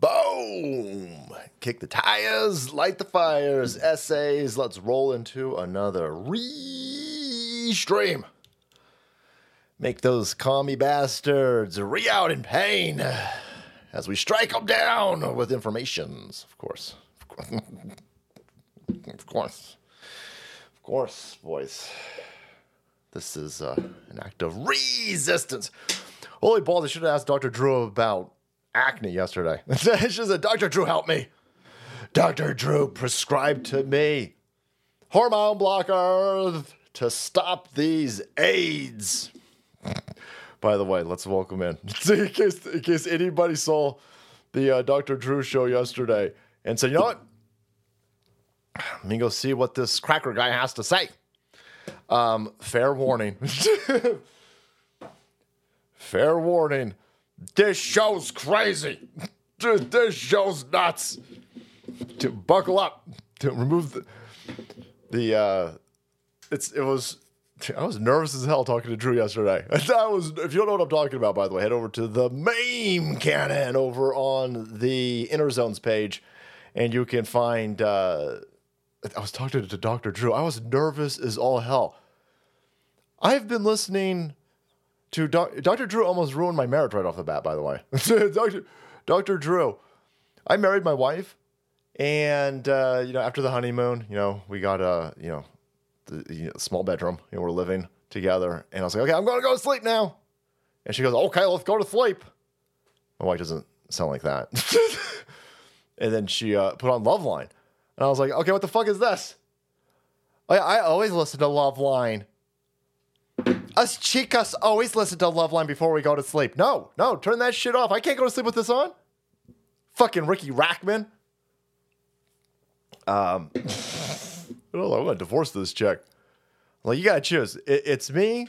Boom! Kick the tires, light the fires, essays. Let's roll into another re-stream. Make those commie bastards re out in pain as we strike them down with informations, of course. Of course. of course. Boys. This is uh, an act of resistance. Holy balls, I should have asked Dr. Drew about acne yesterday. she said, Dr. Drew, help me. Dr. Drew prescribed to me hormone blockers to stop these AIDS. By the way, let's welcome in. in, case, in case anybody saw the uh, Dr. Drew show yesterday and said, you know what? Let me go see what this cracker guy has to say. Um, fair warning. fair warning. This show's crazy. This show's nuts. To buckle up. To remove the the uh it's it was I was nervous as hell talking to Drew yesterday. I was if you don't know what I'm talking about, by the way, head over to the MAME cannon over on the Inner Zones page, and you can find uh I was talking to Dr. Drew. I was nervous as all hell. I've been listening to Dr. Drew almost ruined my marriage right off the bat, by the way. Dr. Dr. Drew, I married my wife, and uh, you know, after the honeymoon, you know, we got a you know, the small bedroom. You know, we're living together, and I was like, okay, I'm going to go to sleep now. And she goes, okay, let's go to sleep. My wife doesn't sound like that. and then she uh, put on Loveline. And I was like, okay, what the fuck is this? I, I always listen to Loveline. Us chicas always listen to Loveline before we go to sleep. No, no, turn that shit off. I can't go to sleep with this on. Fucking Riki Rachtman. Um, I'm gonna divorce this chick. Like, you gotta choose. It, it's me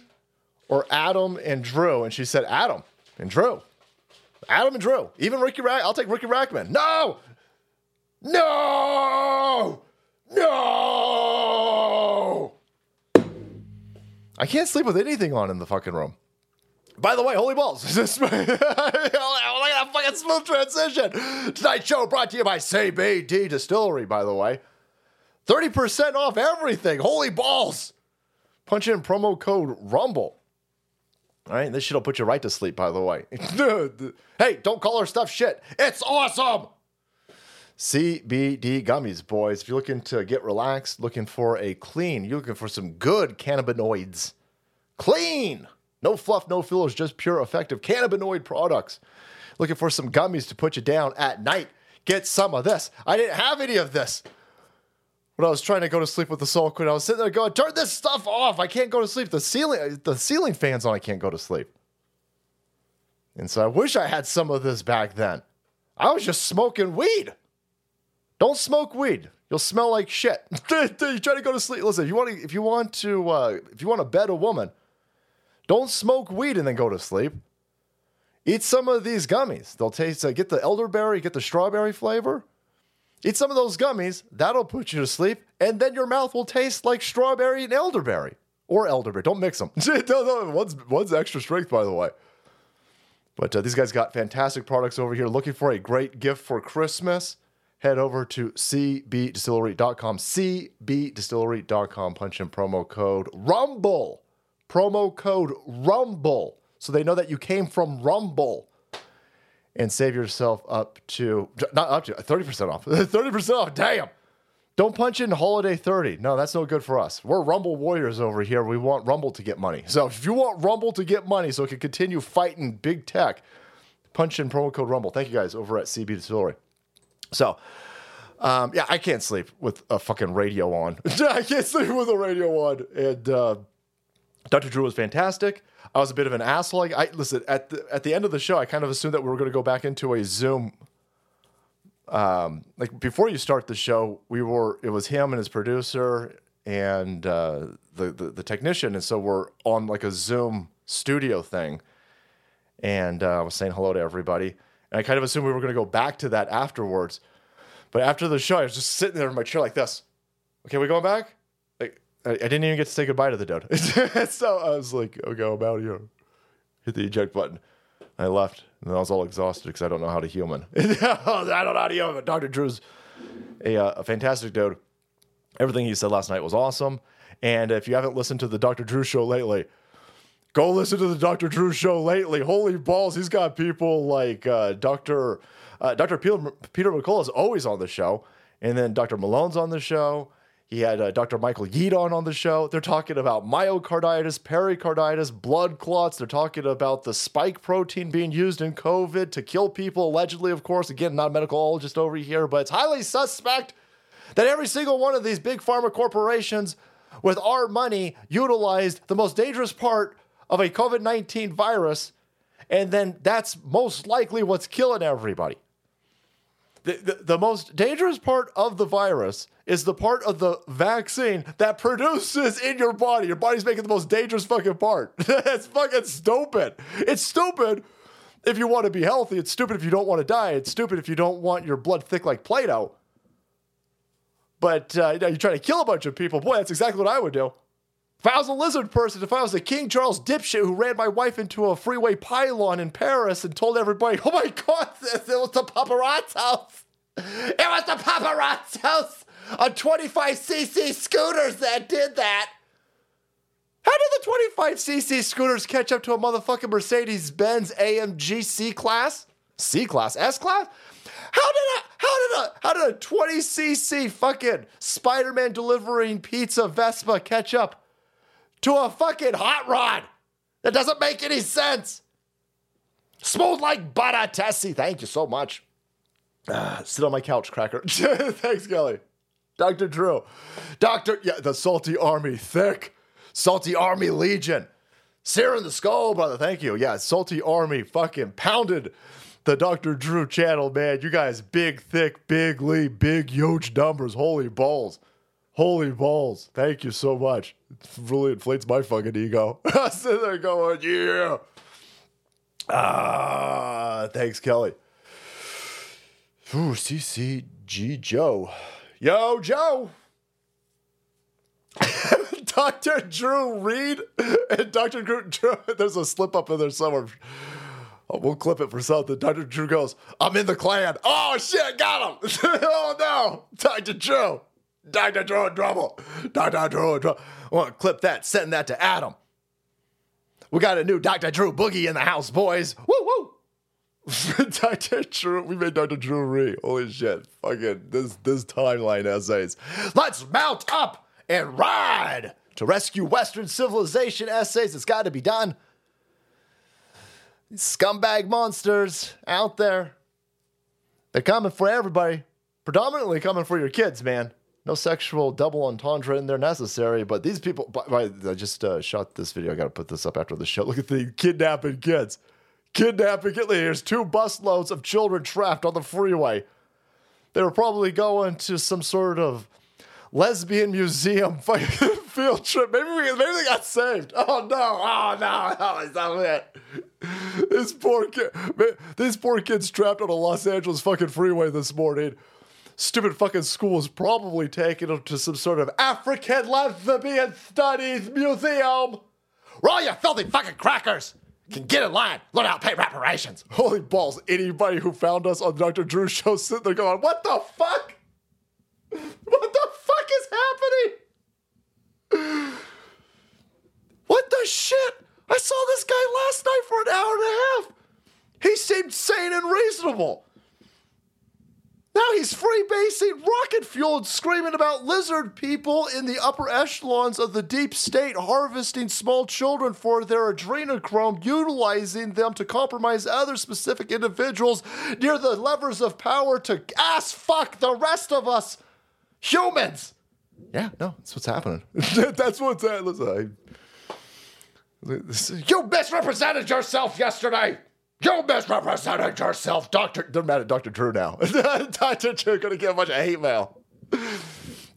or Adam and Drew. And she said, Adam and Drew. Adam and Drew. Even Ricky Rack. I'll take Riki Rachtman. No, no! No! I can't sleep with anything on in the fucking room. By the way, holy balls. Look at that fucking smooth transition. Tonight's show brought to you by CBD Distillery, by the way. 30% off everything. Holy balls. Punch in promo code RUMBLE. All right, this shit'll put you right to sleep, by the way. hey, don't call our stuff shit. It's awesome. CBD gummies, boys. If you're looking to get relaxed, looking for a clean, you're looking for some good cannabinoids. Clean! No fluff, no fillers, just pure effective cannabinoid products. Looking for some gummies to put you down at night. Get some of this. I didn't have any of this when I was trying to go to sleep with the Soul Queen. I was sitting there going, turn this stuff off. I can't go to sleep. The ceiling, the ceiling fan's on. I can't go to sleep. And so I wish I had some of this back then. I was just smoking weed. Don't smoke weed. You'll smell like shit. you try to go to sleep. Listen, if you want to, if you want to, uh, if you want to bed a woman, don't smoke weed and then go to sleep. Eat some of these gummies. They'll taste. Uh, get the elderberry, get the strawberry flavor. Eat some of those gummies. That'll put you to sleep, and then your mouth will taste like strawberry and elderberry or elderberry. Don't mix them. no, no, one's one's extra strength, by the way. But uh, these guys got fantastic products over here. Looking for a great gift for Christmas head over to cbdistillery.com, cbdistillery.com, punch in promo code RUMBLE. Promo code RUMBLE. So they know that you came from Rumble and save yourself up to, not up to, 30% off. 30% off, damn. Don't punch in holiday 30. No, that's no good for us. We're Rumble warriors over here. We want Rumble to get money. So if you want Rumble to get money so it can continue fighting big tech, punch in promo code Rumble. Thank you guys over at CB Distillery. So, um, yeah, I can't sleep with a fucking radio on. I can't sleep with a radio on. And uh, Dr. Drew was fantastic. I was a bit of an asshole. Like, I listen at the at the end of the show. I kind of assumed that we were going to go back into a Zoom. Um, like before you start the show, we were it was him and his producer and uh, the, the the technician, and so we're on like a Zoom studio thing. And uh, I was saying hello to everybody. And I kind of assumed we were going to go back to that afterwards. But after the show, I was just sitting there in my chair like this. Okay, we going back? Like I, I didn't even get to say goodbye to the dude. so I was like, okay, I'm out here. Hit the eject button. I left and I was all exhausted because I don't know how to human. I don't know how to human. Dr. Drew's a, uh, a fantastic dude. Everything he said last night was awesome. And if you haven't listened to the Dr. Drew show lately, go listen to the Dr. Drew show lately. Holy balls, he's got people like uh, Dr. Uh, Dr. Peter, Peter McCullough is always on the show. And then Dr. Malone's on the show. He had uh, Dr. Michael Yeadon on the show. They're talking about myocarditis, pericarditis, blood clots. They're talking about the spike protein being used in COVID to kill people, allegedly, of course. Again, not a medicologist over here, but it's highly suspect that every single one of these big pharma corporations with our money utilized the most dangerous part of a COVID 19 virus. And then that's most likely what's killing everybody. The, the, the, most dangerous part of the virus is the part of the vaccine that produces in your body. Your body's making the most dangerous fucking part. it's fucking stupid. It's stupid if you want to be healthy. It's stupid if you don't want to die. It's stupid if you don't want your blood thick like Play Doh. But uh, you know, you're trying to kill a bunch of people. Boy, that's exactly what I would do. If I was a lizard person, if I was a King Charles dipshit who ran my wife into a freeway pylon in Paris and told everybody, oh my God, it was the paparazzi. House! It was the paparazzi house! on 25cc scooters that did that. How did the 25cc scooters catch up to a motherfucking Mercedes Benz AMG C class? C class? S class? How did a how did a how did a 20cc fucking Spider-Man delivering pizza Vespa catch up to a fucking hot rod. That doesn't make any sense. Smooth like butter, Tessie. Thank you so much. Ah, sit on my couch, cracker. Thanks, Kelly. Dr. Drew. Dr. Yeah, the Salty Army. Thick. Salty Army Legion. Sear in the skull, brother. Thank you. Yeah, Salty Army fucking pounded the Dr. Drew channel, man. You guys, big, thick, big, Lee, big, huge numbers. Holy balls. Holy balls. Thank you so much. It really inflates my fucking ego. I sit there going, yeah. Ah, thanks, Kelly. Ooh, CCG Joe. Yo, Joe. Dr. Drew Reed and Dr. Drew, there's a slip up in there somewhere. Oh, we'll clip it for something. Dr. Drew goes, I'm in the clan. Oh, shit, got him. oh, no. Dr. Drew. Dr. Drew trouble. Dr. Drew trouble. I want to clip that, send that to Adam. We got a new Dr. Drew boogie in the house, boys. Woo woo. Dr. Drew, we made Dr. Drew Ree. Holy shit. Fucking this this timeline essays. Let's mount up and ride to rescue Western civilization essays. It's got to be done. Scumbag monsters out there. They're coming for everybody. Predominantly coming for your kids, man. No sexual double entendre in there necessary, but these people. By, by, I just uh, shot this video. I got to put this up after the show. Look at the kidnapping kids. Kidnapping kids. There's two busloads of children trapped on the freeway. They were probably going to some sort of lesbian museum field trip. Maybe we, maybe they got saved. Oh no! Oh no! Oh, is that it? This poor kid. These poor kids trapped on a Los Angeles fucking freeway this morning stupid fucking school is probably taking them to some sort of African lesbian studies museum. Where all you filthy fucking crackers can get in line, learn how to pay reparations. Holy balls, anybody who found us on Dr. Drew's show sitting there going, what the fuck? What the fuck is happening? What the shit? I saw this guy last night for an hour and a half. He seemed sane and reasonable. He's freebasing rocket fueled, screaming about lizard people in the upper echelons of the deep state, harvesting small children for their adrenochrome, utilizing them to compromise other specific individuals near the levers of power to ass fuck the rest of us humans. Yeah, no, that's what's happening. that's what's happening. Listen, you misrepresented yourself yesterday. You misrepresented yourself, Doctor. They're mad at Dr. Drew now. Dr. Drew gonna get a bunch of hate mail.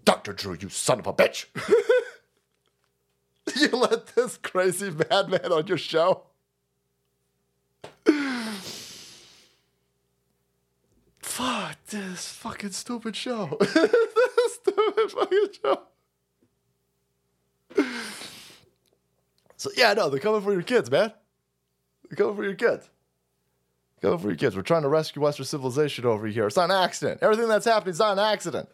Dr. Drew, you son of a bitch. you let this crazy madman on your show. Fuck this fucking stupid show. this stupid fucking show. So yeah, no, they're coming for your kids, man. They're coming for your kids. Go for your kids. We're trying to rescue Western civilization over here. It's not an accident. Everything that's happening is not an accident.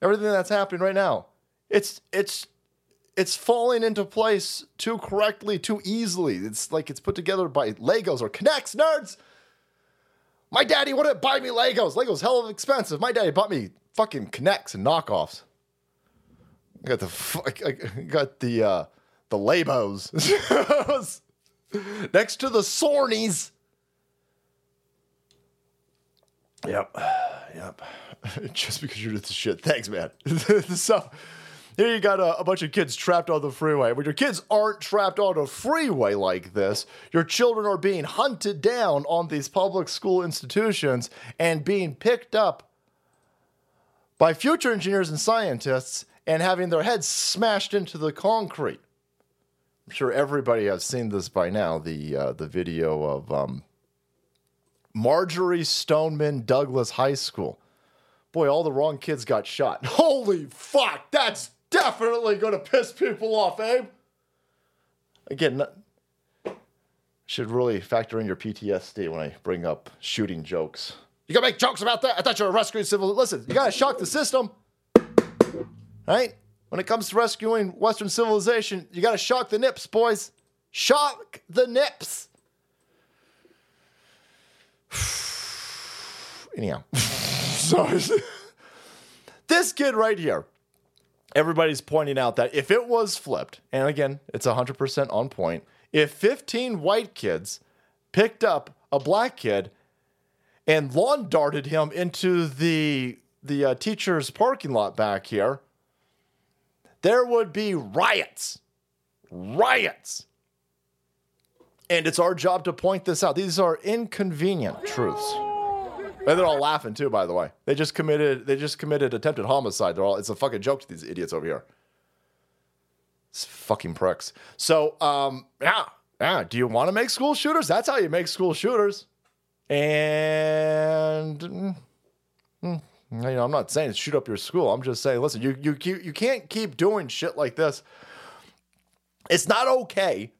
Everything that's happening right now, it's it's it's falling into place too correctly, too easily. It's like it's put together by Legos or K'NEX nerds. My daddy wouldn't buy me Legos. Legos hell expensive. My daddy bought me fucking K'NEX and knockoffs. I got the I got the uh, the Labos next to the Sornies. Yep, yep. Just because you're into shit. Thanks, man. so here you got a, a, bunch of kids trapped on the freeway. When your kids aren't trapped on a freeway like this, your children are being hunted down on these public school institutions and being picked up by future engineers and scientists and having their heads smashed into the concrete. I'm sure everybody has seen this by now. The uh, the video of um, Marjory Stoneman Douglas High School. Boy, all the wrong kids got shot. Holy fuck! That's definitely to piss people off, Abe. Again, not, should really factor in your PTSD when I bring up shooting jokes. You gonna make jokes about that? I thought you were rescuing civil. Listen, you gotta shock the system, right? When it comes to rescuing Western civilization, you gotta shock the nips, boys. Shock the nips. Anyhow, so this kid right here everybody's pointing out that if it was flipped, and again, it's 100% on point, if 15 white kids picked up a black kid and lawn darted him into the the uh, teacher's parking lot back here, there would be riots. Riots. And it's our job to point this out. These are inconvenient truths. And they're all laughing too, by the way. They just committed they just committed attempted homicide. They're all it's a fucking joke to these idiots over here. It's fucking pricks. So um yeah, yeah. Do you want to make school shooters? That's how you make school shooters. And mm, mm, you know, I'm not saying shoot up your school. I'm just saying, listen, you you you can't keep doing shit like this. It's not okay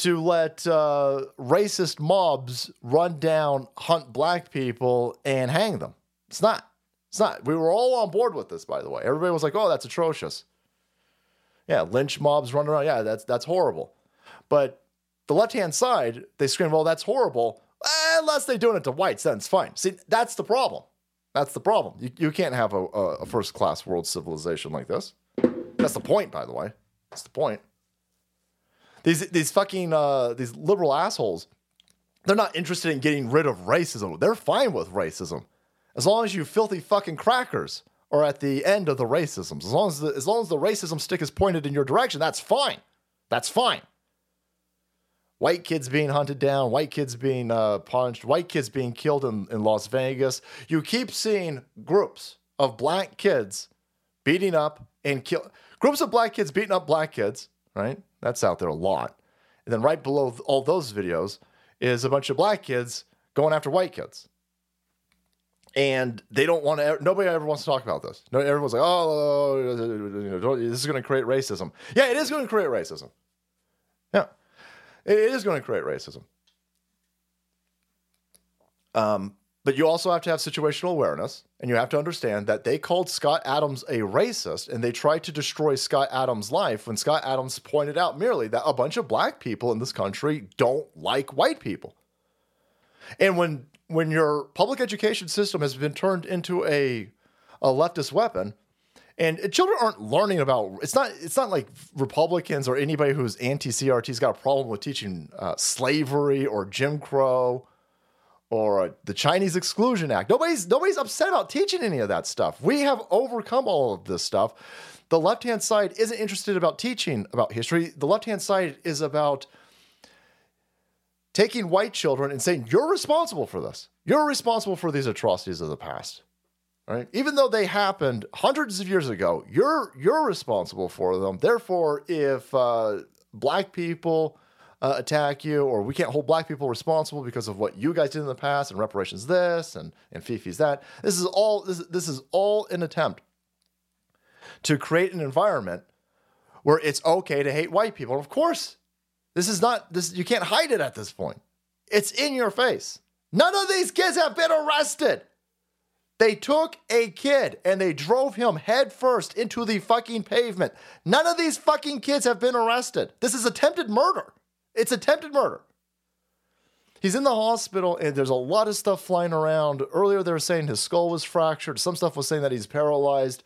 to let uh, racist mobs run down, hunt black people, and hang them. It's not. It's not. We were all on board with this, by the way. Everybody was like, "Oh, that's atrocious." Yeah, lynch mobs running around. Yeah, that's that's horrible. But the left hand side, they scream, "Well, that's horrible." Unless they're doing it to whites, then it's fine. See, that's the problem. That's the problem. You, you can't have a, a first class world civilization like this. That's the point, by the way. That's the point. These these fucking uh, these liberal assholes, they're not interested in getting rid of racism. They're fine with racism, as long as you filthy fucking crackers are at the end of the racism. As long as the, as long as the racism stick is pointed in your direction, that's fine. That's fine. White kids being hunted down, white kids being uh, punched, white kids being killed in, in Las Vegas. You keep seeing groups of black kids beating up and kill groups of black kids beating up black kids, right? That's out there a lot. And then right below all those videos is a bunch of black kids going after white kids. And they don't want to, nobody ever wants to talk about this. No, everyone's like, oh, this is going to create racism. Yeah, it is going to create racism. Yeah, it is going to create racism. Um, but you also have to have situational awareness, and you have to understand that they called Scott Adams a racist and they tried to destroy Scott Adams' life when Scott Adams pointed out merely that a bunch of black people in this country don't like white people. And when when your public education system has been turned into a a leftist weapon, and children aren't learning about it's not it's not like Republicans or anybody who's anti CRT's got a problem with teaching uh, slavery or Jim Crow or the Chinese Exclusion Act. Nobody's nobody's upset about teaching any of that stuff. We have overcome all of this stuff. The left hand side isn't interested about teaching about history. The left hand side is about taking white children and saying you're responsible for this. You're responsible for these atrocities of the past. Right? Even though they happened hundreds of years ago, you're you're responsible for them. Therefore, if uh, black people uh, attack you, or we can't hold black people responsible because of what you guys did in the past, and reparations this, and and Fifi's that. This is all this, this is all an attempt to create an environment where it's okay to hate white people. Of course, this is not this. You can't hide it at this point. It's in your face. None of these kids have been arrested. They took a kid and they drove him headfirst into the fucking pavement. None of these fucking kids have been arrested. This is attempted murder. It's attempted murder. He's in the hospital and there's a lot of stuff flying around. Earlier they were saying his skull was fractured. Some stuff was saying that he's paralyzed.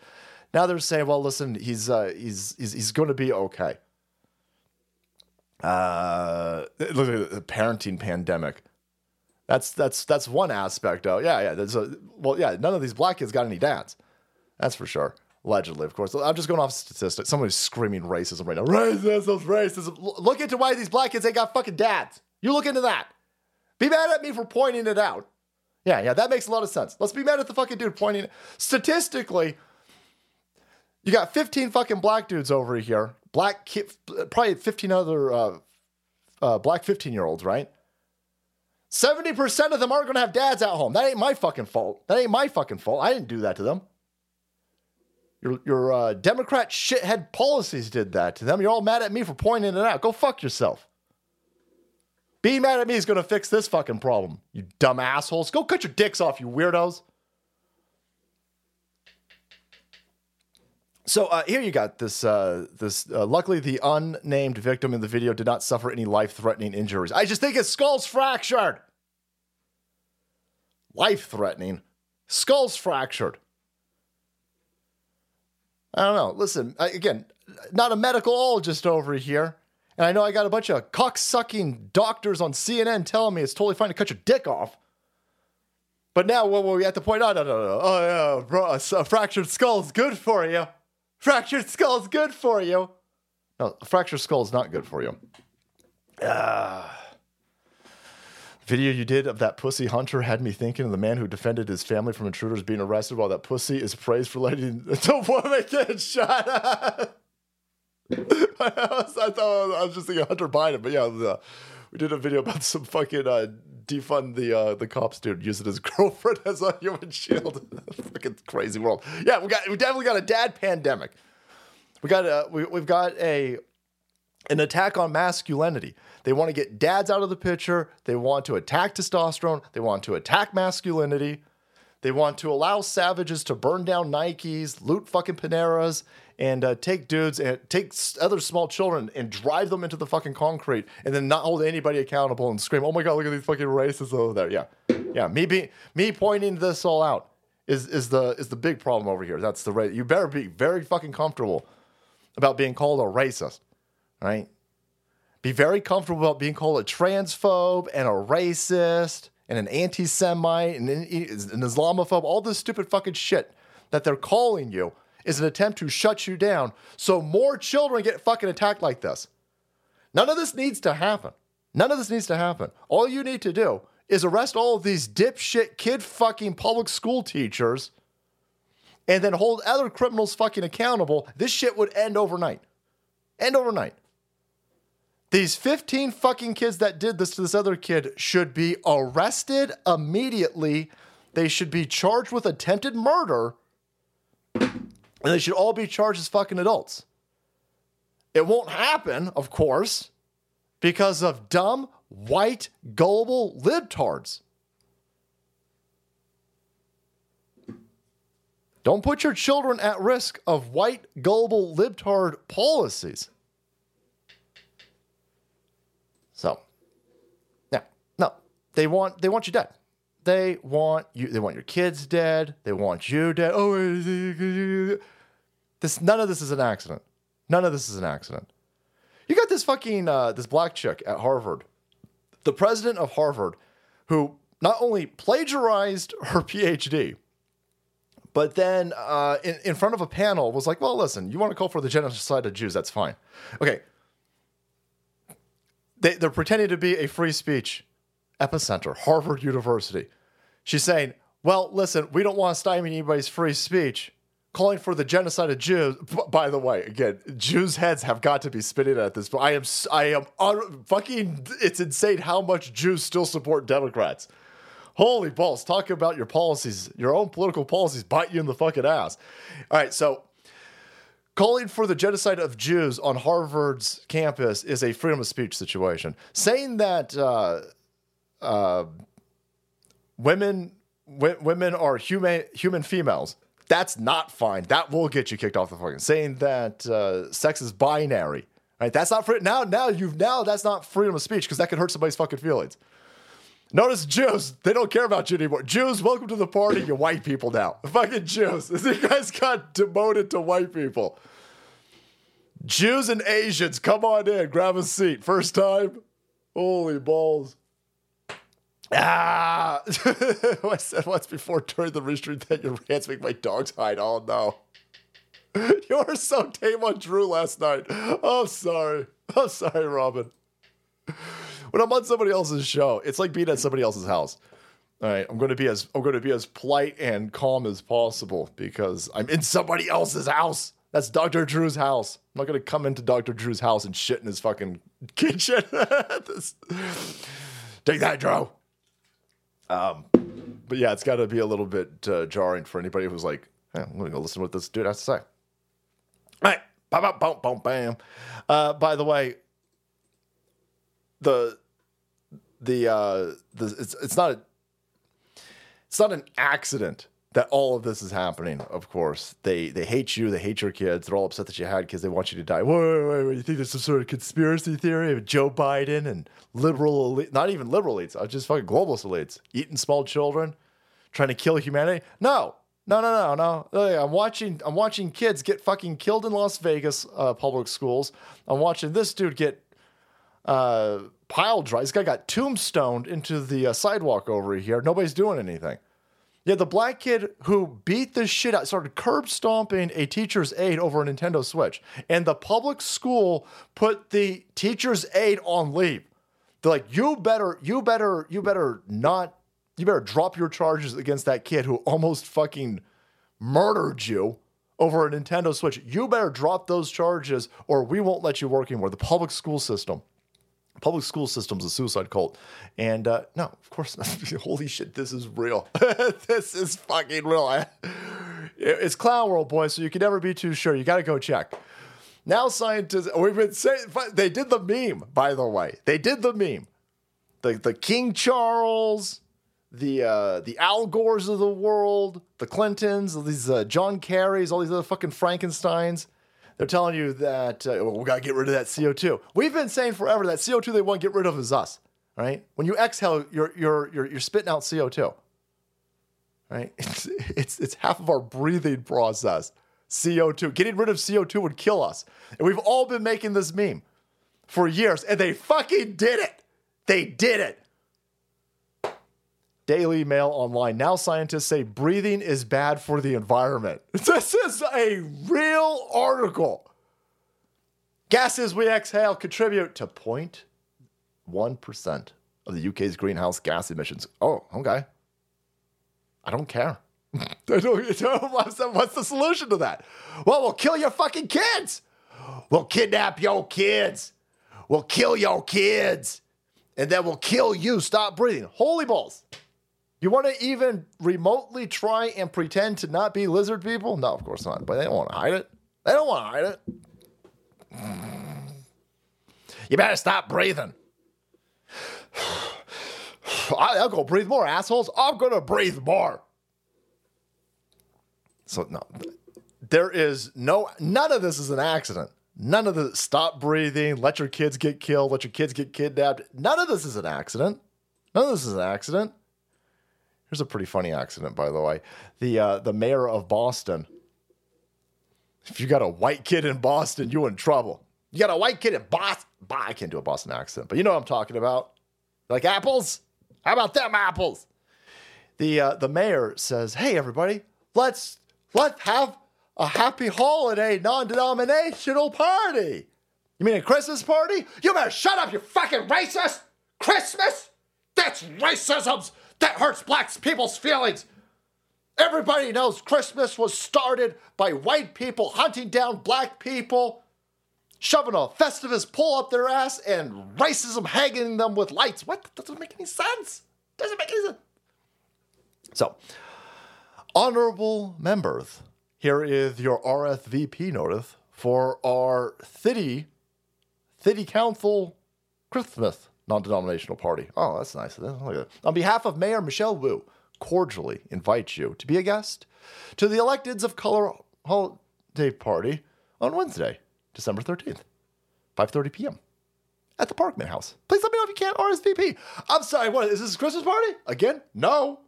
Now they're saying, well, listen, he's uh, he's he's, he's going to be okay. Uh, look at the parenting pandemic. That's that's that's one aspect of yeah yeah. There's a well yeah. None of these black kids got any dads. That's for sure. Allegedly, of course. I'm just going off statistics. Somebody's screaming racism right now. Racism, racism. Look into why these black kids ain't got fucking dads. You look into that. Be mad at me for pointing it out. Yeah, yeah, that makes a lot of sense. Let's be mad at the fucking dude pointing. Statistically, you got 15 fucking black dudes over here. Black kid, probably 15 other uh, uh, black 15 year olds, right? 70% of them aren't going to have dads at home. That ain't my fucking fault. That ain't my fucking fault. I didn't do that to them. Your, your uh, Democrat shithead policies did that to them. You're all mad at me for pointing it out. Go fuck yourself. Being mad at me is going to fix this fucking problem, you dumb assholes. Go cut your dicks off, you weirdos. So uh, here you got this. Uh, this uh, luckily, the unnamed victim in the video did not suffer any life-threatening injuries. I just think his skull's fractured. Life-threatening, skull's fractured. I don't know. Listen, again, not a medicalologist over here. And I know I got a bunch of cock-sucking doctors on CNN telling me it's totally fine to cut your dick off. But now when we have to point out, no, no, no, oh yeah, bro, a fractured skull is good for you. Fractured skull is good for you. No, a fractured skull is not good for you. Ah. Video you did of that pussy hunter had me thinking of the man who defended his family from intruders being arrested while that pussy is praised for letting the woman get shot. I, I thought I was just thinking Hunter Biden, but yeah, the, we did a video about some fucking uh, defund the uh, the cops dude using his girlfriend as a human shield. fucking crazy world. Yeah, we got we definitely got a dad pandemic. We got a we, we've got a an attack on masculinity. They want to get dads out of the picture. They want to attack testosterone. They want to attack masculinity. They want to allow savages to burn down Nikes, loot fucking Paneras, and uh, take dudes and take other small children and drive them into the fucking concrete and then not hold anybody accountable and scream, "Oh my god, look at these fucking racists over there." Yeah, yeah. Me me pointing this all out is is the is the big problem over here. That's the right. You better be very fucking comfortable about being called a racist, right? Be very comfortable about being called a transphobe and a racist and an anti-Semite and an Islamophobe. All this stupid fucking shit that they're calling you is an attempt to shut you down so more children get fucking attacked like this. None of this needs to happen. None of this needs to happen. All you need to do is arrest all of these dipshit kid fucking public school teachers and then hold other criminals fucking accountable. This shit would end overnight. End overnight. These 15 fucking kids that did this to this other kid should be arrested immediately. They should be charged with attempted murder and they should all be charged as fucking adults. It won't happen, of course, because of dumb, white, gullible libtards. Don't put your children at risk of white, gullible libtard policies. So, now, no, they want they want you dead. They want you. They want your kids dead. They want you dead. Oh, this none of this is an accident. None of this is an accident. You got this fucking uh, this black chick at Harvard, the president of Harvard, who not only plagiarized her PhD, but then uh, in, in front of a panel was like, "Well, listen, you want to call for the genocide of Jews? That's fine. Okay." They, they're pretending to be a free speech epicenter, Harvard University. She's saying, "Well, listen, we don't want to stymie anybody's free speech." calling for the genocide of Jews. By the way, again, Jews' heads have got to be spinning at this. But I am, I am un- fucking. It's insane how much Jews still support Democrats. Holy balls! Talk about your policies, your own political policies bite you in the fucking ass. All right, so calling for the genocide of Jews on Harvard's campus is a freedom of speech situation. Saying that. Uh, uh, women w- women are human human females. That's not fine. That will get you kicked off the fucking saying that uh, sex is binary. Right? That's not free. Now, now you've now that's not freedom of speech because that could hurt somebody's fucking feelings. Notice Jews, they don't care about you anymore. Jews, welcome to the party, you white people now. Fucking Jews. These guys got demoted to white people. Jews and Asians, come on in, grab a seat. First time. Holy balls. Ah, I said once before during the restraint that your rants make my dogs hide. Oh no. You were so tame on Drew last night. I'm sorry. I'm sorry, Robin. When I'm on somebody else's show, it's like being at somebody else's house. All right, I'm going to be as I'm going to be as polite and calm as possible because I'm in somebody else's house. That's Dr. Drew's house. I'm not going to come into Dr. Drew's house and shit in his fucking kitchen. Take that, Drew. Um, but yeah, it's got to be a little bit uh, jarring for anybody who's like, "Hey, I'm going to go listen to what this dude has to say. All right, bam, bam, bam, bam, bam. Uh, by the way, the the uh, the it's it's not a it's not an accident that all of this is happening. Of course, they they hate you, they hate your kids. They're all upset that you had kids. They want you to die. Wait, wait, wait. You think there's some sort of conspiracy theory of Joe Biden and liberal elite, not even liberal elites, uh, just fucking globalist elites eating small children, trying to kill humanity? No. No, no, no, no. I'm watching. I'm watching kids get fucking killed in Las Vegas uh, public schools. I'm watching this dude get uh, pile drive. This guy got tombstoned into the uh, sidewalk over here. Nobody's doing anything. Yeah, the black kid who beat the shit out, started curb stomping a teacher's aide over a Nintendo Switch. And the public school put the teacher's aide on leave. They're like, you better, you better, you better not, you better drop your charges against that kid who almost fucking murdered you over a Nintendo Switch. You better drop those charges or we won't let you work anymore. The public school system public school system's a suicide cult. And uh, no, of course not. Holy shit, this is real. this is fucking real. It's clown world, boys, so you can never be too sure. You got to go check. Now scientists, we've been saying, they did the meme, by the way. They did the meme. The, the King Charles, the uh, the Al Gores of the world, the Clintons, these uh, John Kerrys, all these other fucking Frankensteins. They're telling you that uh, we got to get rid of that CO2. We've been saying forever that CO2 they want to get rid of is us, right? When you exhale, you're, you're, you're, you're spitting out CO2, right? It's, it's, it's half of our breathing process. CO2. Getting rid of CO2 would kill us. And we've all been making this meme for years, and they fucking did it. They did it. Daily Mail Online. Now scientists say breathing is bad for the environment. This is a real article. Gases we exhale contribute to 0.1% of the UK's greenhouse gas emissions. Oh, okay. I don't care. I don't, what's, the, what's the solution to that? Well, we'll kill your fucking kids. We'll kidnap your kids. We'll kill your kids. And then we'll kill you. Stop breathing. Holy balls. You want to even remotely try and pretend to not be lizard people? No, of course not. But they don't want to hide it. They don't want to hide it. You better stop breathing. I- I'll go breathe more, assholes. I'm going to breathe more. So, no, there is no, none of this is an accident. None of the stop breathing, let your kids get killed, let your kids get kidnapped. None of this is an accident. None of this is an accident. Here's a pretty funny accident, by the way. The uh, the mayor of Boston. If you got a white kid in Boston, you're in trouble. You got a white kid in Boston. I can't do a Boston accent, but you know what I'm talking about. Like apples? How about them apples? The uh, the mayor says, "Hey everybody, let's let's have a happy holiday non-denominational party." You mean a Christmas party? You better shut up, you fucking racist! Christmas? That's racism! That hurts black people's feelings! Everybody knows Christmas was started by white people hunting down black people, shoving a Festivus pole up their ass, and racism hanging them with lights. What? That doesn't make any sense. Doesn't make any sense. So, honorable members, here is your RSVP notice for our city, city council Christmas non denominational party. Oh, that's nice. On behalf of Mayor Michelle Wu, cordially invite you to be a guest to the Electeds of Color Holiday Party on Wednesday, December 13th, 5.30 p.m. at the Parkman House. Please let me know if you can't RSVP. I'm sorry, what, is this a Christmas party? Again? No.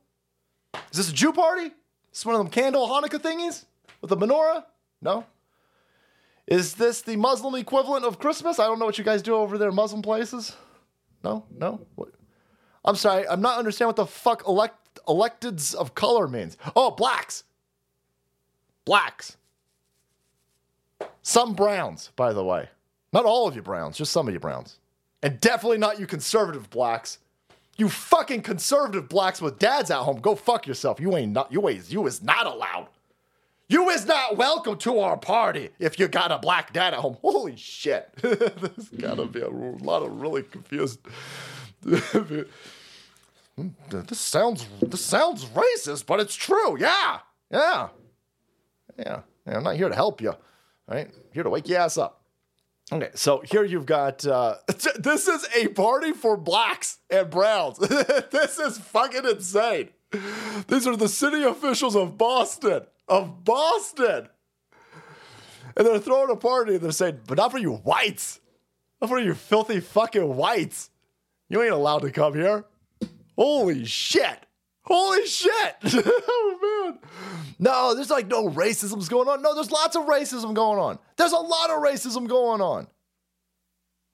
Is this a Jew party? Is this one of them candle Hanukkah thingies with a menorah? No. Is this the Muslim equivalent of Christmas? I don't know what you guys do over there, Muslim places. No, no. What? I'm sorry, I'm not understanding what the fuck elect electeds of color means. Oh, blacks. Blacks. Some browns, by the way. Not all of you browns, just some of you browns. And definitely not you conservative blacks. You fucking conservative blacks with dads at home, go fuck yourself. You ain't not you ain't you is not allowed. You is not welcome to our party if you got a black dad at home. Holy shit. There's gotta be a lot of really confused. this sounds this sounds racist, but it's true. Yeah. Yeah. Yeah. yeah I'm not here to help you. Right? I'm here to wake your ass up. Okay, so here you've got uh, this is a party for blacks and browns. this is fucking insane. These are the city officials of Boston. Of Boston. And they're throwing a party and they're saying, but not for you whites. Not for you filthy fucking whites. You ain't allowed to come here. Holy shit. Holy shit. oh man. No, there's like no racism's going on. No, there's lots of racism going on. There's a lot of racism going on.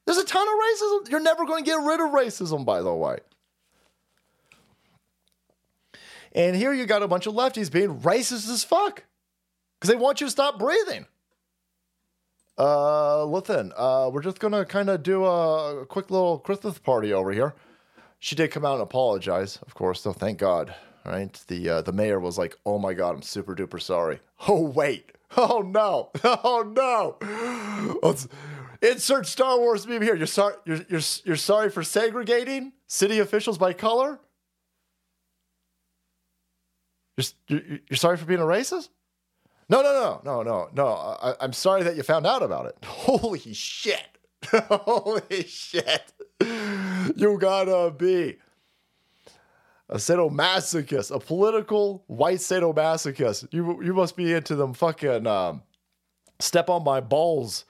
There's a ton of racism. You're never going to get rid of racism, by the way. And here you got a bunch of lefties being racist as fuck because they want you to stop breathing. Uh, listen, uh, we're just gonna kind of do a quick little Christmas party over here. She did come out and apologize, of course. So thank God, right? The uh, the mayor was like, "Oh my God, I'm super duper sorry." Oh wait, oh no, oh no. Let's insert Star Wars meme here. You're sorry. You're you're you're sorry for segregating city officials by color. You're, you're, sorry for being a racist? No, no, no, no, no, no. I, I'm sorry that you found out about it. Holy shit. Holy shit. You gotta be a sadomasochist, a political white sadomasochist. You, you must be into them fucking um, step on my balls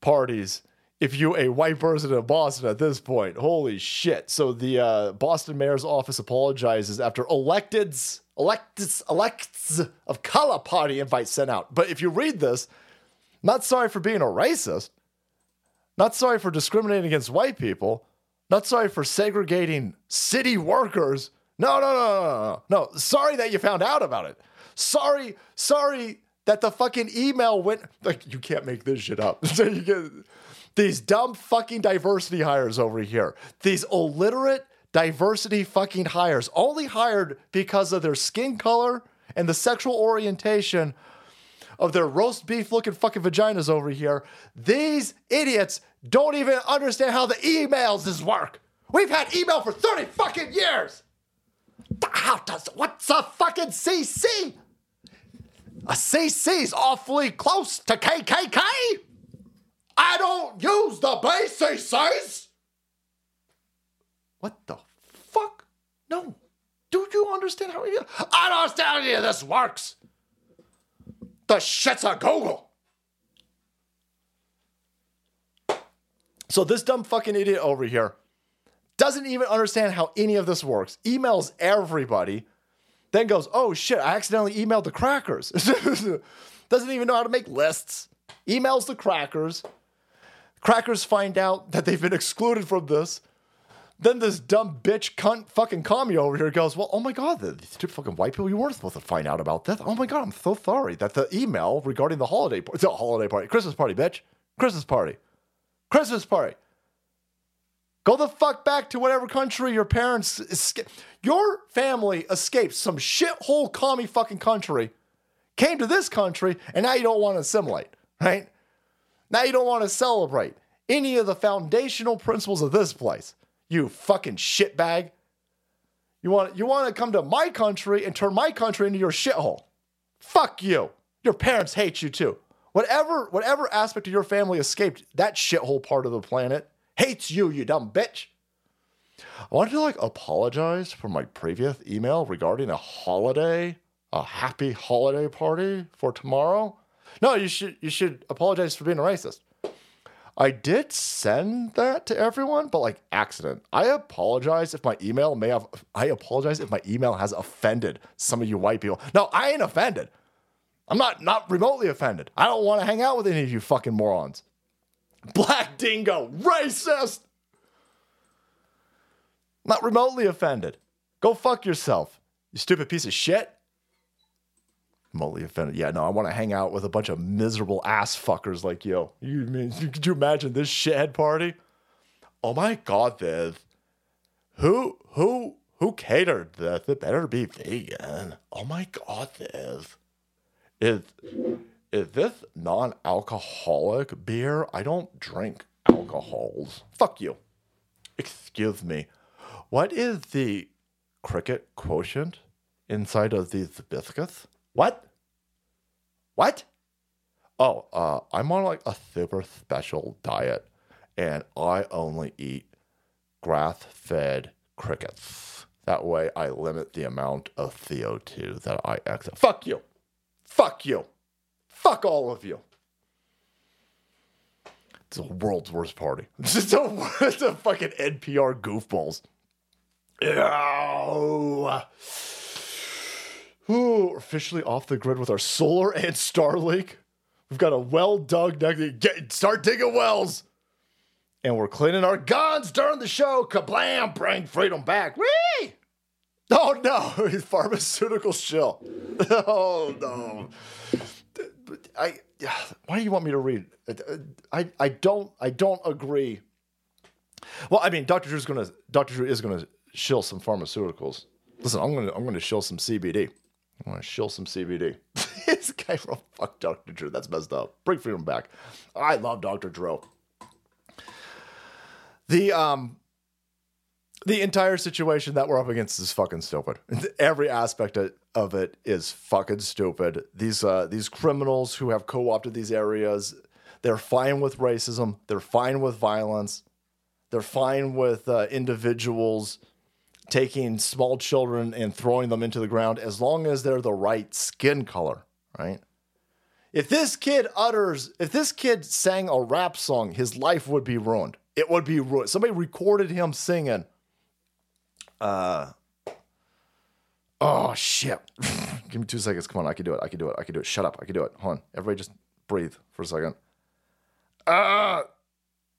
parties if you a white person in Boston at this point. Holy shit. So the uh, Boston mayor's office apologizes after electeds elects elects of color party invite sent out. But if you read this, not sorry for being a racist, not sorry for discriminating against white people, not sorry for segregating city workers. No, no, no, no, no, no. Sorry that you found out about it. Sorry, sorry that the fucking email went like you can't make this shit up. so you get these dumb fucking diversity hires over here. These illiterate diversity fucking hires, only hired because of their skin color and the sexual orientation of their roast beef looking fucking vaginas over here. These idiots don't even understand how the emails is work. We've had email for 30 fucking years. How does what's a fucking CC? A CC's awfully close to KKK. I don't use the base CCs. What the fuck? No. Do you understand how I don't understand how this works. The shit's a Google. So this dumb fucking idiot over here doesn't even understand how any of this works. Emails everybody, then goes, "Oh shit, I accidentally emailed the crackers." doesn't even know how to make lists. Emails the crackers. Crackers find out that they've been excluded from this. Then this dumb bitch cunt fucking commie over here goes, Well, oh my God, these two fucking white people, you weren't supposed to find out about this. Oh my God, I'm so sorry that the email regarding the holiday party, a holiday party, Christmas party, bitch. Christmas party. Christmas party. Go the fuck back to whatever country your parents escaped. Your family escaped some shithole commie fucking country, came to this country, and now you don't want to assimilate, right? Now you don't want to celebrate any of the foundational principles of this place you fucking shitbag. You want you want to come to my country and turn my country into your shithole. Fuck you. Your parents hate you too. Whatever whatever aspect of your family escaped that shithole part of the planet hates you, you dumb bitch. I wanted to like apologize for my previous email regarding a holiday, a happy holiday party for tomorrow. No, you should you should apologize for being a racist. I did send that to everyone, but like accident. I apologize if my email may have I apologize if my email has offended some of you white people. No, I ain't offended. I'm not not remotely offended. I don't want to hang out with any of you fucking morons. Black dingo, racist. Not remotely offended. Go fuck yourself, you stupid piece of shit. Remotely offended. Yeah, no, I want to hang out with a bunch of miserable ass fuckers like you. You mean could you imagine this shithead party? Oh my god, Viv. Who who who catered this? It better be vegan. Oh my god, Viv. Is is this non-alcoholic beer? I don't drink alcohols. Fuck you. Excuse me. What is the cricket quotient inside of these biscuits? What? What? Oh, uh, I'm on like a super special diet, and I only eat grass-fed crickets. That way, I limit the amount of CO2 that I exhale. Fuck you. Fuck you. Fuck all of you. It's the world's worst party. It's just a, it's a fucking NPR goofballs. Ow. Officially off the grid with our solar and Starlink. We've got a well dug. Get start digging wells, and we're cleaning our guns during the show. Kablam! Bring freedom back. Whee! Oh no, pharmaceutical shill. Oh no. I why do you want me to read? I I don't I don't agree. Well, I mean, Dr. Drew's gonna Dr. Drew is gonna shill some pharmaceuticals. Listen, I'm gonna I'm gonna shill some CBD. I'm gonna shill some CBD. this guy wrote fuck Dr. Drew. That's messed up. Bring freedom back. I love Dr. Drew. The um the entire situation that we're up against is fucking stupid. Every aspect of it is fucking stupid. These uh, these criminals who have co-opted these areas, they're fine with racism. They're fine with violence. They're fine with uh, individuals taking small children and throwing them into the ground as long as they're the right skin color, right? If this kid utters, if this kid sang a rap song, his life would be ruined. It would be ruined. Somebody recorded him singing uh, oh shit! Give me two seconds. Come on, I can do it. I can do it. I can do it. Shut up. I can do it. Hold on. Everybody, just breathe for a second. Uh,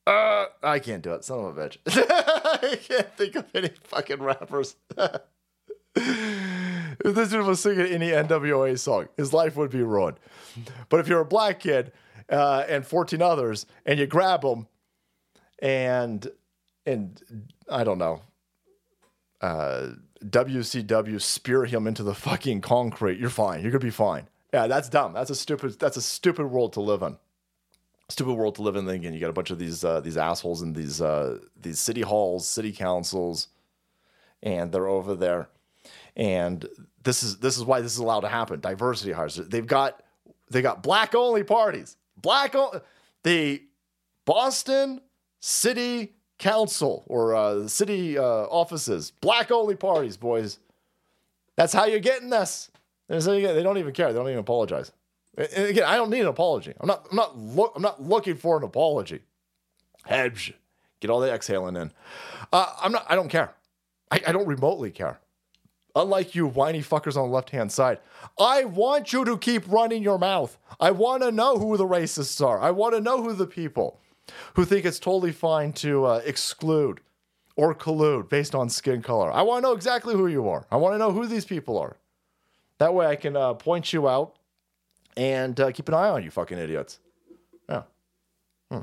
uh, I can't do it. Son of a bitch. I can't think of any fucking rappers. if this dude was singing any NWA song, his life would be ruined. But if you're a black kid uh, and 14 others, and you grab them, and and I don't know, uh, WCW spear him into the fucking concrete, you're fine. You're gonna be fine. Yeah, that's dumb. That's a stupid. That's a stupid world to live in. Stupid world to live in. Again, you got a bunch of these uh, these assholes in these uh, these city halls, city councils, and they're over there. And this is this is why this is allowed to happen. Diversity hires. They've got they got black only parties. Black only. The Boston City council or uh, city uh, offices. Black only parties, boys. That's how you're getting this. They don't even care. They don't even apologize. And again, I don't need an apology. I'm not. I'm not. Lo- I'm not looking for an apology. Hedge, get all the exhaling in. Uh, I'm not. I don't care. I, I don't remotely care. Unlike you whiny fuckers on the left hand side, I want you to keep running your mouth. I want to know who the racists are. I want to know who the people who think it's totally fine to uh, exclude or collude based on skin color. I want to know exactly who you are. I want to know who these people are. That way I can uh, point you out and uh, keep an eye on you fucking idiots. Yeah. Hmm.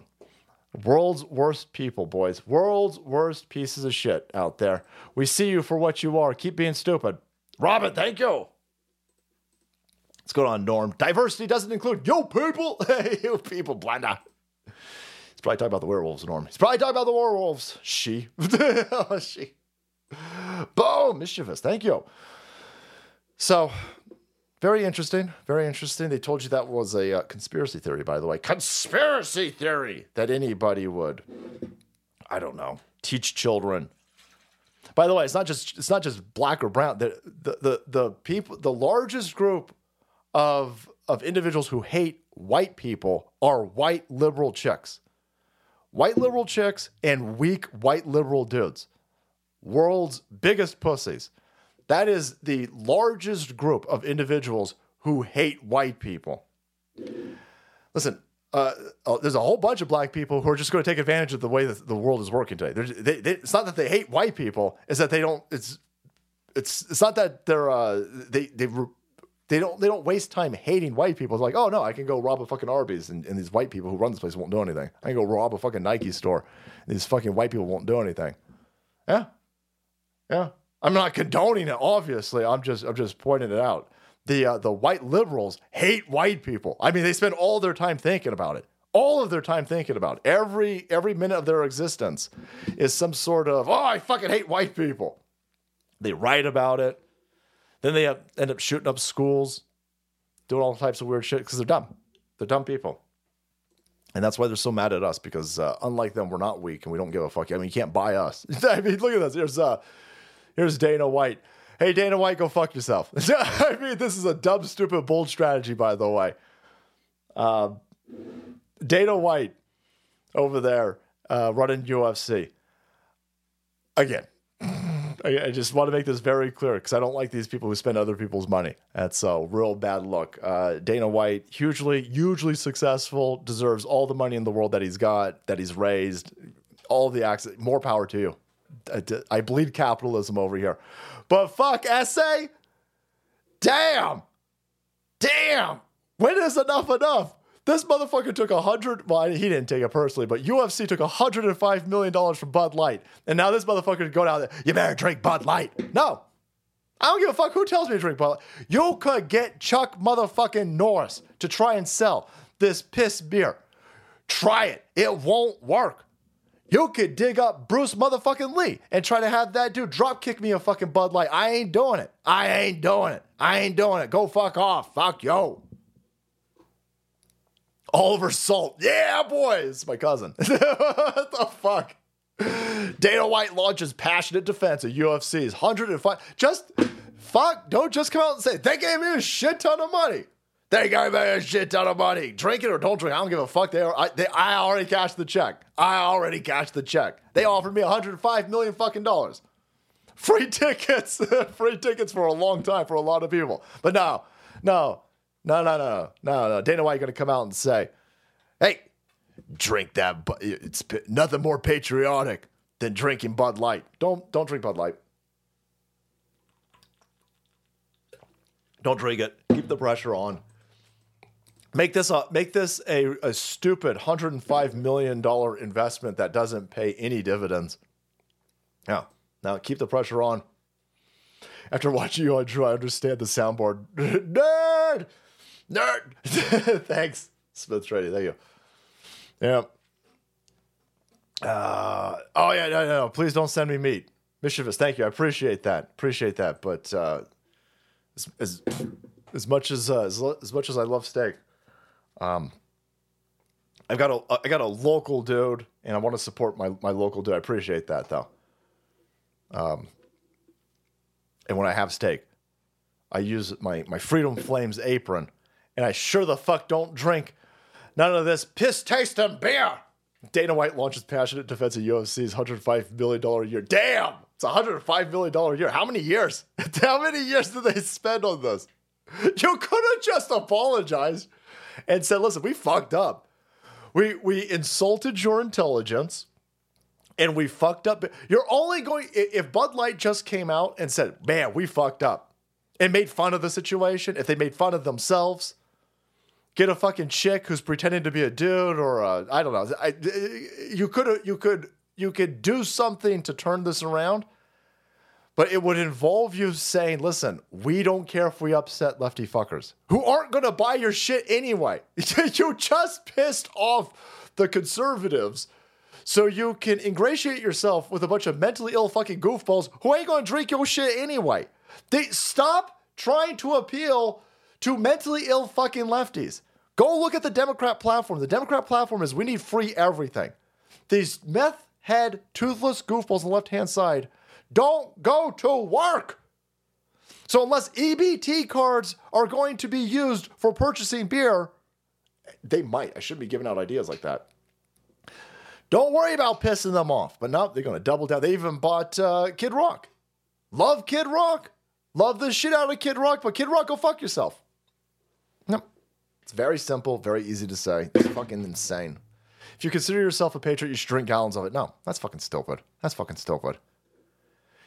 World's worst people, boys. World's worst pieces of shit out there. We see you for what you are. Keep being stupid. Robin, thank you. Let's go on, Norm. Diversity doesn't include you people. you people, blender. He's probably talking about the werewolves, Norm. He's probably talking about the werewolves. She. she. Boom! Mischievous. Thank you. So, very interesting. Very interesting. They told you that was a uh, conspiracy theory, by the way. Conspiracy theory that anybody would, I don't know, teach children By the way, it's not just it's not just black or brown. The the the, the people the largest group of of individuals who hate white people are white liberal chicks. White liberal chicks and weak white liberal dudes. World's biggest pussies. That is the largest group of individuals who hate white people. Listen, uh, uh, there's a whole bunch of black people who are just going to take advantage of the way that the world is working today. They, they, it's not that they hate white people; it's that they don't. It's it's it's not that they're uh, they they they don't they don't waste time hating white people. It's like, oh no, I can go rob a fucking Arby's, and, and these white people who run this place won't do anything. I can go rob a fucking Nike store, and these fucking white people won't do anything. Yeah, yeah. I'm not condoning it. Obviously, I'm just I'm just pointing it out. The uh, the white liberals hate white people. I mean, they spend all their time thinking about it. All of their time thinking about it. every every minute of their existence is some sort of oh I fucking hate white people. They write about it then they end up shooting up schools, doing all types of weird shit because they're dumb. They're dumb people. And that's why they're so mad at us because uh, unlike them, we're not weak and we don't give a fuck. I mean, you can't buy us. I mean, look at this. Here's uh, here's Dana White. Hey, Dana White, go fuck yourself. I mean, this is a dumb, stupid, bold strategy, by the way. Uh, Dana White over there uh, running UFC. Again, I, I, just want to make this very clear because I don't like these people who spend other people's money. That's a real bad look. Uh, Dana White, hugely, hugely successful, deserves all the money in the world that he's got, that he's raised, all the access. More power to you. I, bleed capitalism over here. But fuck, essay? Damn. Damn. When is enough enough? This motherfucker took a hundred. Well, he didn't take it personally, but UFC took hundred and five million dollars from Bud Light, and now this motherfucker go down there. You better drink Bud Light. No, I don't give a fuck who tells me to drink Bud Light. You could get Chuck motherfucking Norris to try and sell this piss beer. Try it. It won't work. You could dig up Bruce motherfucking Lee and try to have that dude drop kick me a fucking Bud Light. I ain't doing it. I ain't doing it. I ain't doing it. Go fuck off. Fuck yo. Oliver Salt. Yeah, boys. My cousin. what the fuck? Dana White launches passionate defense of UFC's 105. Just fuck. Don't just come out and say they gave me a shit ton of money. They gave me a shit ton of money. Drink it or don't drink. I don't give a fuck. They, are, I, they, I already cashed the check. I already cashed the check. They offered me 105 million fucking dollars. Free tickets. Free tickets for a long time for a lot of people. But no, no, no, no, no, no, no. Dana White going to come out and say, "Hey, drink that. But it's nothing more patriotic than drinking Bud Light. Don't don't drink Bud Light. Don't drink it. Keep the pressure on. Make this a make this a, a stupid hundred and five million dollar investment that doesn't pay any dividends. Yeah. Now keep the pressure on. After watching you on Drew, I understand the soundboard. Nerd! Nerd. Thanks, Smith Trady. Thank you. Yeah. Uh, oh yeah, no, no, no. Please don't send me meat. Mischievous, thank you. I appreciate that. Appreciate that. But uh, as, as as much as uh, as, as much as I love steak, um, I've got a I got a local dude, and I want to support my my local dude. I appreciate that though. Um, and when I have steak, I use my my Freedom Flames apron and I sure the fuck don't drink none of this piss tasting beer. Dana White launches passionate defense of UFC's $105 million a year. Damn! It's $105 million a year. How many years? How many years did they spend on this? You could have just apologized and said, listen, we fucked up. We, we insulted your intelligence and we fucked up. You're only going, if Bud Light just came out and said, man, we fucked up and made fun of the situation, if they made fun of themselves, get a fucking chick who's pretending to be a dude or I don't know. I, you could you could you could do something to turn this around, but it would involve you saying, "Listen, we don't care if we upset lefty fuckers who aren't going to buy your shit anyway. you just pissed off the conservatives." So you can ingratiate yourself with a bunch of mentally ill fucking goofballs who ain't gonna drink your shit anyway. They stop trying to appeal to mentally ill fucking lefties. Go look at the Democrat platform. The Democrat platform is we need free everything. These meth head, toothless goofballs on the left hand side don't go to work. So, unless EBT cards are going to be used for purchasing beer, they might. I shouldn't be giving out ideas like that. Don't worry about pissing them off. But no, they're going to double down. They even bought uh, Kid Rock. Love Kid Rock. Love the shit out of Kid Rock, but Kid Rock, go fuck yourself. No. It's very simple, very easy to say. It's fucking insane. If you consider yourself a patriot, you should drink gallons of it. No, that's fucking stupid. That's fucking stupid.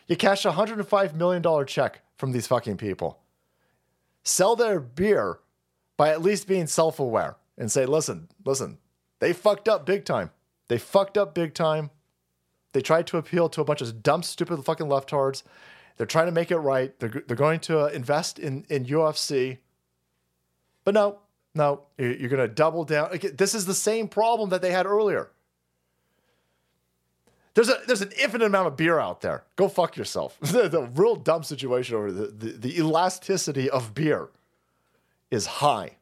You cash a $105 million check from these fucking people. Sell their beer by at least being self aware and say, listen, listen, they fucked up big time. They fucked up big time. They tried to appeal to a bunch of dumb, stupid fucking leftards. They're trying to make it right. They're, they're going to uh, invest in, in UFC. But no, no, you're going to double down. This is the same problem that they had earlier. There's a there's an infinite amount of beer out there. Go fuck yourself. the, the, real dumb situation over the, the, the elasticity of beer is high.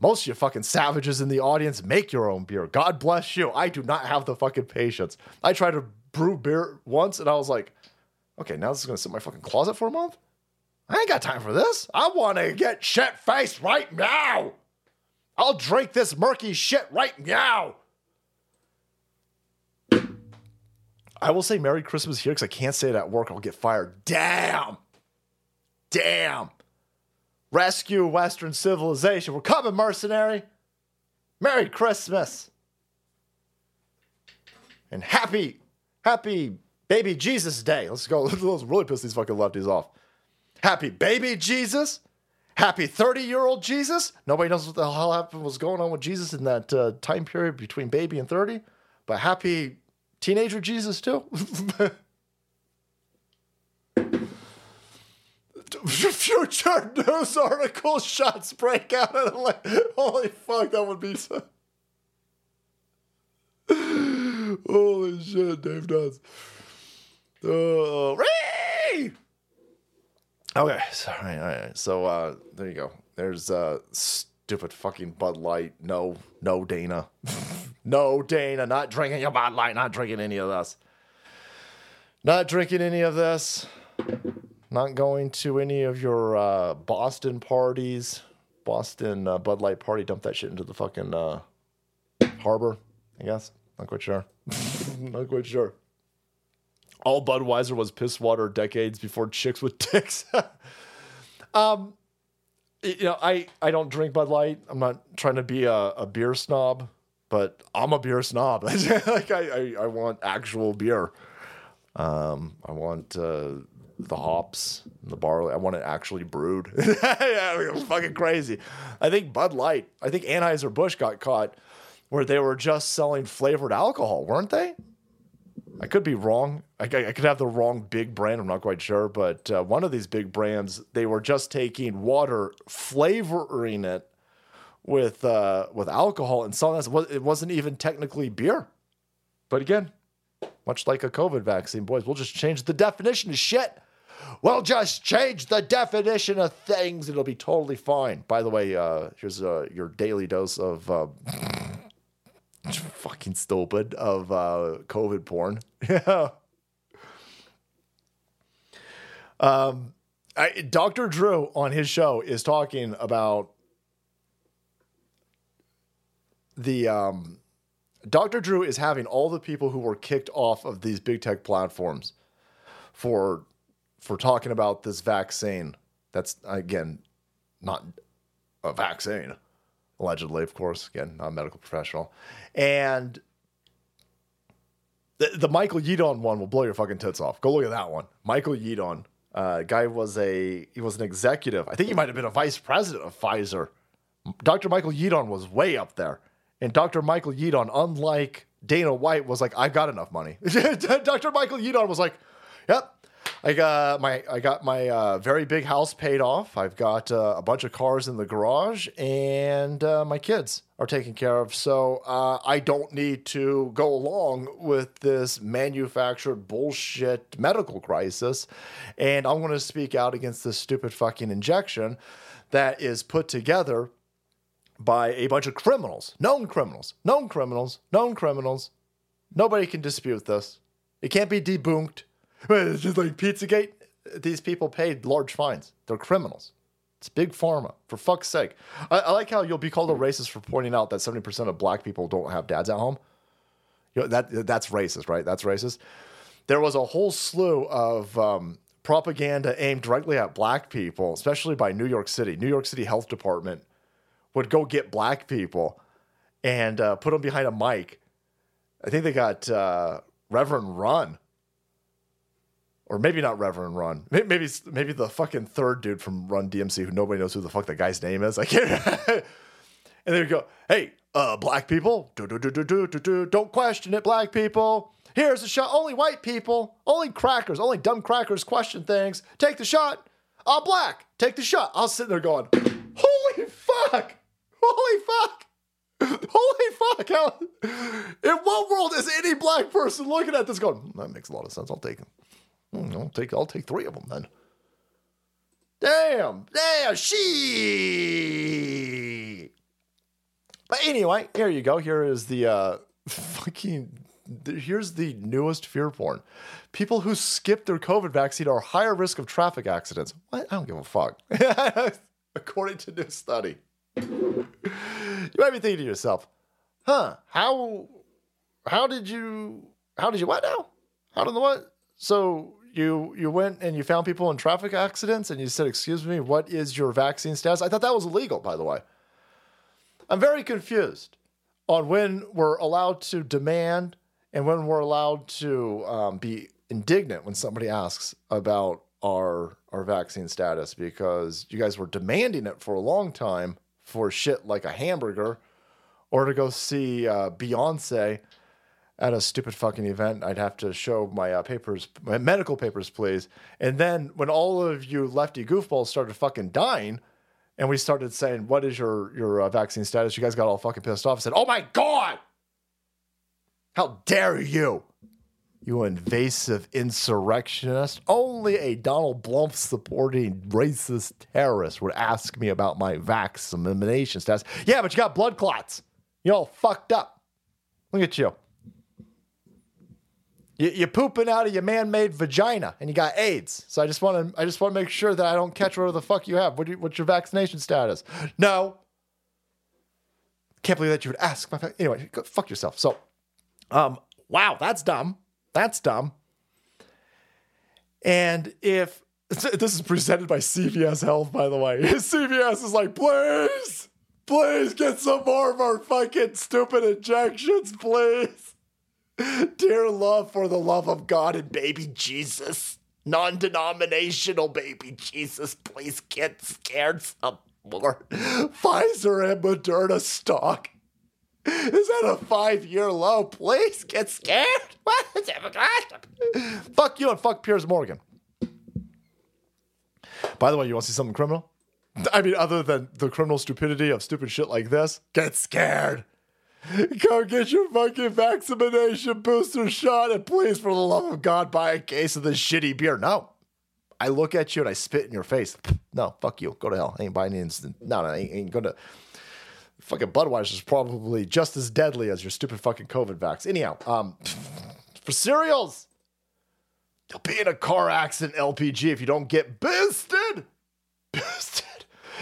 Most of you fucking savages in the audience make your own beer. God bless you. I do not have the fucking patience. I tried to brew beer once and I was like, okay, now this is gonna sit in my fucking closet for a month? I ain't got time for this. I want to get shit faced right now. I'll drink this murky shit right now. I will say Merry Christmas here because I can't say it at work. I'll get fired. Damn. Damn. Rescue Western civilization. We're coming, mercenary. Merry Christmas. And happy, happy baby Jesus Day. Let's go. Let's really piss these fucking lefties off. Happy baby Jesus. Happy 30 year old Jesus. Nobody knows what the hell happened, was going on with Jesus in that uh, time period between baby and 30. But happy teenager Jesus, too. Future news article shots break out. Holy fuck, that would be so. Holy shit, Dave does. Uh, Okay, so, all right, all right. so uh, there you go. There's uh, stupid fucking Bud Light. No, no, Dana. no, Dana. Not drinking your Bud Light. Not drinking any of this. Not drinking any of this. Not going to any of your uh, Boston parties. Boston uh, Bud Light party. Dump that shit into the fucking uh, harbor, I guess. Not quite sure. Not quite sure all Budweiser was piss water decades before chicks with dicks. um, you know, I, I don't drink Bud Light. I'm not trying to be a, a beer snob, but I'm a beer snob. like I, I, I, want actual beer. Um, I want uh, the hops, the barley. I want it actually brewed. yeah, it was fucking crazy. I think Bud Light. I think Anheuser Busch got caught where they were just selling flavored alcohol, weren't they? I could be wrong. I, I, could have the wrong big brand. I'm not quite sure, but uh, one of these big brands, they were just taking water, flavoring it with uh, with alcohol, and selling that. It wasn't even technically beer. But again, much like a COVID vaccine, boys, we'll just change the definition of shit. We'll just change the definition of things. It'll be totally fine. By the way, uh, here's uh, your daily dose of uh, fucking stupid of uh, COVID porn. Yeah. um, I, Dr. Drew on his show is talking about the um, Dr. Drew is having all the people who were kicked off of these big tech platforms for for talking about this vaccine. That's again not a vaccine allegedly, of course, again, not a medical professional. And the, the Michael Yeadon one will blow your fucking tits off. Go look at that one. Michael Yeadon. Uh, guy was a he was an executive. I think he might have been a vice president of Pfizer. Dr. Michael Yeadon was way up there. And Dr. Michael Yeadon, unlike Dana White, was like, I've got enough money. Dr. Michael Yeadon was like, Yep, I got my I got my uh, very big house paid off. I've got uh, a bunch of cars in the garage, and uh, my kids are taken care of. So uh, I don't need to go along with this manufactured bullshit medical crisis. And I'm going to speak out against this stupid fucking injection that is put together by a bunch of criminals, known criminals, known criminals, known criminals. Nobody can dispute this. It can't be debunked. it's just like Pizzagate. These people paid large fines. They're criminals. It's big pharma. For fuck's sake. I, I like how you'll be called a racist for pointing out that 70% of black people don't have dads at home. You know, that that's racist, right? That's racist. There was a whole slew of um, propaganda aimed directly at black people, especially by New York City. New York City Health Department would go get black people and uh, put them behind a mic. I think they got uh, Reverend Run, or maybe not Reverend Run. Maybe, maybe the fucking third dude from Run DMC who nobody knows who the fuck that guy's name is. I can't. and they would go, "Hey, uh, black people, do, do, do, do, do, do, do. don't question it, black people. Here's the shot. Only white people, only crackers, only dumb crackers question things. Take the shot. All black, take the shot. I'll sit there going, holy fuck, holy fuck. Holy fuck! How, in what world is any black person looking at this going, that makes a lot of sense. I'll take them. Hmm, I'll take I'll take three of them then. Damn, damn, she. But anyway, here you go. Here is the uh, fucking. Here's the newest fear porn. People who skip their COVID vaccine are higher risk of traffic accidents. What? I don't give a fuck. According to new study. You might be thinking to yourself, huh, how how did you how did you what now? How did the what? So you you went and you found people in traffic accidents and you said, excuse me, what is your vaccine status? I thought that was illegal, by the way. I'm very confused on when we're allowed to demand and when we're allowed to um, be indignant when somebody asks about our our vaccine status because you guys were demanding it for a long time for shit like a hamburger or to go see uh, Beyonce at a stupid fucking event. I'd have to show my uh, papers, my medical papers, please. And then when all of you lefty goofballs started fucking dying, and we started saying, "What is your your uh, vaccine status?" You guys got all fucking pissed off and said, "Oh my god, how dare you!" You invasive insurrectionist. Only a Donald Blump supporting racist terrorist would ask me about my vaccination status. Yeah, but you got blood clots. You're all fucked up. Look at you. you you're pooping out of your man-made vagina, and you got AIDS. So I just want to, I just want to make sure that I don't catch whatever the fuck you have. What you, what's your vaccination status? No. Can't believe that you would ask. My, anyway, fuck yourself. So, um, wow, that's dumb. That's dumb. And if this is presented by CVS Health, by the way, CVS is like, please, please get some more of our fucking stupid injections, please. Dear love, for the love of God and baby Jesus, non denominational baby Jesus, please get scared some more. Pfizer and Moderna stock is that a five year low. Please get scared. What? Fuck you and fuck Piers Morgan. By the way, you want to see something criminal? I mean, other than the criminal stupidity of stupid shit like this, get scared. Go get your fucking vaccination booster shot and please, for the love of God, buy a case of this shitty beer. No. I look at you and I spit in your face. No, fuck you. Go to hell. I ain't buying any. No, no, I ain't, ain't gonna fucking Budweiser is probably just as deadly as your stupid fucking COVID vax. Anyhow, um, for cereals, you'll be in a car accident LPG if you don't get boosted. Boosted.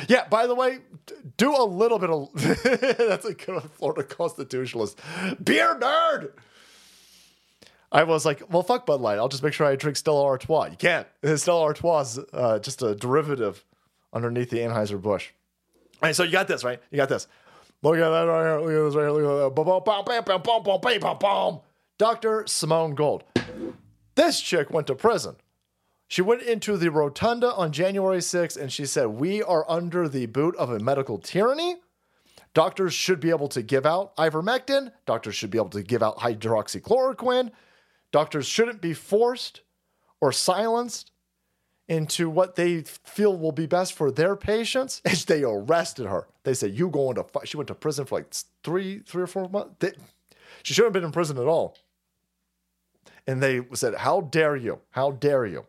Yeah, by the way, do a little bit of that's a good Florida constitutionalist. Beer nerd. I was like, well, fuck Bud Light. I'll just make sure I drink Stella Artois. You can't. Stella Artois is uh, just a derivative underneath the Anheuser-Busch. All right, so you got this, right? You got this. Look at that right here. Look at this right here. Look at that. Dr. Simone Gold. This chick went to prison. She went into the rotunda on January 6th and she said, We are under the boot of a medical tyranny. Doctors should be able to give out ivermectin. Doctors should be able to give out hydroxychloroquine. Doctors shouldn't be forced or silenced into what they feel will be best for their patients. And they arrested her. They said, "You going to?" She went to prison for like three, three or four months. They, she shouldn't have been in prison at all. And they said, "How dare you? How dare you?"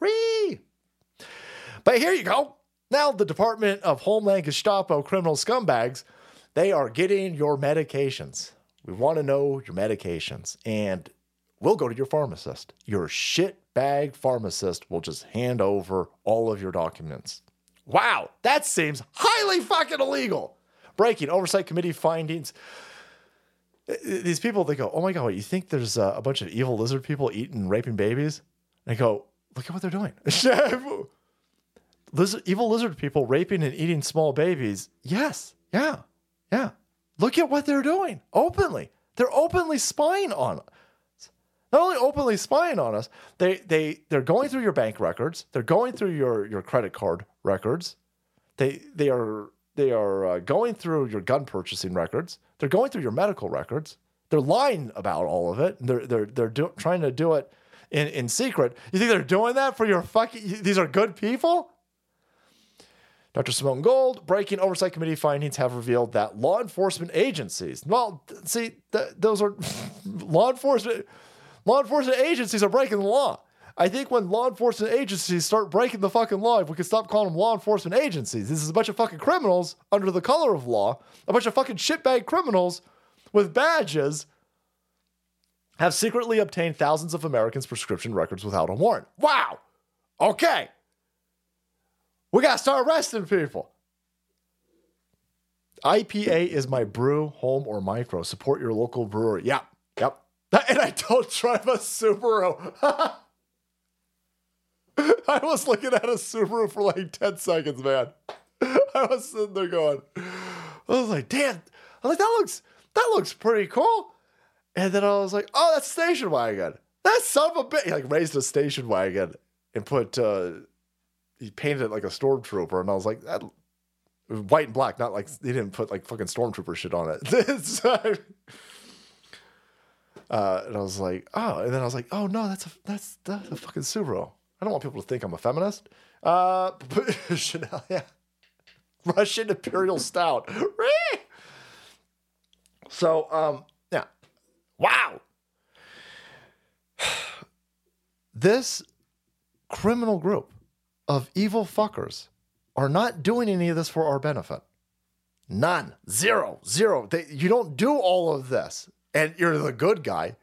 Ree. But here you go. Now the Department of Homeland Gestapo criminal scumbags, they are getting your medications. We want to know your medications. And we'll go to your pharmacist. Your shitbag pharmacist will just hand over all of your documents. Wow, that seems highly fucking illegal. Breaking oversight committee findings. These people, they go, oh my God, what, you think there's a, a bunch of evil lizard people eating, raping babies? And I go, look at what they're doing. lizard, evil lizard people raping and eating small babies. Yes, yeah, yeah. Look at what they're doing openly. They're openly spying on. Not only openly spying on us, they they they're going through your bank records. They're going through your your credit card records. They they are they are uh, going through your gun purchasing records. They're going through your medical records. They're lying about all of it. They're they're they're do, trying to do it in in secret. You think they're doing that for your fucking? These are good people. Dr. Simone Gold, breaking oversight committee findings have revealed that law enforcement agencies, well, see, th- those are law enforcement, law enforcement agencies are breaking the law. I think when law enforcement agencies start breaking the fucking law, if we could stop calling them law enforcement agencies, this is a bunch of fucking criminals under the color of law, a bunch of fucking shitbag criminals with badges have secretly obtained thousands of Americans' prescription records without a warrant. Wow. Okay. We got to start arresting people. IPA is my brew, home, or micro. Support your local brewery. Yep. Yep. And I don't drive a Subaru. I was looking at a Subaru for like 10 seconds, man. I was sitting there going, I was like, damn. I was like, that looks that looks pretty cool. And then I was like, oh, that's station wagon. That son of a bitch. He like raised a station wagon and put uh he painted it like a stormtrooper, and I was like, that white and black, not like he didn't put like fucking stormtrooper shit on it. uh, and I was like, oh, and then I was like, oh no, that's a that's that's a fucking Subaru. I don't want people to think I'm a feminist. Uh, Chanel, yeah. Russian Imperial Stout. so, um, yeah. Wow. This criminal group of evil fuckers are not doing any of this for our benefit. None. Zero. Zero. They, you don't do all of this, and you're the good guy.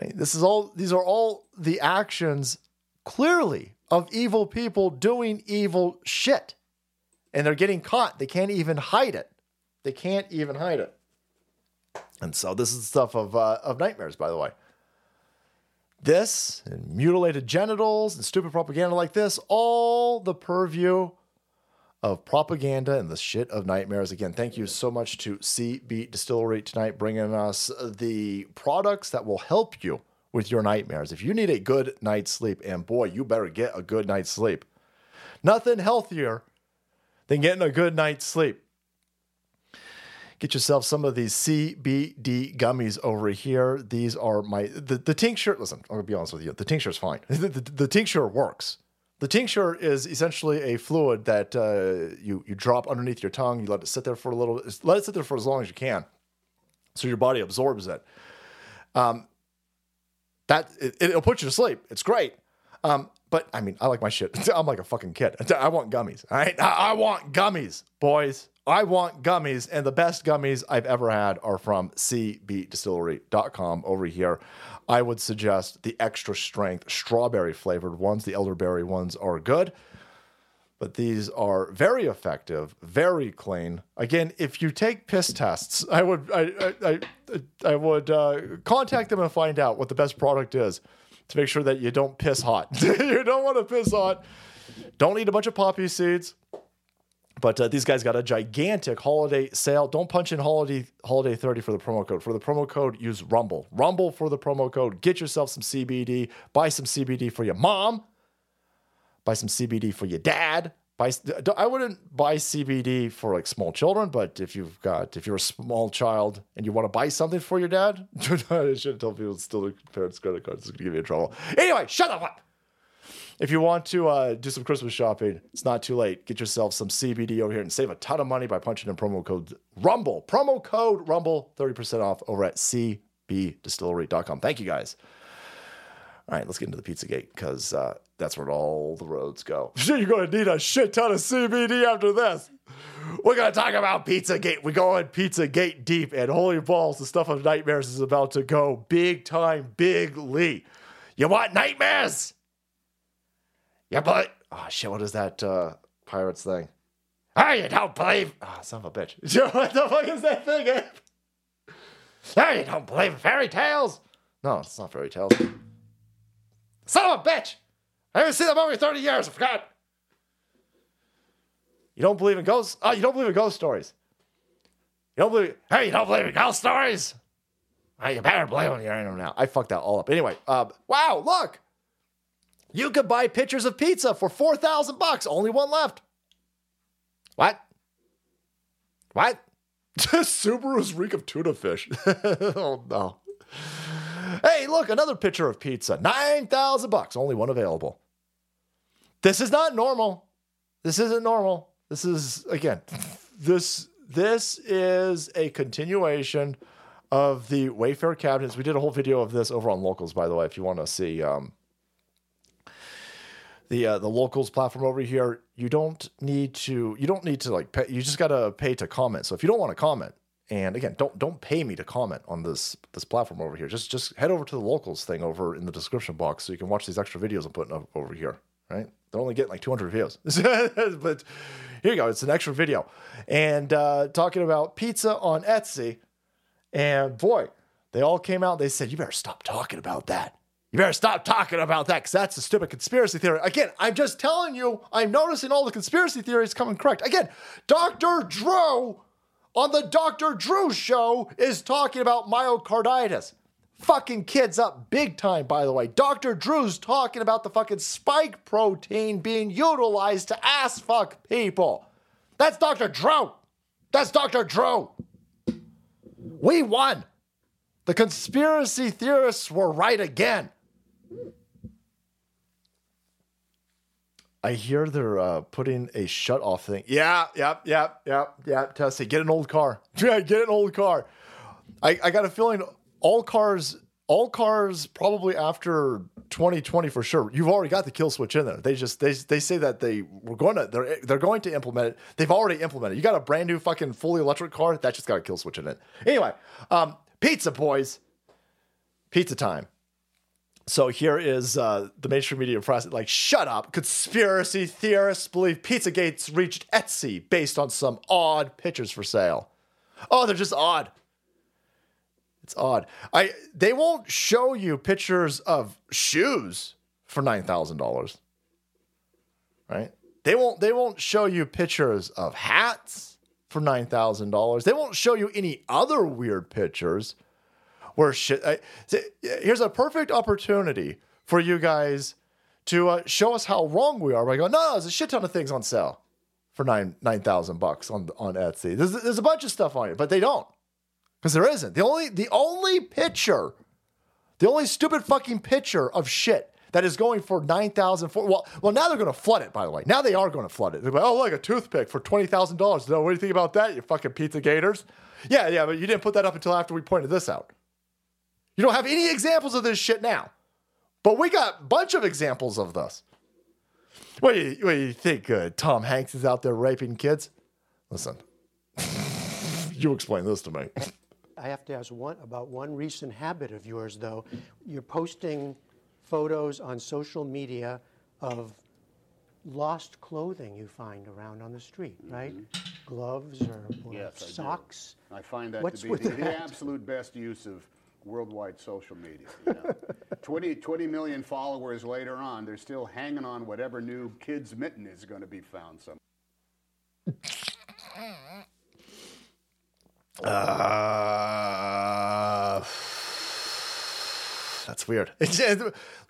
Right? This is all. These are all the actions, clearly, of evil people doing evil shit, and they're getting caught. They can't even hide it. They can't even hide it. And so this is stuff of uh, of nightmares, by the way. This and mutilated genitals and stupid propaganda like this, all the purview of propaganda and the shit of nightmares. Again, thank you so much to CB Distillery tonight, bringing us the products that will help you with your nightmares. If you need a good night's sleep, and boy, you better get a good night's sleep. Nothing healthier than getting a good night's sleep. Get yourself some of these CBD gummies over here. These are my the, the tincture. Listen, I'm gonna be honest with you. The tincture is fine. the, the, the tincture works. The tincture is essentially a fluid that uh, you you drop underneath your tongue. You let it sit there for a little. Let it sit there for as long as you can, so your body absorbs it. Um, that it, it'll put you to sleep. It's great. Um, but I mean, I like my shit. I'm like a fucking kid. I want gummies. All right, I, I want gummies, boys. I want gummies, and the best gummies I've ever had are from cbdistillery.com over here. I would suggest the extra strength strawberry flavored ones. The elderberry ones are good, but these are very effective, very clean. Again, if you take piss tests, I would I I, I, I would uh, contact them and find out what the best product is to make sure that you don't piss hot. you don't want to piss hot. Don't eat a bunch of poppy seeds. But uh, these guys got a gigantic holiday sale. Don't punch in holiday holiday 30 for the promo code. For the promo code, use Rumble. Rumble for the promo code. Get yourself some CBD. Buy some CBD for your mom. Buy some CBD for your dad. Buy, I wouldn't buy CBD for like small children, but if you've got if you're a small child and you want to buy something for your dad, I shouldn't tell people still the parents' credit cards. It's gonna give you trouble. Anyway, shut up if you want to uh, do some Christmas shopping, it's not too late. Get yourself some CBD over here and save a ton of money by punching in promo code Rumble. Promo code Rumble, 30% off over at cbdistillery.com. Thank you guys. All right, let's get into the pizza gate because uh, that's where all the roads go. You're going to need a shit ton of CBD after this. We're gonna talk about Pizzagate. We're going Pizzagate deep, and holy balls, the stuff of nightmares is about to go big time, big Lee. You want nightmares? Yeah, but oh shit, what is that uh, pirates thing? Oh, you don't believe? Oh, son of a bitch. what the fuck is that thing? Oh, you don't believe in fairy tales? No, it's not fairy tales. Son of a bitch! I haven't seen that movie in 30 years. I forgot. You don't believe in ghosts? Oh, you don't believe in ghost stories. You don't believe? Hey, you don't believe in ghost stories? Oh, you better believe in them now. I fucked that all up. Anyway, uh, wow, look. You could buy pictures of pizza for 4,000 bucks. Only one left. What? What? Subaru's reek of tuna fish. oh no. Hey, look, another picture of pizza. 9,000 bucks, only one available. This is not normal. This isn't normal. This is again, this this is a continuation of the Wayfair cabinets. We did a whole video of this over on Locals, by the way, if you want to see um, the uh, the Locals platform over here. You don't need to. You don't need to like. Pay, you just gotta pay to comment. So if you don't want to comment, and again, don't don't pay me to comment on this this platform over here. Just just head over to the Locals thing over in the description box so you can watch these extra videos I'm putting up over here. Right? They're only getting like 200 views, but here you go. It's an extra video, and uh, talking about pizza on Etsy. And boy, they all came out. They said, "You better stop talking about that. You better stop talking about that because that's a stupid conspiracy theory." Again, I'm just telling you. I'm noticing all the conspiracy theories coming correct. Again, Doctor Drew on the Dr. Drew show is talking about myocarditis fucking kids up big time, by the way. Dr. Drew's talking about the fucking spike protein being utilized to ass fuck people. That's Dr. Drew. That's Dr. Drew. We won. The conspiracy theorists were right again. I hear they're uh, putting a shut off thing. Yeah, yep, yep, yep, yep. Tessie, get an old car. Yeah, get an old car. I, I got a feeling all cars all cars probably after 2020 for sure. You've already got the kill switch in there. They just they they say that they were going to they're they're going to implement it. They've already implemented. You got a brand new fucking fully electric car that just got a kill switch in it. Anyway, um, pizza boys, pizza time. So here is uh, the mainstream media press like, shut up. Conspiracy theorists believe Pizzagate's reached Etsy based on some odd pictures for sale. Oh, they're just odd. It's odd. I they won't show you pictures of shoes for nine thousand dollars. Right? They won't they won't show you pictures of hats for nine thousand dollars. They won't show you any other weird pictures where shit. I, here's a perfect opportunity for you guys to uh, show us how wrong we are by going, no, there's a shit ton of things on sale for nine nine thousand bucks on on Etsy. There's there's a bunch of stuff on it, but they don't because there isn't. The only the only picture, the only stupid fucking picture of shit that is going for nine thousand. Well, well, now they're going to flood it. By the way, now they are going to flood it. They're like, oh, look, a toothpick for twenty thousand dollars. No what do you think about that? You fucking pizza gators. Yeah, yeah, but you didn't put that up until after we pointed this out. You don't have any examples of this shit now, but we got a bunch of examples of this. What do you, what do you think? Uh, Tom Hanks is out there raping kids? Listen, you explain this to me. I have to ask one about one recent habit of yours, though. You're posting photos on social media of lost clothing you find around on the street, right? Mm-hmm. Gloves or, or yes, socks. I, I, find that What's to be the, the, absolute best use of worldwide social media. You know? 20, 20 million followers later on, they're still hanging on whatever new kid's mitten is going to be found somewhere. Uh, that's weird.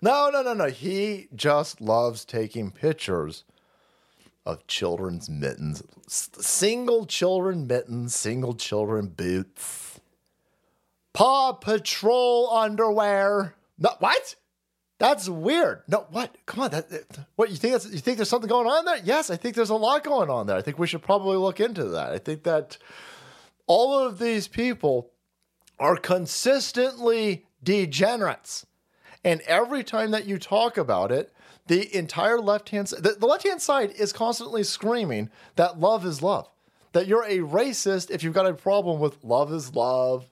no, no, no, no. He just loves taking pictures of children's mittens, single children mittens, single children boots, Paw Patrol underwear. No, what? That's weird. No, what? Come on. That, what you think? That's, you think there's something going on there? Yes, I think there's a lot going on there. I think we should probably look into that. I think that all of these people are consistently degenerates. And every time that you talk about it, the entire left hand the, the left hand side is constantly screaming that love is love. that you're a racist if you've got a problem with love is love.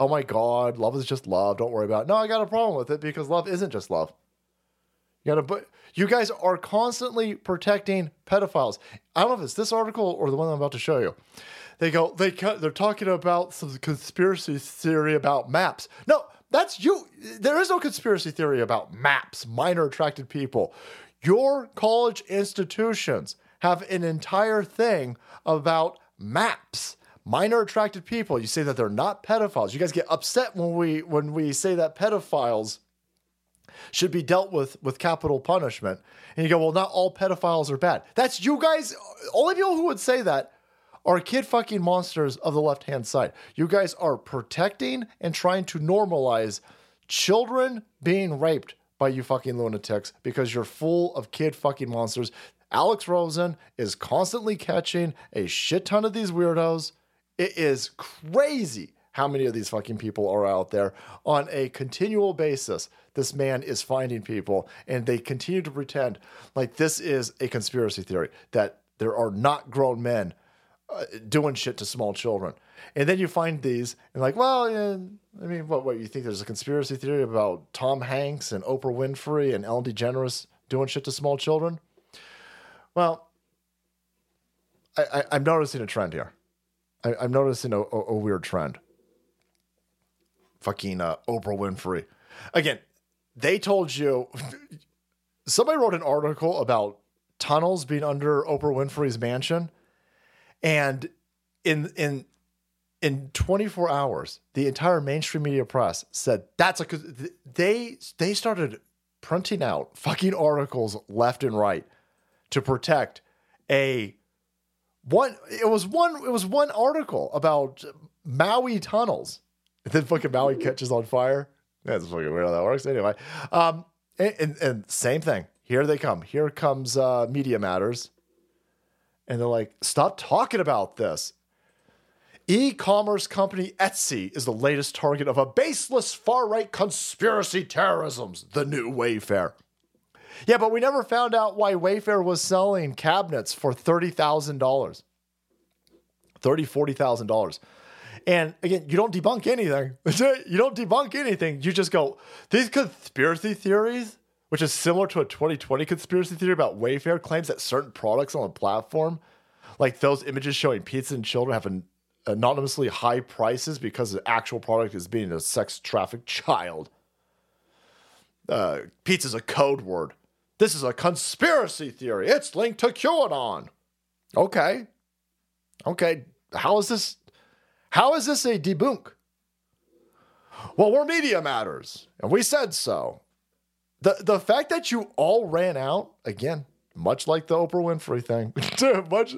Oh my God, love is just love. Don't worry about it. No, I got a problem with it because love isn't just love. You gotta but you guys are constantly protecting pedophiles. I don't know if it's this article or the one I'm about to show you. They go, they cut. they're talking about some conspiracy theory about maps. No, that's you. There is no conspiracy theory about maps, minor attracted people. Your college institutions have an entire thing about maps minor attracted people you say that they're not pedophiles. You guys get upset when we when we say that pedophiles should be dealt with with capital punishment. And you go well not all pedophiles are bad. That's you guys only people who would say that are kid fucking monsters of the left hand side. You guys are protecting and trying to normalize children being raped by you fucking lunatics because you're full of kid fucking monsters. Alex Rosen is constantly catching a shit ton of these weirdos. It is crazy how many of these fucking people are out there on a continual basis. This man is finding people and they continue to pretend like this is a conspiracy theory that there are not grown men uh, doing shit to small children. And then you find these and like, well, yeah, I mean, what, what, you think there's a conspiracy theory about Tom Hanks and Oprah Winfrey and Ellen DeGeneres doing shit to small children? Well, I, am noticing a trend here. I, am noticing a, a, a, weird trend. Fucking uh, Oprah Winfrey. Again, they told you. somebody wrote an article about tunnels being under Oprah Winfrey's mansion, and in in in 24 hours, the entire mainstream media press said that's a. They they started printing out fucking articles left and right to protect a one it was one it was one article about Maui tunnels. And then fucking Maui catches on fire. That's fucking weird how that works. Anyway. Um and, and, and same thing. Here they come. Here comes uh Media Matters. And they're like, stop talking about this. E commerce company Etsy is the latest target of a baseless far right conspiracy terrorism's the new Wayfair. Yeah, but we never found out why Wayfair was selling cabinets for $30,000. $30,000, $40,000. And again, you don't debunk anything. you don't debunk anything. You just go, these conspiracy theories, which is similar to a 2020 conspiracy theory about Wayfair, claims that certain products on the platform, like those images showing pizza and children, have an anonymously high prices because the actual product is being a sex trafficked child. Uh, pizza's a code word. This is a conspiracy theory. It's linked to QAnon. Okay. Okay. How is this? How is this a debunk? Well, we're Media Matters, and we said so. The the fact that you all ran out, again, much like the Oprah Winfrey thing, much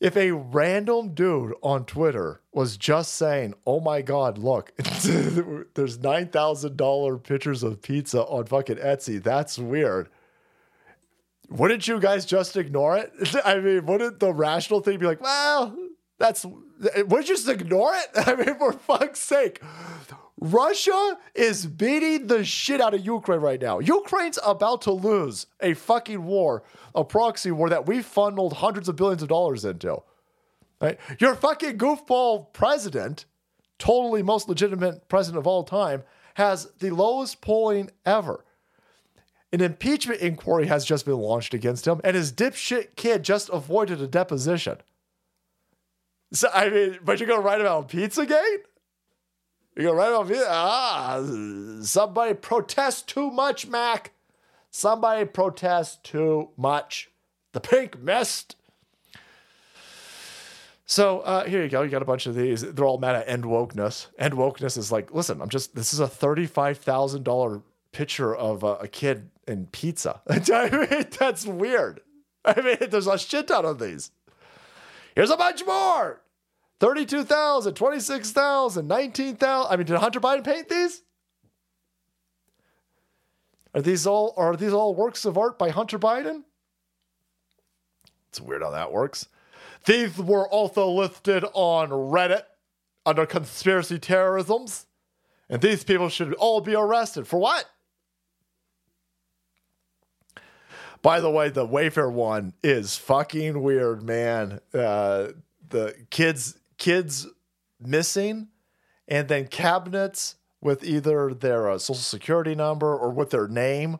if a random dude on Twitter was just saying, "Oh my God, look, there's nine thousand dollar pictures of pizza on fucking Etsy," that's weird. Wouldn't you guys just ignore it? I mean, wouldn't the rational thing be like, "Well, that's," would you just ignore it? I mean, for fuck's sake, Russia is beating the shit out of Ukraine right now. Ukraine's about to lose a fucking war, a proxy war that we funneled hundreds of billions of dollars into. Right? Your fucking goofball president, totally most legitimate president of all time, has the lowest polling ever. An impeachment inquiry has just been launched against him, and his dipshit kid just avoided a deposition. So I mean, but you're gonna write about Pizzagate? You go right off here. Ah, somebody protest too much, Mac. Somebody protest too much. The pink mist. So uh, here you go. You got a bunch of these. They're all mad at end wokeness. End wokeness is like, listen, I'm just. This is a thirty-five thousand dollar picture of a, a kid in pizza. I mean, that's weird. I mean, there's a shit ton of these. Here's a bunch more. 32,000, 26,000, 19,000. I mean, did Hunter Biden paint these? Are these all are these all works of art by Hunter Biden? It's weird how that works. These were also listed on Reddit under conspiracy terrorisms. And these people should all be arrested. For what? By the way, the Wayfair one is fucking weird, man. Uh, the kids kids missing, and then cabinets with either their uh, social security number or with their name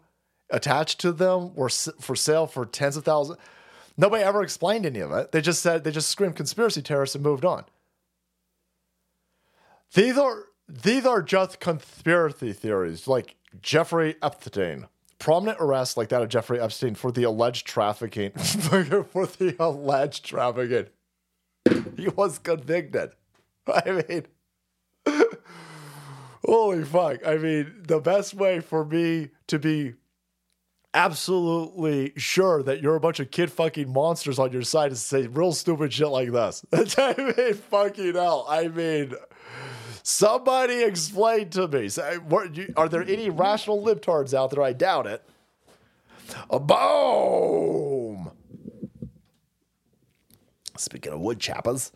attached to them were s- for sale for tens of thousands. Nobody ever explained any of it. They just said they just screamed conspiracy terrorists and moved on. These are these are just conspiracy theories, like Jeffrey Epstein. Prominent arrest like that of Jeffrey Epstein for the alleged trafficking. for the alleged trafficking. He was convicted. I mean, holy fuck. I mean, the best way for me to be absolutely sure that you're a bunch of kid fucking monsters on your side is to say real stupid shit like this. I mean, fucking hell. I mean, somebody explain to me. Are there any rational libtards out there? I doubt it. A boom. Speaking of wood chappers,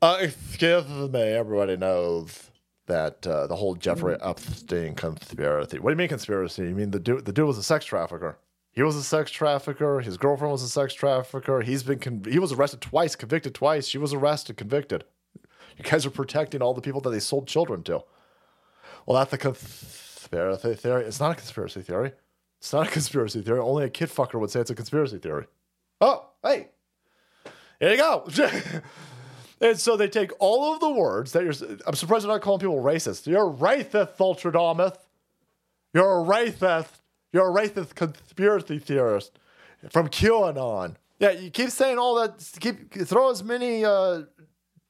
uh, excuse me, everybody knows that uh, the whole Jeffrey Epstein conspiracy. What do you mean conspiracy? You mean the dude? The dude was a sex trafficker. He was a sex trafficker. His girlfriend was a sex trafficker. He's been con- he was arrested twice, convicted twice. She was arrested, convicted. You guys are protecting all the people that they sold children to. Well, that's a conspiracy theory. It's not a conspiracy theory. It's not a conspiracy theory. Only a kid fucker would say it's a conspiracy theory. Oh, hey, here you go. and so they take all of the words that you're. I'm surprised they're not calling people racist. You're racist, Ultradamus. You're a racist. You're a racist conspiracy theorist from QAnon. Yeah, you keep saying all that. Keep throw as many uh,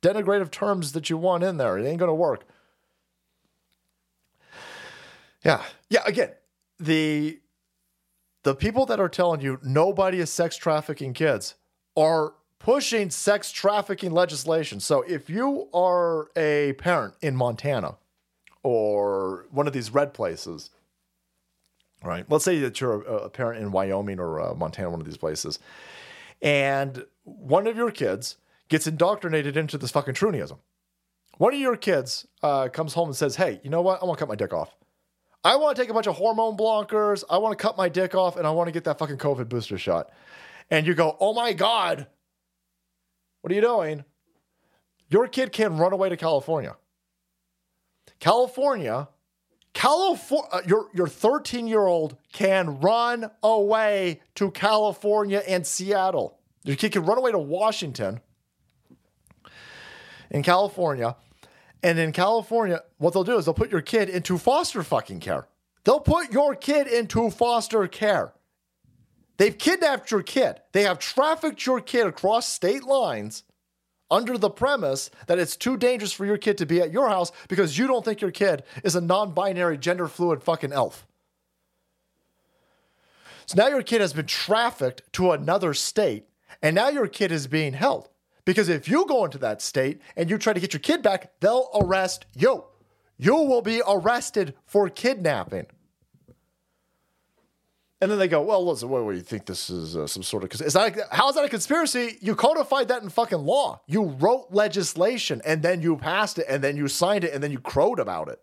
denigrative terms that you want in there. It ain't gonna work. Yeah, yeah. Again, the the people that are telling you nobody is sex trafficking kids are pushing sex trafficking legislation. So if you are a parent in Montana or one of these red places, right? Let's say that you're a, parent in Wyoming or uh, Montana, one of these places, and one of your kids gets indoctrinated into this fucking Troonism. One of your kids uh, comes home and says, "Hey, you know what? I want to cut my dick off. I want to take a bunch of hormone blockers. I want to cut my dick off, and I want to get that fucking COVID booster shot." And you go, "Oh my god, what are you doing?" Your kid can run away to California. California, California, uh, your your 13 year old can run away to California and Seattle. Your kid can run away to Washington. In California, and in California, what they'll do is they'll put your kid into foster fucking care. They'll put your kid into foster care. They've kidnapped your kid. They have trafficked your kid across state lines under the premise that it's too dangerous for your kid to be at your house because you don't think your kid is a non binary, gender fluid fucking elf. So now your kid has been trafficked to another state, and now your kid is being held. Because if you go into that state and you try to get your kid back, they'll arrest you. You will be arrested for kidnapping. And then they go, well, listen, what do you think this is uh, some sort of? Is that how is that a conspiracy? You codified that in fucking law. You wrote legislation and then you passed it and then you signed it and then you crowed about it.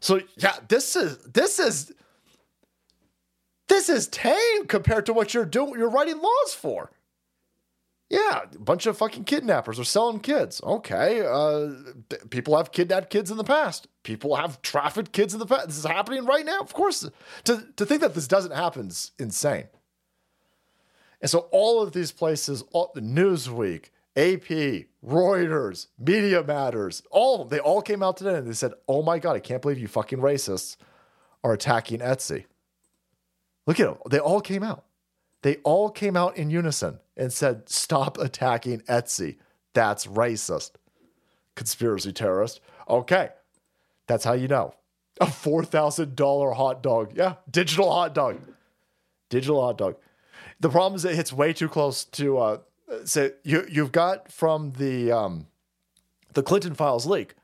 So yeah, this is this is this is tame compared to what you're doing. You're writing laws for. Yeah, a bunch of fucking kidnappers are selling kids. Okay, uh, people have kidnapped kids in the past. People have trafficked kids in the past. This is happening right now. Of course, to to think that this doesn't happen is insane. And so all of these places, all, Newsweek, AP, Reuters, Media Matters, all they all came out today and they said, "Oh my god, I can't believe you fucking racists are attacking Etsy." Look at them. They all came out. They all came out in unison and said, Stop attacking Etsy. That's racist. Conspiracy terrorist. Okay. That's how you know. A $4,000 hot dog. Yeah. Digital hot dog. Digital hot dog. The problem is it hits way too close to, uh, say, you, you've got from the, um, the Clinton files leak,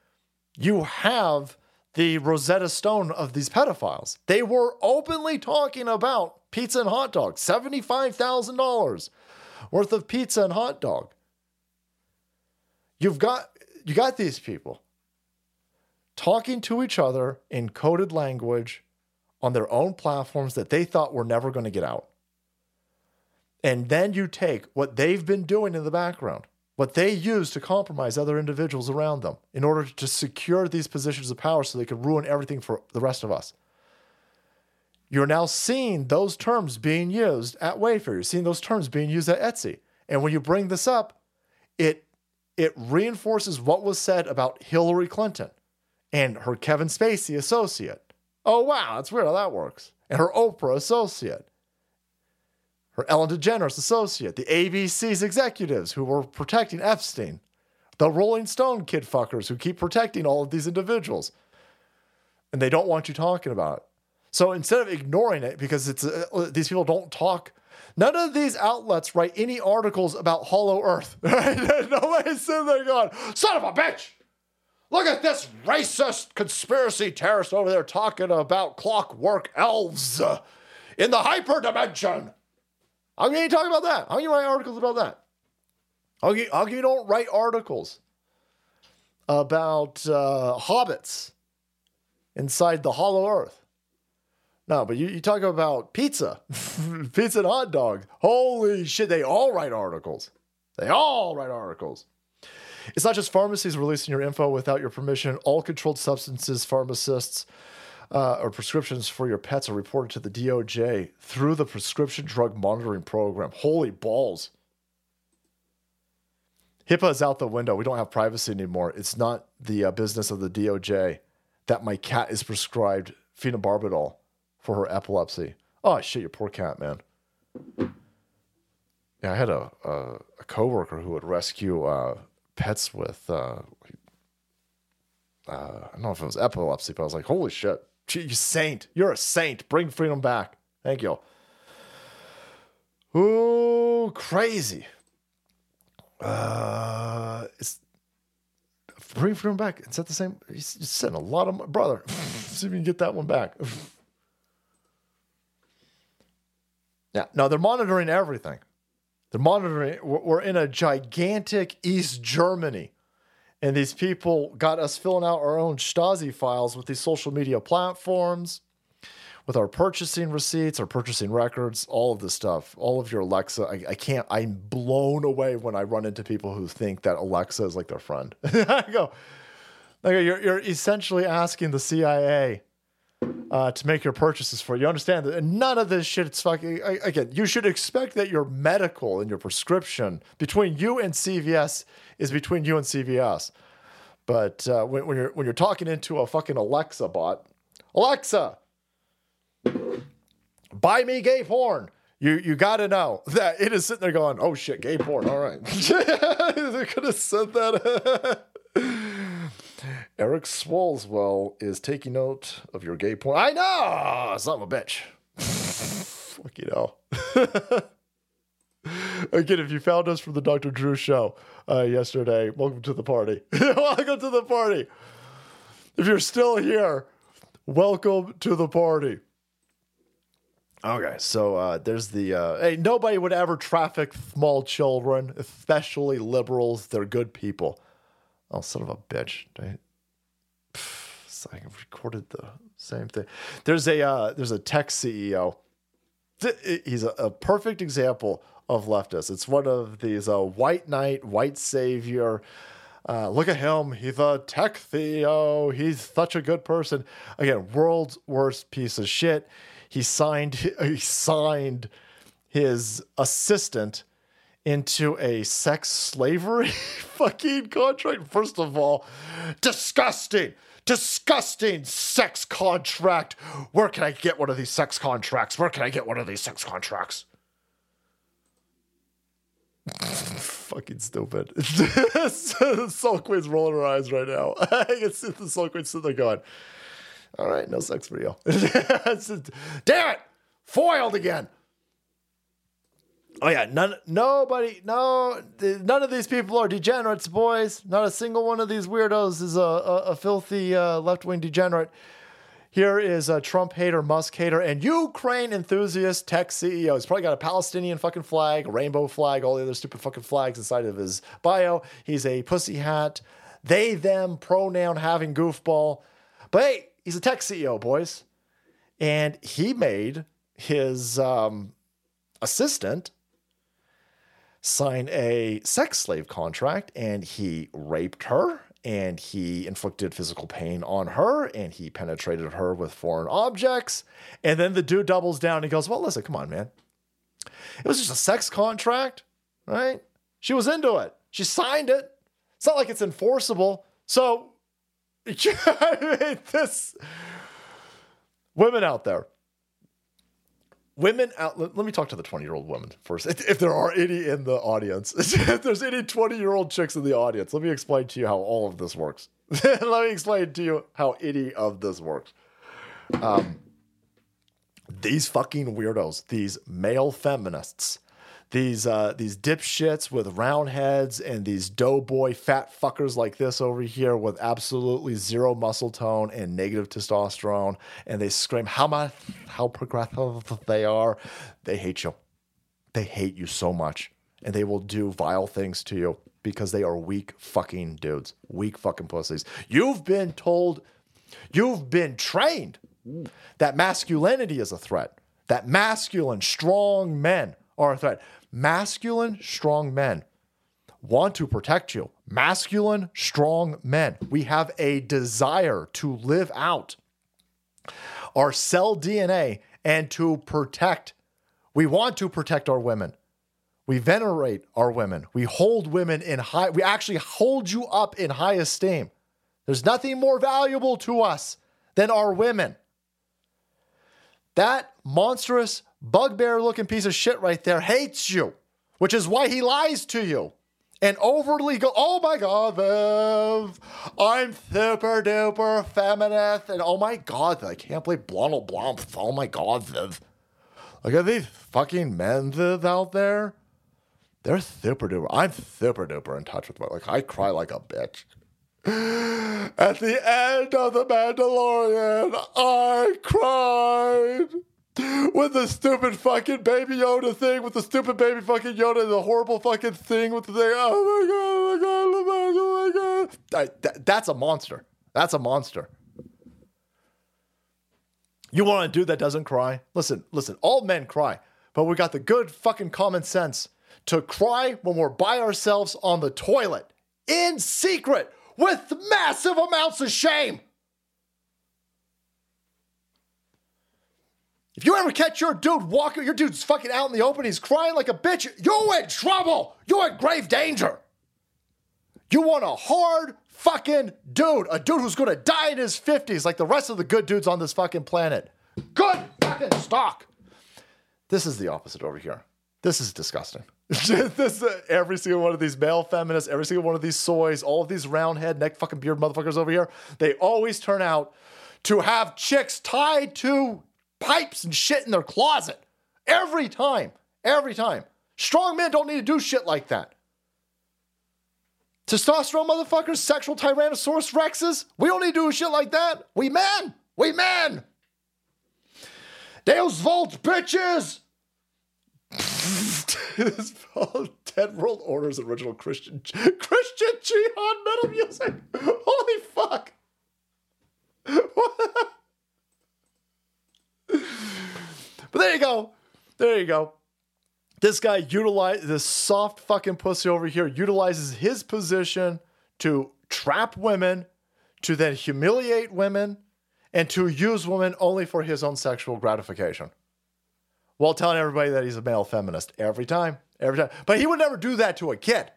you have the Rosetta Stone of these pedophiles. They were openly talking about pizza and hot dog, $75,000 worth of pizza and hot dog. You've got you got these people talking to each other in coded language on their own platforms that they thought were never going to get out. And then you take what they've been doing in the background, what they use to compromise other individuals around them in order to secure these positions of power so they could ruin everything for the rest of us. You're now seeing those terms being used at Wayfair. You're seeing those terms being used at Etsy. And when you bring this up, it it reinforces what was said about Hillary Clinton and her Kevin Spacey associate. Oh wow, that's weird how that works. And her Oprah associate her Ellen DeGeneres associate, the ABC's executives who were protecting Epstein, the Rolling Stone kid fuckers who keep protecting all of these individuals. And they don't want you talking about it. So instead of ignoring it because it's uh, these people don't talk, none of these outlets write any articles about Hollow Earth. Right? Nobody's sitting there going, "Son of a bitch! Look at this racist conspiracy terrorist over there talking about clockwork elves in the hyperdimension." How can you talk about that? How can you write articles about that? How can you, you don't write articles about uh, hobbits inside the hollow earth? No, but you, you talk about pizza, pizza and hot dog. Holy shit, they all write articles. They all write articles. It's not just pharmacies releasing your info without your permission. All controlled substances pharmacists uh, or prescriptions for your pets are reported to the DOJ through the Prescription Drug Monitoring Program. Holy balls. HIPAA is out the window. We don't have privacy anymore. It's not the uh, business of the DOJ that my cat is prescribed phenobarbital for her epilepsy. Oh, shit, your poor cat, man. Yeah, I had a, a, a coworker who would rescue uh, pets with, uh, uh, I don't know if it was epilepsy, but I was like, holy shit. You saint. You're a saint. Bring freedom back. Thank you. Ooh, crazy. Uh, it's bring freedom back. Is that the same? He's sending a lot of my brother. See if you can get that one back. yeah, no, they're monitoring everything. They're monitoring. We're in a gigantic East Germany and these people got us filling out our own Stasi files with these social media platforms, with our purchasing receipts, our purchasing records, all of this stuff, all of your Alexa. I, I can't, I'm blown away when I run into people who think that Alexa is like their friend. I go, go you're, you're essentially asking the CIA uh, to make your purchases for you. Understand that none of this shit. It's fucking again. You should expect that your medical and your prescription between you and CVS is between you and CVS. But uh, when, when, you're when you're talking into a fucking Alexa bot, Alexa, buy me gay porn. You you got to know that it is sitting there going, oh shit, gay porn. All right, they could have said that. Eric Swalwell is taking note of your gay porn. I know, son of a bitch. Fuck you know. Again, if you found us from the Dr. Drew show uh, yesterday, welcome to the party. welcome to the party. If you're still here, welcome to the party. Okay, so uh, there's the uh, hey. Nobody would ever traffic small children, especially liberals. They're good people. Oh, son of a bitch! I, I recorded the same thing. There's a uh, there's a tech CEO. He's a, a perfect example of leftists. It's one of these uh, white knight, white savior. Uh, look at him. He's a tech Theo. He's such a good person. Again, world's worst piece of shit. He signed he signed his assistant into a sex slavery fucking contract. First of all, disgusting. Disgusting sex contract. Where can I get one of these sex contracts? Where can I get one of these sex contracts? Fucking stupid. Soul Queen's rolling her eyes right now. I can see the Soul Queen sitting there going, All right, no sex for you. Damn it! Foiled again. Oh yeah, none, nobody, no, none of these people are degenerates, boys. Not a single one of these weirdos is a, a, a filthy uh, left-wing degenerate. Here is a Trump hater, Musk hater, and Ukraine enthusiast tech CEO. He's probably got a Palestinian fucking flag, a rainbow flag, all the other stupid fucking flags inside of his bio. He's a pussy hat, they, them pronoun having goofball. But hey, he's a tech CEO, boys. and he made his um, assistant sign a sex slave contract and he raped her and he inflicted physical pain on her and he penetrated her with foreign objects. And then the dude doubles down and he goes, Well, listen, come on, man. It was just a sex contract, right? She was into it. She signed it. It's not like it's enforceable. So, this women out there, women out let, me talk to the 20 year old women first if, if there are any in the audience. If there's any 20 year old chicks in the audience let me explain to you how all of this works. Let me explain to you how any of this works. Um, these fucking weirdos these male feminists these uh, these dipshits with round heads and these doughboy fat fuckers like this over here with absolutely zero muscle tone and negative testosterone, and they scream how much how progressive they are. They hate you. They hate you so much, and they will do vile things to you because they are weak fucking dudes, weak fucking pussies. You've been told, you've been trained that masculinity is a threat. That masculine, strong men are a threat. Masculine, strong men want to protect you. Masculine, strong men. We have a desire to live out our cell DNA and to protect. We want to protect our women. We venerate our women. We hold women in high, we actually hold you up in high esteem. There's nothing more valuable to us than our women. That monstrous bugbear looking piece of shit right there hates you, which is why he lies to you and overly go, oh my God, Viv, I'm super duper feminist. And oh my God, I can't believe Blonde Blomp. Oh my God, Viv. Look at these fucking men Viv out there. They're super duper. I'm super duper in touch with my, like, I cry like a bitch. At the end of The Mandalorian, I cried with the stupid fucking baby Yoda thing, with the stupid baby fucking Yoda, the horrible fucking thing with the thing. Oh my god, oh my god, oh my god. oh I, that, that's a monster. That's a monster. You want a dude that doesn't cry? Listen, listen, all men cry, but we got the good fucking common sense to cry when we're by ourselves on the toilet in secret with massive amounts of shame. If you ever catch your dude walking, your dude's fucking out in the open, he's crying like a bitch, you're in trouble. You're in grave danger. You want a hard fucking dude, a dude who's gonna die in his 50s like the rest of the good dudes on this fucking planet. Good fucking stock. This is the opposite over here. This is disgusting. this uh, every single one of these male feminists, every single one of these soys, all of these round head, neck fucking beard motherfuckers over here, they always turn out to have chicks tied to pipes and shit in their closet. Every time. Every time. Strong men don't need to do shit like that. Testosterone motherfuckers, sexual Tyrannosaurus Rexes, we don't need to do shit like that. We men. We men. Deus Vult, bitches. this is 10 World Order's original Christian Christian jihad metal music. Holy fuck. But there you go. There you go. This guy utilizes this soft fucking pussy over here utilizes his position to trap women, to then humiliate women, and to use women only for his own sexual gratification. While telling everybody that he's a male feminist every time, every time. But he would never do that to a kid.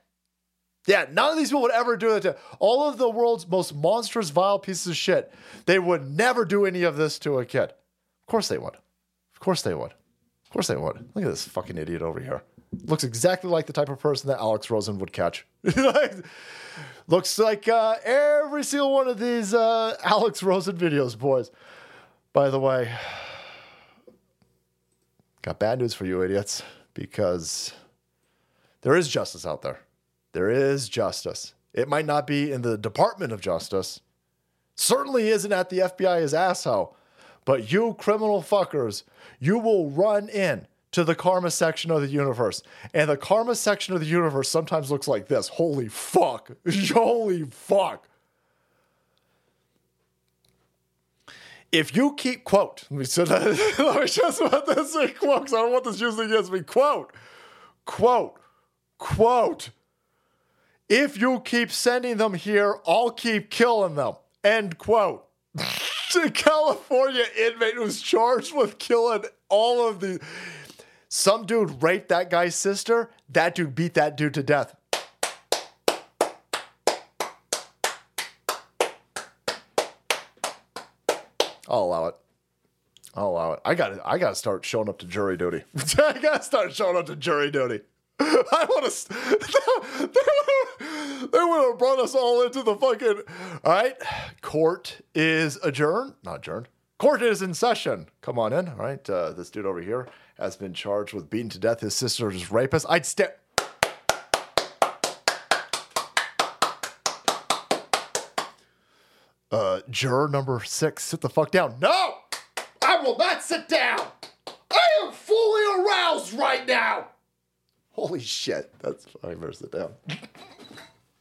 Yeah, none of these people would ever do it to all of the world's most monstrous, vile pieces of shit. They would never do any of this to a kid. Of course they would. Of course they would. Of course they would. Look at this fucking idiot over here. Looks exactly like the type of person that Alex Rosen would catch. Looks like uh, every single one of these uh, Alex Rosen videos, boys. By the way, got bad news for you idiots because there is justice out there. There is justice. It might not be in the Department of Justice, certainly isn't at the FBI's asshole, but you criminal fuckers, you will run in to the karma section of the universe. And the karma section of the universe sometimes looks like this. Holy fuck. Holy fuck. if you keep quote, let me, so that, let me just put this in quote because I don't want this used against me. Quote, quote, quote. If you keep sending them here, I'll keep killing them. End quote. The California inmate was charged with killing all of the. Some dude raped that guy's sister. That dude beat that dude to death. I'll allow it. I'll allow it. I got I got to start showing up to jury duty. I got to start showing up to jury duty. I want to. They would have brought us all into the fucking. All right, court is adjourned. Not adjourned. Court is in session. Come on in. All right, uh, this dude over here has been charged with beating to death his sister's rapist. I'd step. Uh, juror number six, sit the fuck down. No, I will not sit down. I am fully aroused right now. Holy shit, that's I better sit down.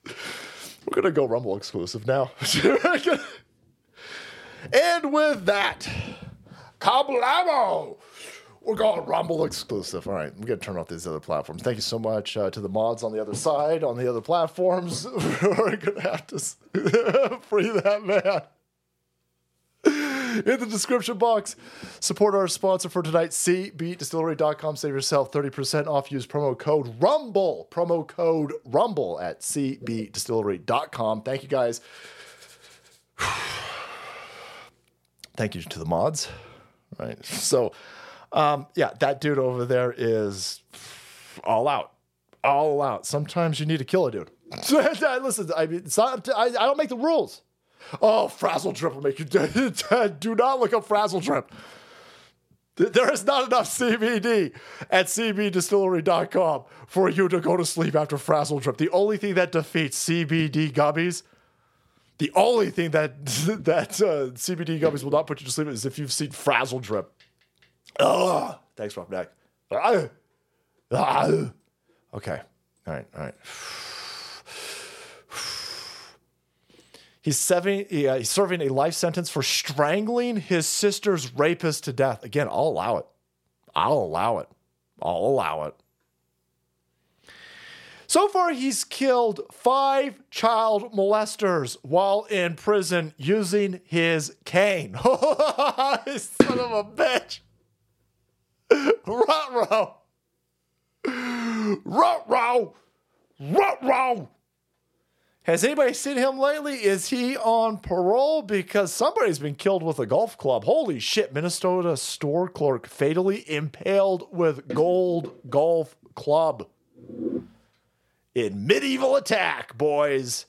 We're gonna go Rumble exclusive now. and with that, Kablamo! We're going Rumble exclusive. All right, I'm gonna turn off these other platforms. Thank you so much uh, to the mods on the other side, on the other platforms. We're gonna have to free that man. In the description box, support our sponsor for tonight, cbdistillery.com. Save yourself 30% off. Use promo code RUMBLE. Promo code RUMBLE at cbdistillery.com. Thank you guys. Thank you to the mods. Right. So, um, yeah, that dude over there is all out. All out. Sometimes you need to kill a dude. Listen, I mean, it's not, I, I don't make the rules. Oh, frazzle drip will make you dead. Do not look up frazzle drip. There is not enough CBD at cbdistillery.com for you to go to sleep after frazzle drip. The only thing that defeats CBD gummies, the only thing that that uh, CBD gummies will not put you to sleep is if you've seen frazzle drip. Ugh. Thanks, Rough Neck. Ah. Okay. All right. All right. He's serving, yeah, uh, he's serving a life sentence for strangling his sister's rapist to death. Again, I'll allow it. I'll allow it. I'll allow it. So far, he's killed five child molesters while in prison using his cane. Son of a bitch. Ruh-roh. Ruh-roh. Ruh-roh. Has anybody seen him lately? Is he on parole? Because somebody's been killed with a golf club. Holy shit. Minnesota store clerk fatally impaled with gold golf club. In medieval attack, boys.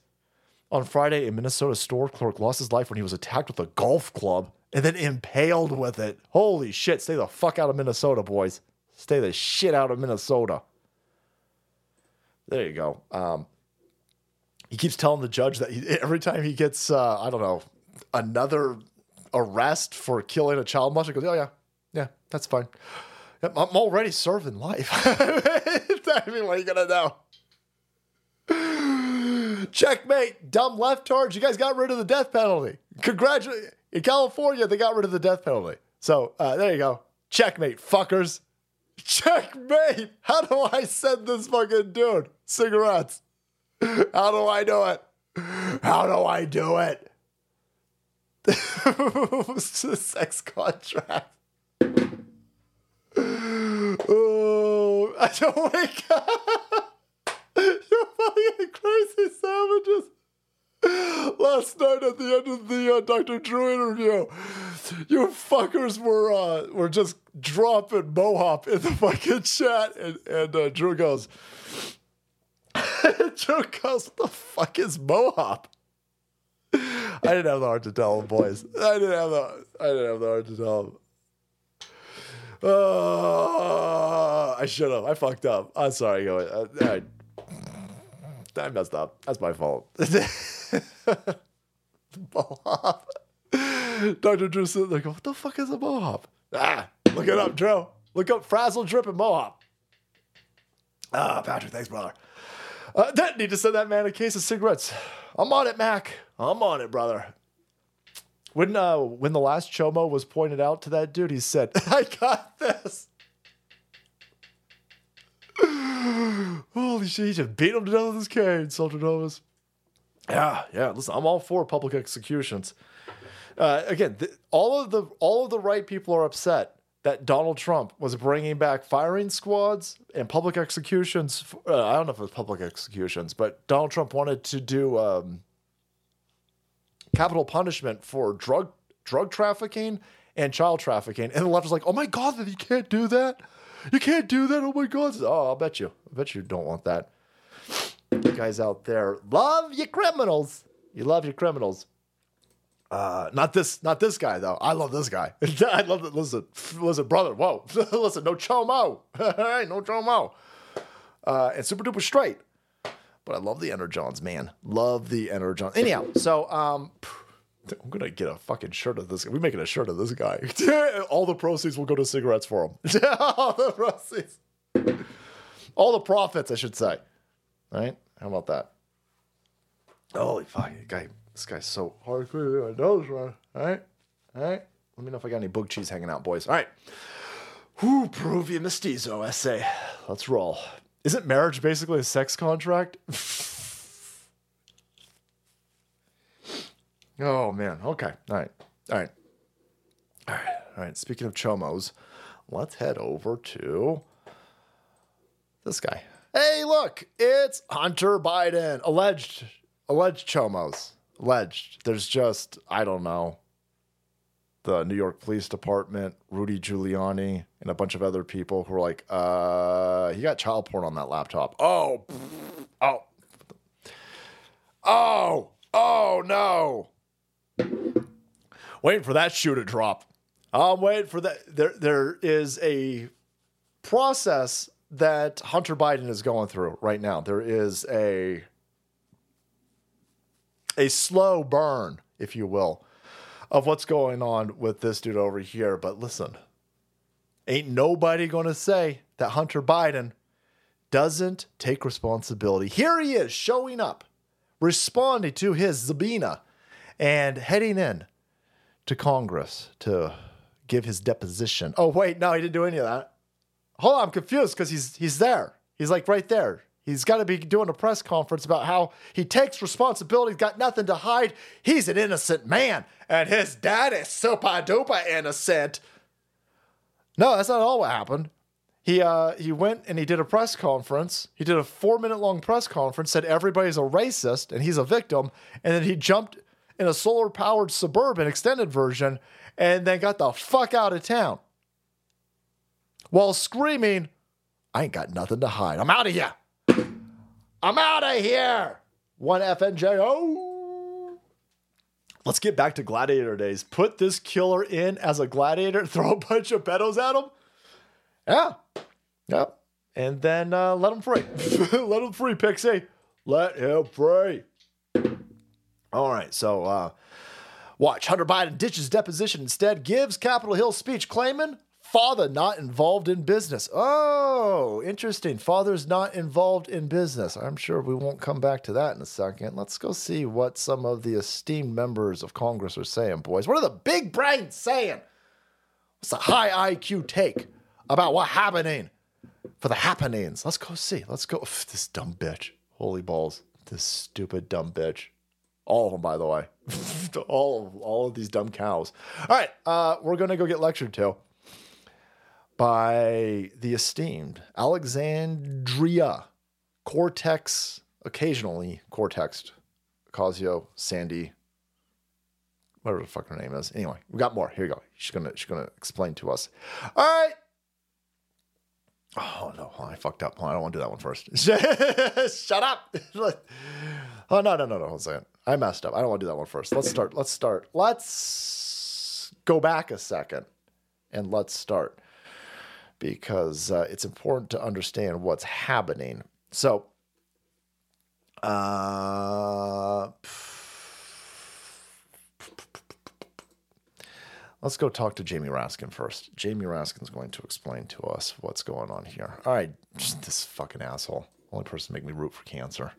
On Friday, a Minnesota store clerk lost his life when he was attacked with a golf club and then impaled with it. Holy shit. Stay the fuck out of Minnesota, boys. Stay the shit out of Minnesota. There you go. Um, he keeps telling the judge that he, every time he gets, uh, I don't know, another arrest for killing a child molester, goes, oh, yeah, yeah, that's fine. I'm already serving life. I mean, what are you to know? Checkmate, dumb leftards. You guys got rid of the death penalty. Congratulations. In California, they got rid of the death penalty. So uh, there you go. Checkmate, fuckers. Checkmate. How do I send this fucking dude cigarettes? How do I do it? How do I do it? Sex contract. Oh, I don't wake up. You're fucking crazy savages. Last night at the end of the uh, Dr. Drew interview, you fuckers were uh, were just dropping mohop in the fucking chat, and, and uh, Drew goes, Drew goes, what the fuck is mohop? I didn't have the heart to tell him, boys. I didn't have the I didn't have the heart to tell him. Uh, I should have. I fucked up. I'm sorry. Go ahead. Uh, I, I messed up. That's my fault. mohop. Dr. Drew said, like, what the fuck is a mohop? Ah, look it up, Drew. Look up frazzle drip and mohop. Ah, Patrick, thanks, brother. Uh, that need to send that man a case of cigarettes. I'm on it, Mac. I'm on it, brother. when uh when the last chomo was pointed out to that dude, he said, "I got this." Holy shit! He just beat him to death with his cane, Soldier Novas. Yeah, yeah. Listen, I'm all for public executions. Uh, again, th- all of the all of the right people are upset that Donald Trump was bringing back firing squads and public executions. Uh, I don't know if it was public executions, but Donald Trump wanted to do um, capital punishment for drug drug trafficking and child trafficking, and the left was like, "Oh my god, that you can't do that! You can't do that! Oh my god!" Oh, I'll bet you, I bet you don't want that. You guys out there love your criminals. You love your criminals. Uh, not this, not this guy though. I love this guy. I love it. Listen, listen, brother. Whoa, listen, no chomo. All right, no chomo. Uh, and super duper straight. But I love the Energons, man. Love the Energons. Anyhow, so um, I'm gonna get a fucking shirt of this. Guy. We're making a shirt of this guy. All the proceeds will go to cigarettes for him. All the proceeds. All the profits, I should say. All right? How about that? Holy fuck, guy. This guy's so. I know this one. All right? All right? Let me know if I got any book cheese hanging out, boys. All right. Whoo, Peruvian mestizo essay. Let's roll. Isn't marriage basically a sex contract? oh, man. Okay. All right. All right. All right. All right. Speaking of chomos, let's head over to this guy. Hey, look, it's Hunter Biden. Alleged, alleged chomos. Alleged. There's just, I don't know, the New York Police Department, Rudy Giuliani, and a bunch of other people who are like, uh, he got child porn on that laptop. Oh, oh, oh, oh, no. Waiting for that shoe to drop. I'm waiting for that. There, there is a process that Hunter Biden is going through right now. There is a a slow burn, if you will, of what's going on with this dude over here. But listen, ain't nobody going to say that Hunter Biden doesn't take responsibility. Here he is showing up, responding to his subpoena, and heading in to Congress to give his deposition. Oh, wait, no, he didn't do any of that. Hold on, I'm confused because he's he's there. He's like right there. He's got to be doing a press conference about how he takes responsibility, he's got nothing to hide. He's an innocent man, and his dad is super duper innocent. No, that's not all what happened. He uh, he went and he did a press conference. He did a four minute long press conference, said everybody's a racist and he's a victim, and then he jumped in a solar powered suburban extended version, and then got the fuck out of town while screaming, I ain't got nothing to hide. I'm out of here. I'm out of here. One FNJO. Let's get back to gladiator days. Put this killer in as a gladiator, throw a bunch of pedos at him. Yeah. Yep. And then uh, let him free. let him free, Pixie. Let him free. All right. So uh, watch. Hunter Biden ditches deposition instead, gives Capitol Hill speech claiming father not involved in business. Oh, interesting. Father's not involved in business. I'm sure we won't come back to that in a second. Let's go see what some of the esteemed members of Congress are saying, boys. What are the big brains saying? What's the high IQ take about what happening for the happenings? Let's go see. Let's go. This dumb bitch. Holy balls. This stupid dumb bitch. All of them, by the way. all, of, all of these dumb cows. All right. Uh, we're going to go get lectured to by the esteemed Alexandria Cortex, occasionally Cortex, Casio, Sandy, whatever the fuck her name is. Anyway, we got more. Here you go. She's gonna she's gonna explain to us. All right. Oh no, I fucked up. I don't want to do that one first. Shut up. oh no, no, no, no. Hold on a second. I messed up. I don't want to do that one first. Let's start. Let's start. Let's go back a second and let's start because uh, it's important to understand what's happening. So, uh, let's go talk to Jamie Raskin first. Jamie Raskin's going to explain to us what's going on here. All right, this fucking asshole. Only person to make me root for cancer.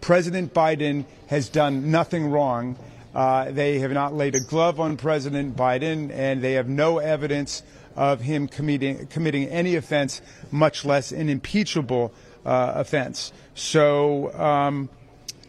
President Biden has done nothing wrong. Uh, they have not laid a glove on President Biden, and they have no evidence of him committing, committing any offense, much less an impeachable uh, offense. So um,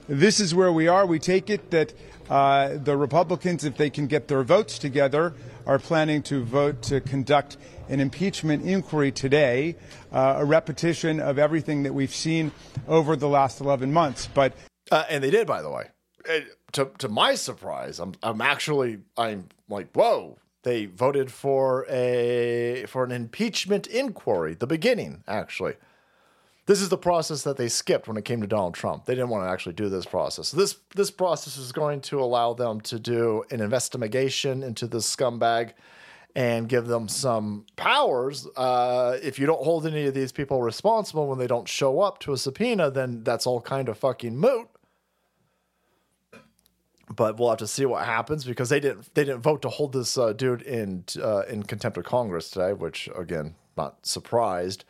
this is where we are. We take it that uh, the Republicans, if they can get their votes together, are planning to vote to conduct an impeachment inquiry today, uh, a repetition of everything that we've seen over the last 11 months. But uh, and they did, by the way. It, to to my surprise, I'm I'm actually I'm like whoa. They voted for a for an impeachment inquiry. The beginning, actually. This is the process that they skipped when it came to Donald Trump. They didn't want to actually do this process. So this this process is going to allow them to do an investigation into this scumbag and give them some powers. Uh, if you don't hold any of these people responsible when they don't show up to a subpoena, then that's all kind of fucking moot. But we'll have to see what happens because they didn't they didn't vote to hold this uh, dude in uh, in contempt of Congress today, which again not surprised.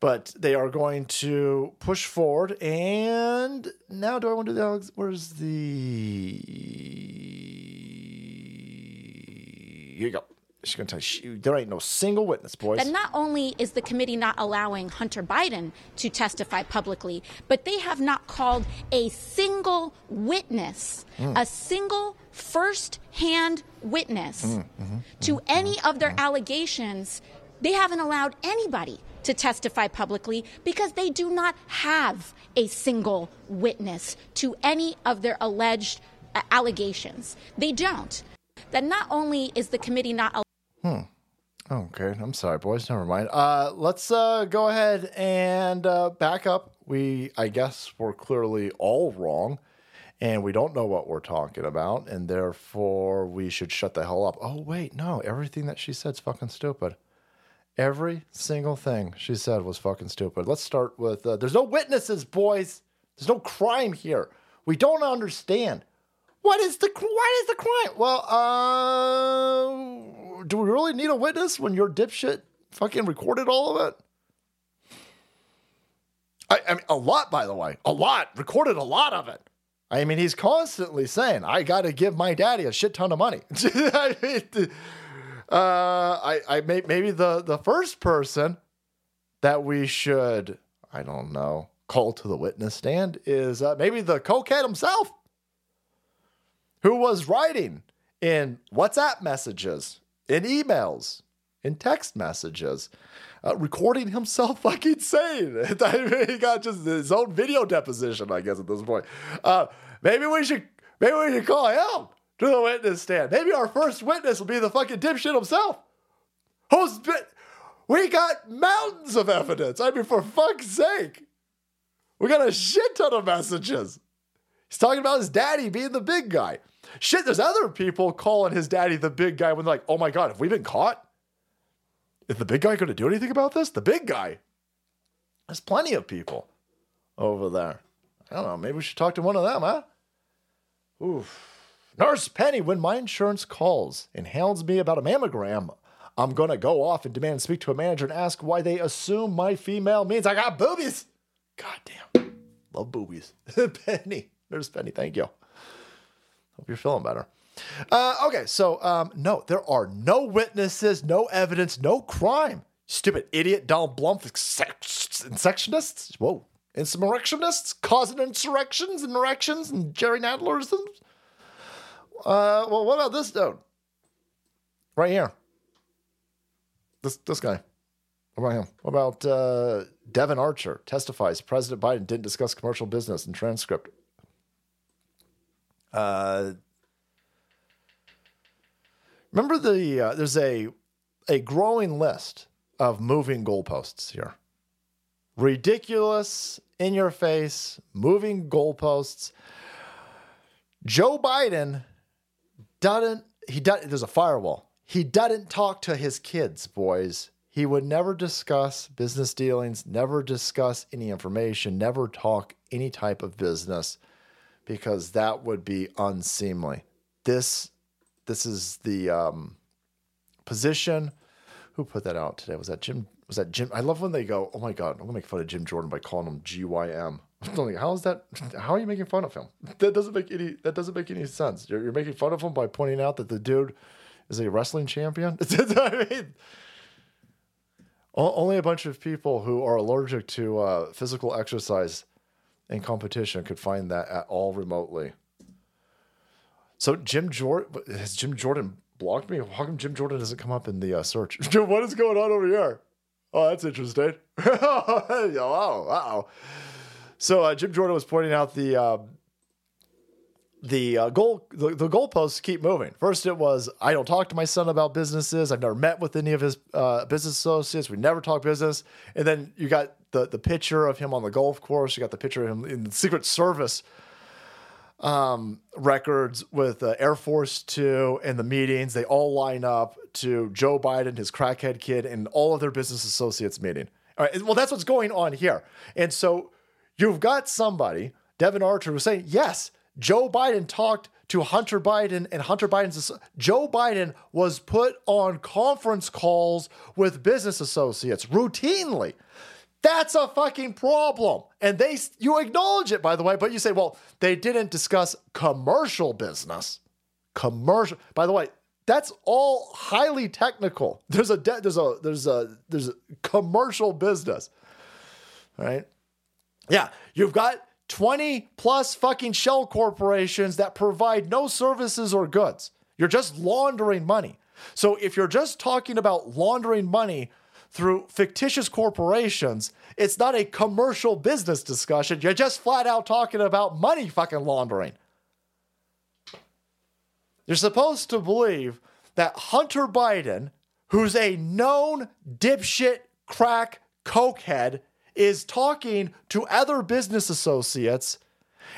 But they are going to push forward, and now do I want to do the where's the here you go. She's going to tell you there ain't no single witness, boys. And not only is the committee not allowing Hunter Biden to testify publicly, but they have not called a single witness, mm. a single first hand witness mm, mm-hmm, to mm-hmm, any of their mm-hmm. allegations. They haven't allowed anybody to testify publicly because they do not have a single witness to any of their alleged uh, allegations. They don't. That not only is the committee not Hmm. Okay, I'm sorry, boys. Never mind. Uh, let's uh, go ahead and uh, back up. We, I guess, we're clearly all wrong, and we don't know what we're talking about, and therefore we should shut the hell up. Oh wait, no, everything that she said's fucking stupid. Every single thing she said was fucking stupid. Let's start with uh, there's no witnesses, boys. There's no crime here. We don't understand. What is the what is the crime? Well, uh, do we really need a witness when your dipshit fucking recorded all of it? I, I mean, a lot, by the way, a lot recorded a lot of it. I mean, he's constantly saying, "I got to give my daddy a shit ton of money." I uh, I, I may, maybe the the first person that we should, I don't know, call to the witness stand is uh, maybe the cokehead himself who was writing in WhatsApp messages, in emails, in text messages, uh, recording himself fucking saying he got just his own video deposition, I guess, at this point. Uh, maybe we should maybe we should call him to the witness stand. Maybe our first witness will be the fucking dipshit himself. Who's been we got mountains of evidence. I mean, for fuck's sake. We got a shit ton of messages. He's talking about his daddy being the big guy. Shit, there's other people calling his daddy the big guy when they're like, oh my God, have we been caught? Is the big guy going to do anything about this? The big guy. There's plenty of people over there. I don't know. Maybe we should talk to one of them, huh? Oof. Nurse Penny, when my insurance calls and hounds me about a mammogram, I'm going to go off and demand to speak to a manager and ask why they assume my female means I got boobies. God damn. Love boobies. Penny. Nurse Penny, thank you. Hope you're feeling better. Uh, okay, so um, no, there are no witnesses, no evidence, no crime. Stupid idiot Donald Blump, insectionists, whoa, insurrectionists, causing insurrections and erections and Jerry Nadlerisms. Uh, well, what about this dude? Right here. This this guy. What about him? What about uh, Devon Archer testifies President Biden didn't discuss commercial business in transcript uh, remember the uh, there's a a growing list of moving goalposts here. Ridiculous, in your face, moving goalposts. Joe Biden doesn't he does there's a firewall. He doesn't talk to his kids, boys. He would never discuss business dealings, never discuss any information, never talk any type of business because that would be unseemly. This this is the um, position. Who put that out today? Was that Jim? Was that Jim? I love when they go, "Oh my God, I'm gonna make fun of Jim Jordan by calling him GYM." Like, how is that? How are you making fun of him? That doesn't make any. That doesn't make any sense. You're, you're making fun of him by pointing out that the dude is a wrestling champion. I mean, only a bunch of people who are allergic to uh, physical exercise and competition could find that at all remotely. So Jim Jordan has Jim Jordan blocked me. How come Jim Jordan doesn't come up in the uh, search? what is going on over here? Oh, that's interesting. oh, wow. So uh, Jim Jordan was pointing out the uh, the uh, goal the, the goalposts keep moving. First, it was I don't talk to my son about businesses. I've never met with any of his uh, business associates. We never talk business. And then you got the the picture of him on the golf course. You got the picture of him in the Secret Service um, records with uh, Air Force Two and the meetings. They all line up to Joe Biden, his crackhead kid, and all of their business associates meeting. All right. Well, that's what's going on here. And so you've got somebody, Devon Archer, who's saying, yes, Joe Biden talked to Hunter Biden and Hunter Biden's Joe Biden was put on conference calls with business associates routinely. That's a fucking problem. And they you acknowledge it by the way, but you say, well, they didn't discuss commercial business. Commercial. By the way, that's all highly technical. There's a de- there's a there's a there's a commercial business. Right? Yeah, you've got 20 plus fucking shell corporations that provide no services or goods. You're just laundering money. So if you're just talking about laundering money through fictitious corporations, it's not a commercial business discussion. You're just flat out talking about money fucking laundering. You're supposed to believe that Hunter Biden, who's a known dipshit crack cokehead, is talking to other business associates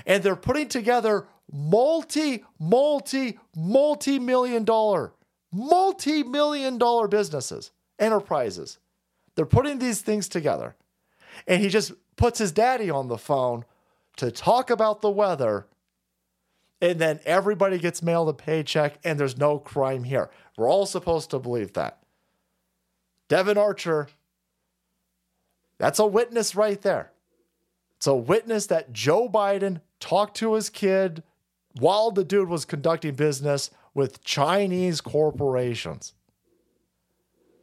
and they're putting together multi, multi, multi million dollar, multi million dollar businesses, enterprises. They're putting these things together. And he just puts his daddy on the phone to talk about the weather. And then everybody gets mailed a paycheck and there's no crime here. We're all supposed to believe that. Devon Archer that's a witness right there. It's a witness that Joe Biden talked to his kid while the dude was conducting business with Chinese corporations.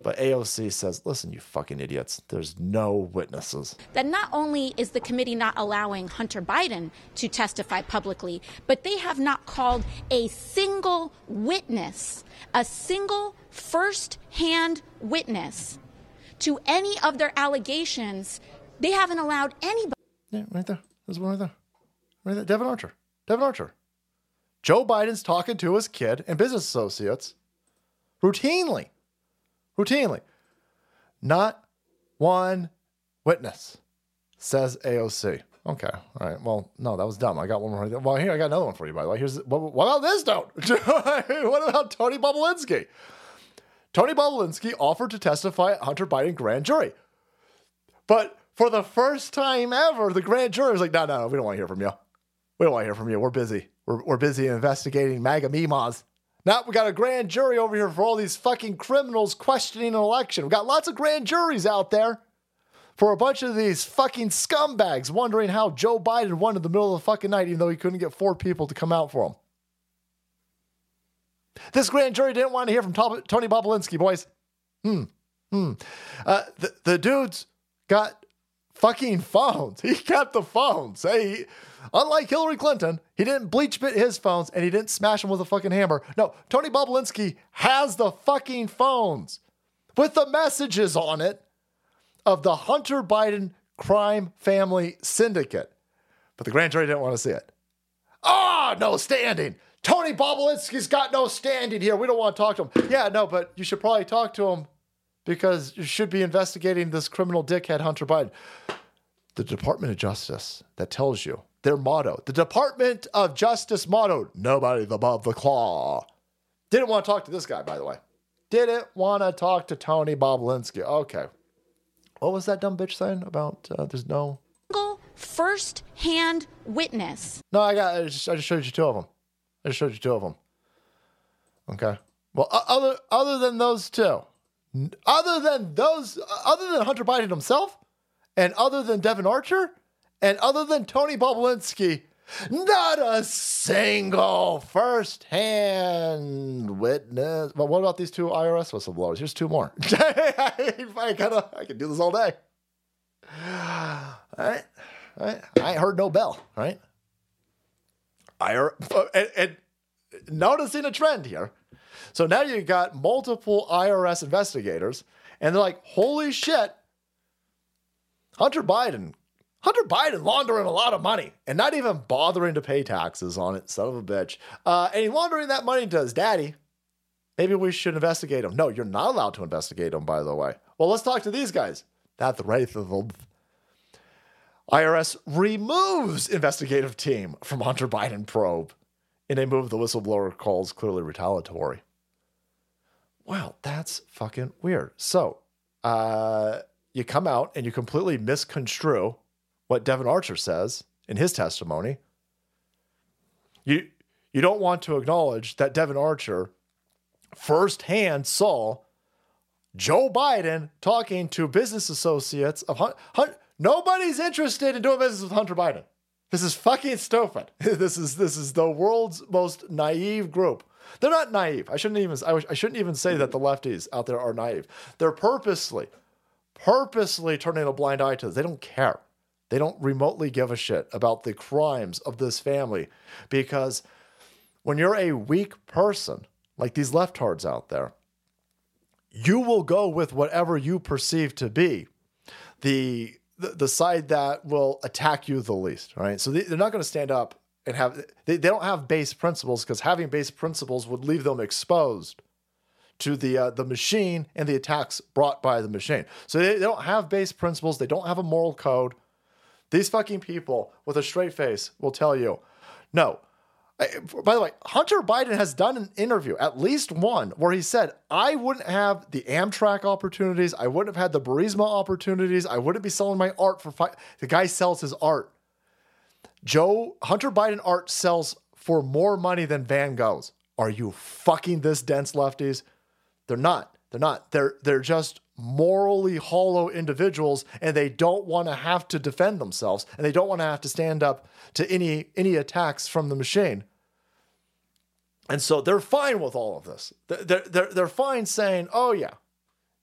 But AOC says, listen, you fucking idiots, there's no witnesses. That not only is the committee not allowing Hunter Biden to testify publicly, but they have not called a single witness, a single first hand witness to any of their allegations. They haven't allowed anybody. Yeah, right there. There's one right there. Right there. Devon Archer. Devon Archer. Joe Biden's talking to his kid and business associates routinely. Routinely. Not one witness, says AOC. Okay. All right. Well, no, that was dumb. I got one more. Well, here, I got another one for you, by the way. Here's what, what about this note? what about Tony Bobulinski? Tony Bobulinski offered to testify at Hunter Biden grand jury. But for the first time ever, the grand jury was like, no, no, no, we don't want to hear from you. We don't want to hear from you. We're busy. We're, we're busy investigating MAGA Mimas. Now we got a grand jury over here for all these fucking criminals questioning an election. We got lots of grand juries out there for a bunch of these fucking scumbags wondering how Joe Biden won in the middle of the fucking night, even though he couldn't get four people to come out for him. This grand jury didn't want to hear from Tony Bobulinski, boys. Hmm. Hmm. Uh, the, the dude's got fucking phones. He kept the phones. Hey, unlike Hillary Clinton, he didn't BleachBit his phones and he didn't smash them with a fucking hammer. No, Tony Bobulinski has the fucking phones with the messages on it of the Hunter Biden crime family syndicate. But the grand jury didn't want to see it. Ah, oh, no standing. Tony Bobulinski's got no standing here. We don't want to talk to him. Yeah, no, but you should probably talk to him because you should be investigating this criminal dickhead Hunter Biden. The Department of Justice that tells you their motto, the Department of Justice motto, nobody above the claw. Didn't want to talk to this guy, by the way. Didn't want to talk to Tony Bobulinski. Okay. What was that dumb bitch saying about uh, there's no first hand witness? No, I got. I just, I just showed you two of them. I just showed you two of them. Okay. Well, other other than those two, other than those, other than Hunter Biden himself, and other than Devon Archer, And other than Tony Bobulinski, not a single first-hand witness. But what about these two IRS whistleblowers? Here's two more. I, gotta, I can do this all day. All right. All right. I ain't heard no bell, right? IR, and, and noticing a trend here. So now you got multiple IRS investigators, and they're like, holy shit, Hunter Biden, Hunter Biden laundering a lot of money and not even bothering to pay taxes on it, son of a bitch. Uh, and he laundering that money to his daddy. Maybe we should investigate him. No, you're not allowed to investigate him, by the way. Well, let's talk to these guys. That's the right of them. IRS removes investigative team from Hunter Biden probe in a move the whistleblower calls clearly retaliatory. Wow, that's fucking weird. So, uh, you come out and you completely misconstrue what Devon Archer says in his testimony. You you don't want to acknowledge that Devon Archer firsthand saw Joe Biden talking to business associates of Hunt, Hunt, nobody's interested in doing business with Hunter Biden. This is fucking stupid. this is this is the world's most naive group. They're not naive. I shouldn't even I, I shouldn't even say that the lefties out there are naive. They're purposely purposely turning a blind eye to this. They don't care. They don't remotely give a shit about the crimes of this family because when you're a weak person like these leftards out there, you will go with whatever you perceive to be the the, the side that will attack you the least, right? So they, they're not going to stand up and have they, they don't have base principles because having base principles would leave them exposed to the uh, the machine and the attacks brought by the machine. So they, they don't have base principles. They don't have a moral code. These fucking people with a straight face will tell you, no. Uh, by the way, Hunter Biden has done an interview, at least one, where he said, I wouldn't have the Amtrak opportunities. I wouldn't have had the Burisma opportunities. I wouldn't be selling my art for five. The guy sells his art. Joe, Hunter Biden art sells for more money than Van Gogh's. Are you fucking this dense lefties? They're not. They're not. They're they're just morally hollow individuals and they don't want to have to defend themselves and they don't want to have to stand up to any any attacks from the machine. And so they're fine with all of this. They're, they're, they're fine saying, oh, yeah,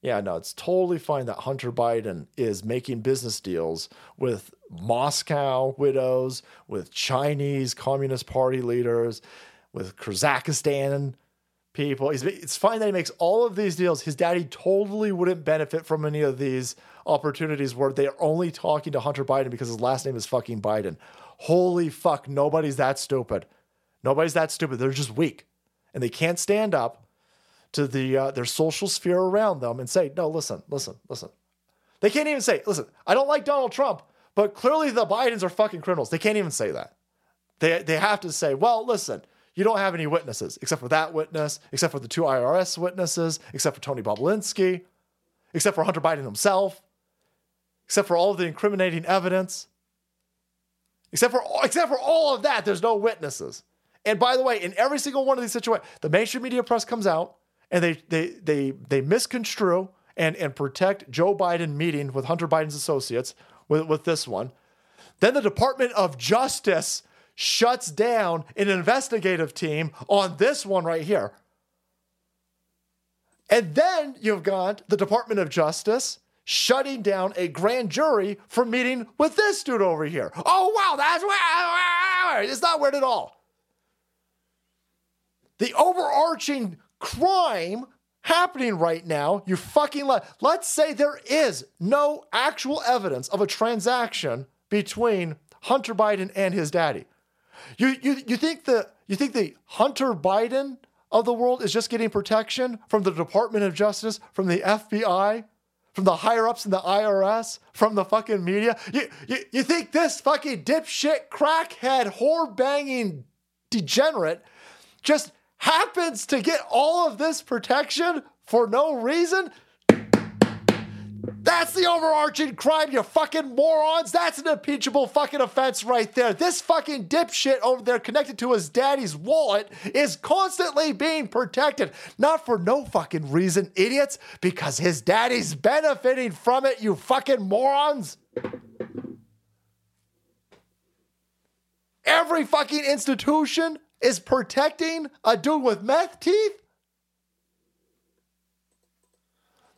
yeah, no, it's totally fine that Hunter Biden is making business deals with Moscow widows, with Chinese Communist Party leaders, with Kazakhstan people. He's, it's fine that he makes all of these deals. His daddy totally wouldn't benefit from any of these opportunities where they're only talking to Hunter Biden because his last name is fucking Biden. Holy fuck, nobody's that stupid. Nobody's that stupid. They're just weak. And they can't stand up to the uh, their social sphere around them and say, "No, listen, listen, listen." They can't even say, "Listen, I don't like Donald Trump, but clearly the Bidens are fucking criminals." They can't even say that. They they have to say, "Well, listen, you don't have any witnesses except for that witness, except for the two IRS witnesses, except for Tony Bobulinski, except for Hunter Biden himself, except for all of the incriminating evidence, except for except for all of that. There's no witnesses." And by the way, in every single one of these situations, the mainstream media press comes out and they they they they misconstrue and and protect Joe Biden meeting with Hunter Biden's associates with, with this one. Then the Department of Justice shuts down an investigative team on this one right here. And then you've got the Department of Justice shutting down a grand jury for meeting with this dude over here. Oh, wow, that's weird. It's not weird at all. The overarching crime happening right now, you fucking let, let's say there is no actual evidence of a transaction between Hunter Biden and his daddy. You, you, you think the you think the Hunter Biden of the world is just getting protection from the Department of Justice, from the FBI, from the higher ups in the IRS, from the fucking media? You, you, you think this fucking dipshit, crackhead, whore banging degenerate just happens to get all of this protection for no reason? That's the overarching crime, you fucking morons. That's an impeachable fucking offense right there. This fucking dipshit over there connected to his daddy's wallet is constantly being protected. Not for no fucking reason, idiots, because his daddy's benefiting from it, you fucking morons. Every fucking institution is protecting a dude with meth teeth?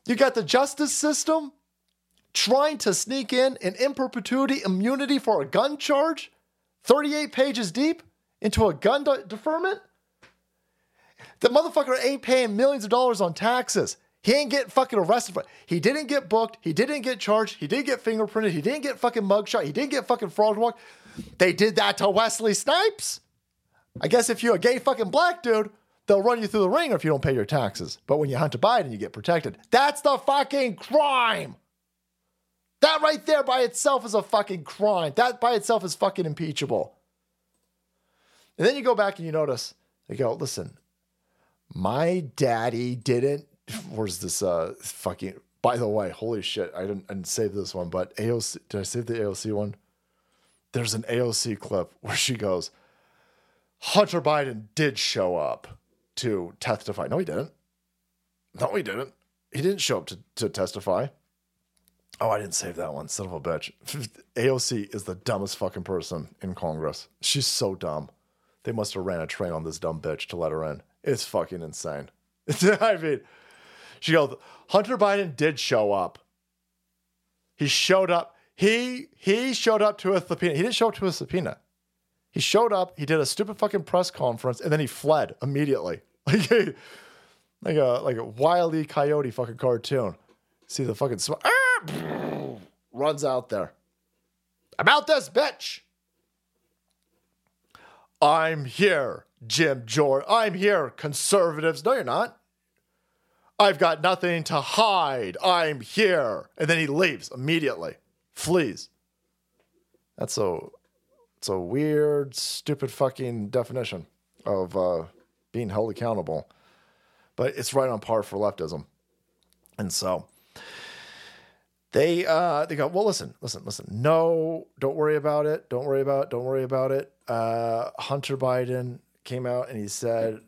You got the justice system trying to sneak in an in perpetuity immunity for a gun charge, 38 pages deep, into a gun de- deferment? The motherfucker ain't paying millions of dollars on taxes. He ain't getting fucking arrested. For, it. he didn't get booked. He didn't get charged. He didn't get fingerprinted. He didn't get fucking mugshot. He didn't get fucking fraud walk. They did that to Wesley Snipes. I guess if you're a gay fucking black dude, they'll run you through the ringer if you don't pay your taxes. But when you hunt a Biden, you get protected. That's the fucking crime. That right there by itself is a fucking crime. That by itself is fucking impeachable. And then you go back and you notice, they go, listen, my daddy didn't. Where's this uh fucking by the way, holy shit, I didn't, I didn't save this one, but AOC did I save the AOC one? There's an AOC clip where she goes, Hunter Biden did show up to testify. No, he didn't. No, he didn't. He didn't show up to, to testify. Oh, I didn't save that one. Son of a bitch. AOC is the dumbest fucking person in Congress. She's so dumb. They must have ran a train on this dumb bitch to let her in. It's fucking insane. I mean, she goes, Hunter Biden did show up. He showed up. He he showed up to a subpoena. He didn't show up to a subpoena. He showed up. He did a stupid fucking press conference, and then he fled immediately, like a like a like a wily coyote fucking cartoon. See the fucking sm- ah! runs out there. About this bitch. I'm here, Jim Jordan. I'm here, conservatives. No, you're not. I've got nothing to hide. I'm here. And then he leaves immediately, flees. That's a, it's a weird, stupid fucking definition of uh, being held accountable. But it's right on par for leftism. And so they uh they go, well, listen, listen, listen. No, don't worry about it. Don't worry about it. Don't worry about it. Uh, Hunter Biden came out and he said,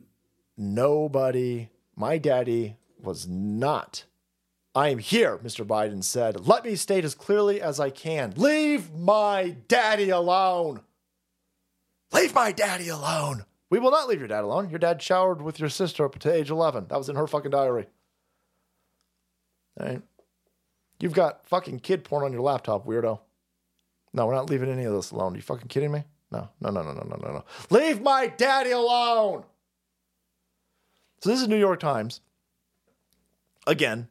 nobody, my daddy was not. I am here, Mr. Biden said. Let me state as clearly as I can. Leave my daddy alone. Leave my daddy alone. We will not leave your dad alone. Your dad showered with your sister up to age 11. That was in her fucking diary. All right. You've got fucking kid porn on your laptop, weirdo. No, we're not leaving any of this alone. Are you fucking kidding me? No, no, no, no, no, no, no, no. Leave my daddy alone. So this is New York Times. Again,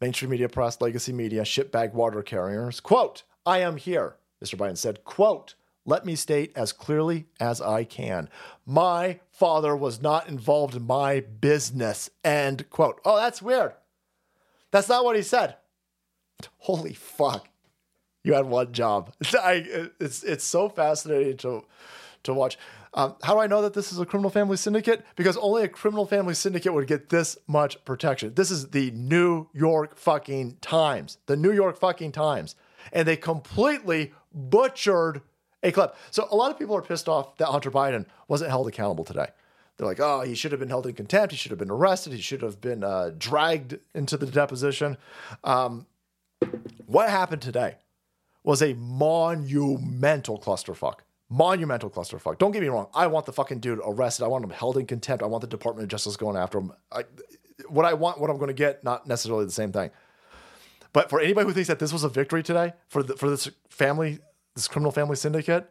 mainstream media press, legacy media, shitbag water carriers. Quote, I am here, Mr. Biden said. Quote, let me state as clearly as I can. My father was not involved in my business. End quote. Oh, that's weird. That's not what he said. Holy fuck. You had one job. I, it's, it's so fascinating to, to watch. Um, how do I know that this is a criminal family syndicate? Because only a criminal family syndicate would get this much protection. This is the New York fucking Times. The New York fucking Times. And they completely butchered a clip. So a lot of people are pissed off that Hunter Biden wasn't held accountable today. They're like, oh, he should have been held in contempt. He should have been arrested. He should have been uh, dragged into the deposition. Um, what happened today was a monumental clusterfuck. Monumental clusterfuck. Don't get me wrong. I want the fucking dude arrested. I want him held in contempt. I want the Department of Justice going after him. I, what I want, what I'm going to get, not necessarily the same thing. But for anybody who thinks that this was a victory today for the, for this family, this criminal family syndicate,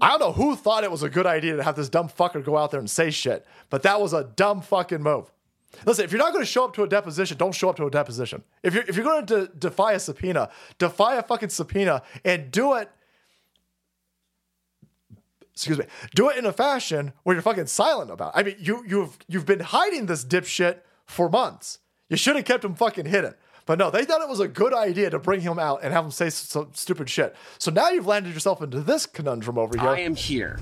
I don't know who thought it was a good idea to have this dumb fucker go out there and say shit, but that was a dumb fucking move. Listen, if you're not going to show up to a deposition, don't show up to a deposition. If you're if you're going to de- defy a subpoena, defy a fucking subpoena and do it. Excuse me. Do it in a fashion where you're fucking silent about. It. I mean, you you've you've been hiding this dipshit for months. You should have kept him fucking hidden. But no, they thought it was a good idea to bring him out and have him say some stupid shit. So now you've landed yourself into this conundrum over here. I am here.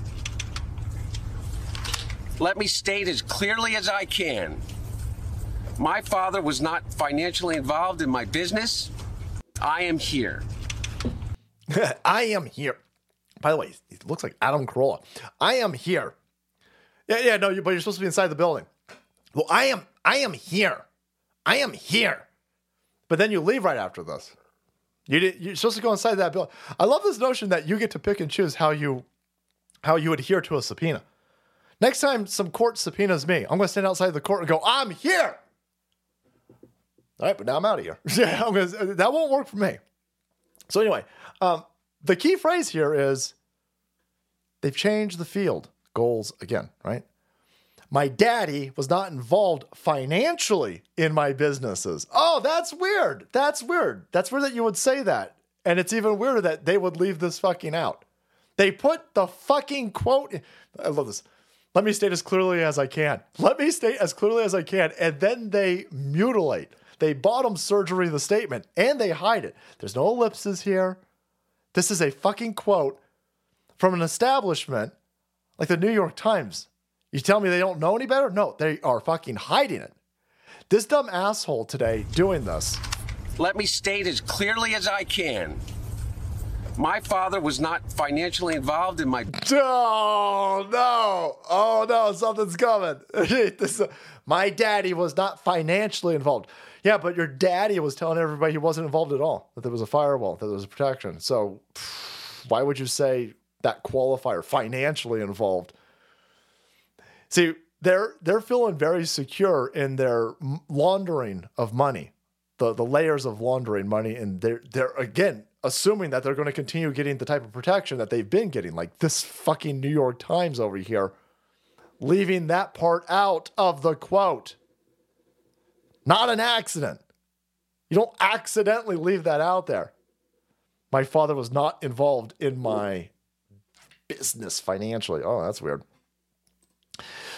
Let me state as clearly as I can. My father was not financially involved in my business. I am here. I am here. By the way, he looks like Adam Carolla. I am here. Yeah, yeah, no, but you're supposed to be inside the building. Well, I am. I am here. I am here. But then you leave right after this. You did, you're supposed to go inside that building. I love this notion that you get to pick and choose how you how you adhere to a subpoena. Next time some court subpoenas me, I'm going to stand outside the court and go, "I'm here." All right, but now I'm out of here. yeah, gonna, that won't work for me. So anyway, um, the key phrase here is they've changed the field goals again, right? My daddy was not involved financially in my businesses. Oh, that's weird. That's weird. That's weird that you would say that. And it's even weirder that they would leave this fucking out. They put the fucking quote. I love this. Let me state as clearly as I can. Let me state as clearly as I can. And then they mutilate. They bottom surgery the statement and they hide it. There's no ellipses here. This is a fucking quote from an establishment like the New York Times. You tell me they don't know any better? No, they are fucking hiding it. This dumb asshole today doing this. Let me state as clearly as I can. My father was not financially involved in my Oh no! Oh no! Something's coming. this, uh, my daddy was not financially involved. Yeah, but your daddy was telling everybody he wasn't involved at all. That there was a firewall. That there was a protection. So, why would you say that qualifier? Financially involved. See, they're they're feeling very secure in their laundering of money, the the layers of laundering money, and they're they're again assuming that they're going to continue getting the type of protection that they've been getting, like this fucking New York Times over here, leaving that part out of the quote. Not an accident. You don't accidentally leave that out there. My father was not involved in my business financially. Oh, that's weird.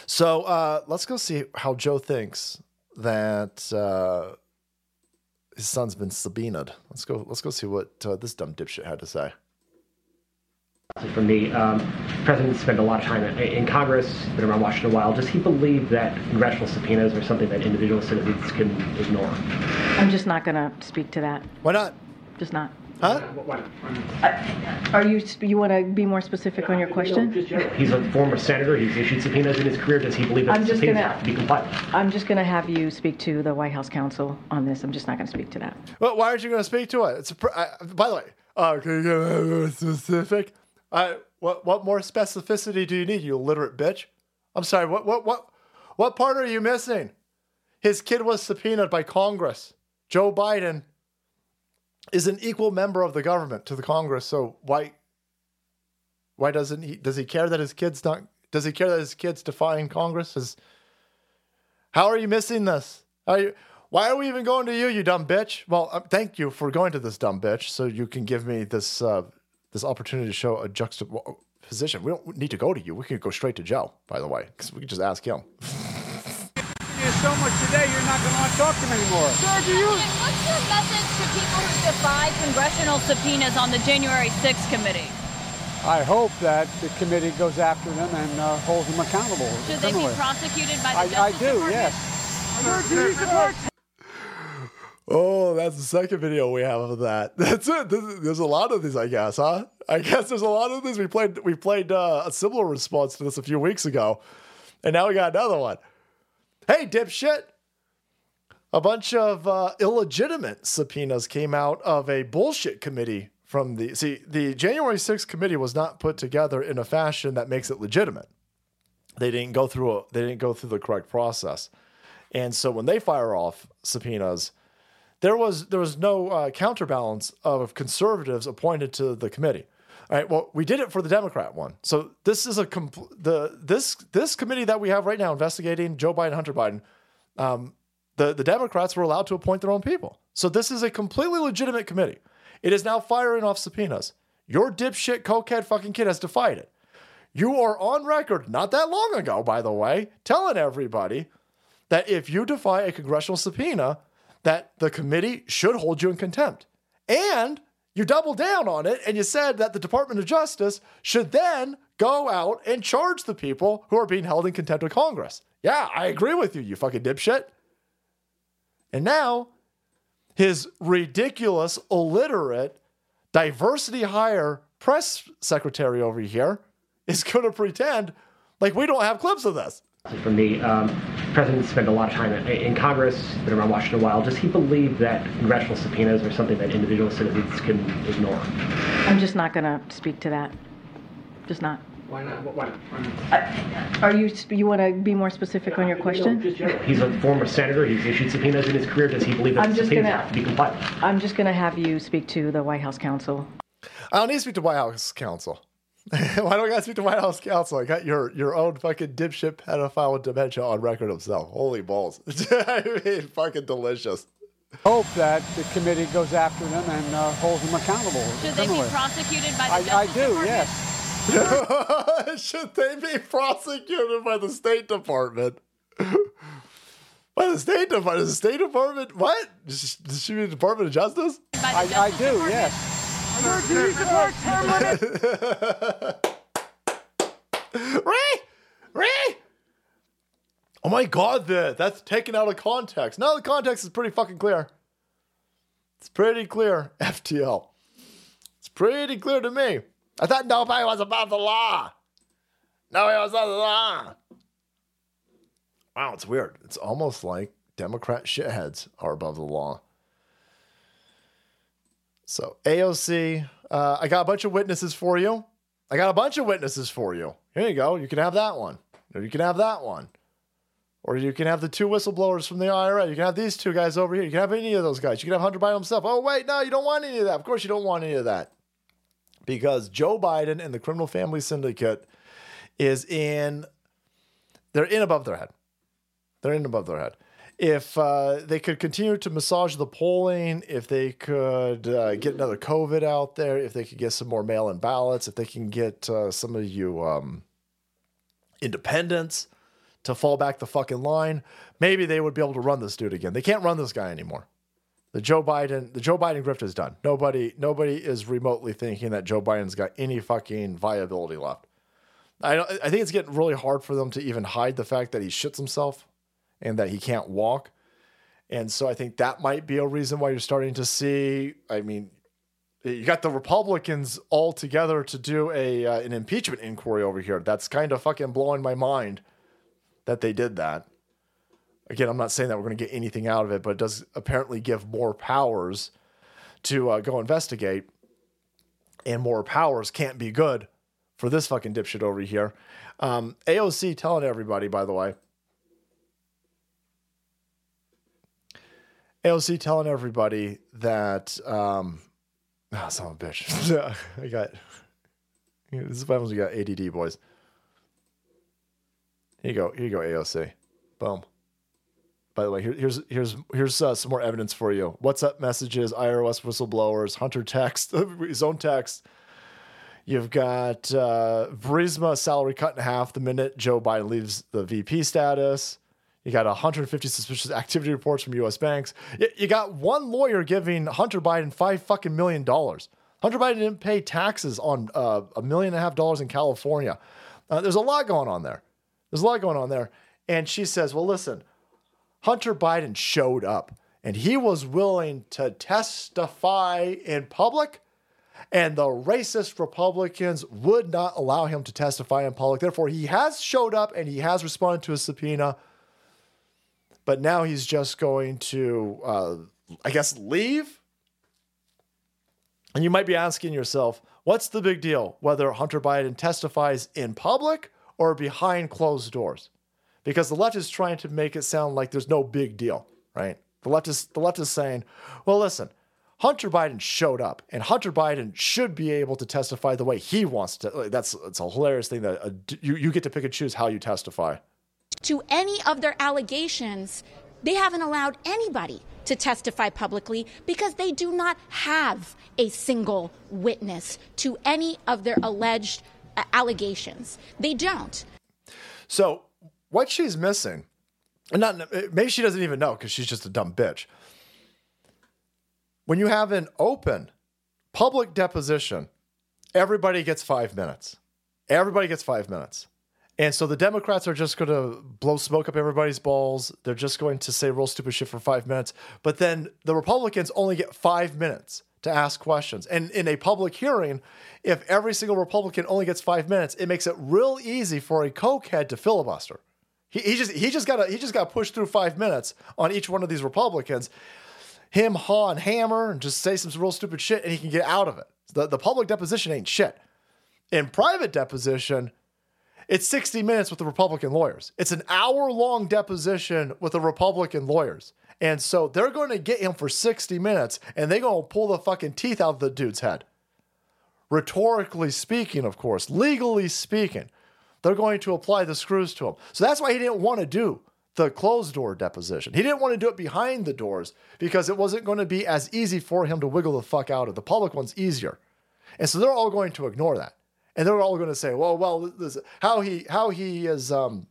So uh, let's go see how Joe thinks that uh, his son's been subpoenaed. Let's go. Let's go see what uh, this dumb dipshit had to say. For me, um, presidents spend a lot of time in Congress, been around Washington a while. Does he believe that congressional subpoenas are something that individual citizens can ignore? I'm just not going to speak to that. Why not? Just not. Huh? Are you, you want to be more specific on your question? He's a former senator. He's issued subpoenas in his career. Does he believe that I'm just subpoenas gonna- have to be complied? I'm just going to have you speak to the White House counsel on this. I'm just not going to speak to that. Well, why aren't you going to speak to it? It's a pr- I, by the way. Uh, can you get more specific? What what more specificity do you need, you illiterate bitch? I'm sorry. What what what what part are you missing? His kid was subpoenaed by Congress. Joe Biden is an equal member of the government to the Congress. So why why doesn't he does he care that his kids not does he care that his kids defying Congress? How are you missing this? Are you why are we even going to you, you dumb bitch? Well, uh, thank you for going to this dumb bitch, so you can give me this uh, this opportunity to show a juxtaposition. We don't need to go to you. We can go straight to Joe, by the way, because we can just ask him. you so much today, you're not going to want to talk to him anymore. Sir, do you? What's your message to people who defy congressional subpoenas on the January 6th committee? I hope that the committee goes after them and uh, holds them accountable. Should they be prosecuted by the I, I Justice do, Department? yes. Oh, that's the second video we have of that. That's it. There's, a lot of these, I guess, huh? I guess there's a lot of these. We played we played uh, a similar response to this a few weeks ago, and now we got another one. Hey, dipshit! A bunch of uh, illegitimate subpoenas came out of a bullshit committee from the see the January 6th committee was not put together in a fashion that makes it legitimate. They didn't go through a, they didn't go through the correct process, and so when they fire off subpoenas there was there was no uh, counterbalance of conservatives appointed to the committee. All right, well, we did it for the Democrat one. So this is a compl- the this this committee that we have right now investigating Joe Biden, Hunter Biden. Um, the the Democrats were allowed to appoint their own people. So this is a completely legitimate committee. It is now firing off subpoenas. Your dipshit cokehead fucking kid has defied it. You are on record, not that long ago, by the way, telling everybody that if you defy a congressional subpoena, that the committee should hold you in contempt. And you doubled down on it and you said that the Department of Justice should then go out and charge the people who are being held in contempt of Congress. Yeah, I agree with you, you fucking dipshit. And now, his ridiculous, illiterate, diversity hire press secretary over here is going to pretend like we don't have clips of this. For me, um, president spent a lot of time in Congress, been around Washington a while. Does he believe that congressional subpoenas are something that individual citizens can ignore? I'm just not going to speak to that. Just not. Why not? Why not? Are you, you want to be more specific on your question? He's a former senator. He's issued subpoenas in his career. Does he believe that I'm just subpoenas gonna- have to be complied? I'm just going to have you speak to the White House counsel. I don't need to speak to White House counsel. Why don't I got to speak to White House counsel? I got your your own fucking dipshit pedophile with dementia on record himself. Holy balls! I mean, fucking delicious. Hope that the committee goes after them and uh, holds them accountable. Should they be prosecuted by the I, I Justice do, Department? yes. Should they be prosecuted by the State Department? By the State Department? The State Department? What? Should be the Department of Justice? I, I do, yes. Ray! Ray! Oh my god, that that's taken out of context. Now the context is pretty fucking clear. It's pretty clear, FTL. It's pretty clear to me. I thought nobody was above the law. Nobody was above the law. Wow, it's weird. It's almost like Democrat shitheads are above the law. So AOC, uh, I got a bunch of witnesses for you. I got a bunch of witnesses for you. Here you go. You can have that one. Or you can have that one. Or you can have the two whistleblowers from the IRA. You can have these two guys over here. You can have any of those guys. You can have Hunter Biden himself. Oh, wait, no, you don't want any of that. Of course, you don't want any of that. Because Joe Biden and the criminal family syndicate is in, they're in above their head. They're in above their head. If uh, they could continue to massage the polling, if they could uh, get another COVID out there, if they could get some more mail in ballots, if they can get uh, some of you um, independents to fall back the fucking line, maybe they would be able to run this dude again. They can't run this guy anymore. The Joe Biden, the Joe Biden grift is done. Nobody, nobody is remotely thinking that Joe Biden's got any fucking viability left. I, I think it's getting really hard for them to even hide the fact that he shits himself and that he can't walk. And so I think that might be a reason why you're starting to see. I mean, you got the Republicans all together to do a uh, an impeachment inquiry over here. That's kind of fucking blowing my mind that they did that. Again, I'm not saying that we're going to get anything out of it, but it does apparently give more powers to uh, go investigate. And more powers can't be good for this fucking dipshit over here. Um, AOC telling everybody, by the way, AOC telling everybody that, um, ah, son of a bitch. I got, this is what you got ADD, boys. Here you go. Here you go, AOC. Boom. By the way, here, here's here's here's uh, some more evidence for you. WhatsApp messages, IRS whistleblowers, Hunter text, his own text. You've got uh, salary cut in half the minute Joe Biden leaves the VP status. You got 150 suspicious activity reports from U.S. banks. You got one lawyer giving Hunter Biden five fucking million dollars. Hunter Biden didn't pay taxes on uh, a million and a half dollars in California. Uh, there's a lot going on there. There's a lot going on there. And she says, well, listen, Hunter Biden showed up and he was willing to testify in public, and the racist Republicans would not allow him to testify in public. Therefore, he has showed up and he has responded to a subpoena, but now he's just going to, uh, I guess, leave. And you might be asking yourself, what's the big deal whether Hunter Biden testifies in public or behind closed doors? because the left is trying to make it sound like there's no big deal, right? The left is the left is saying, well, listen, Hunter Biden showed up, and Hunter Biden should be able to testify the way he wants to. That's it's a hilarious thing that uh, you you get to pick and choose how you testify. To any of their allegations, they haven't allowed anybody to testify publicly because they do not have a single witness to any of their alleged uh, allegations. They don't. So what she's missing, and not maybe she doesn't even know because she's just a dumb bitch. When you have an open public deposition, everybody gets five minutes. Everybody gets five minutes. And so the Democrats are just going to blow smoke up everybody's balls. They're just going to say real stupid shit for five minutes. But then the Republicans only get five minutes to ask questions. And in a public hearing, if every single Republican only gets five minutes, it makes it real easy for a cokehead to filibuster. He, he just he just got he just got pushed through five minutes on each one of these Republicans. Him, haw, and hammer, and just say some real stupid shit, and he can get out of it. The the public deposition ain't shit. In private deposition, it's 60 minutes with the Republican lawyers. It's an hour long deposition with the Republican lawyers. And so they're going to get him for 60 minutes and they're going to pull the fucking teeth out of the dude's head. Rhetorically speaking, of course, legally speaking, they're going to apply the screws to him. So that's why he didn't want to do the closed door deposition. He didn't want to do it behind the doors because it wasn't going to be as easy for him to wiggle the fuck out of. The public one's easier. And so they're all going to ignore that and they're all going to say, "Well, well, this, how he how he is um,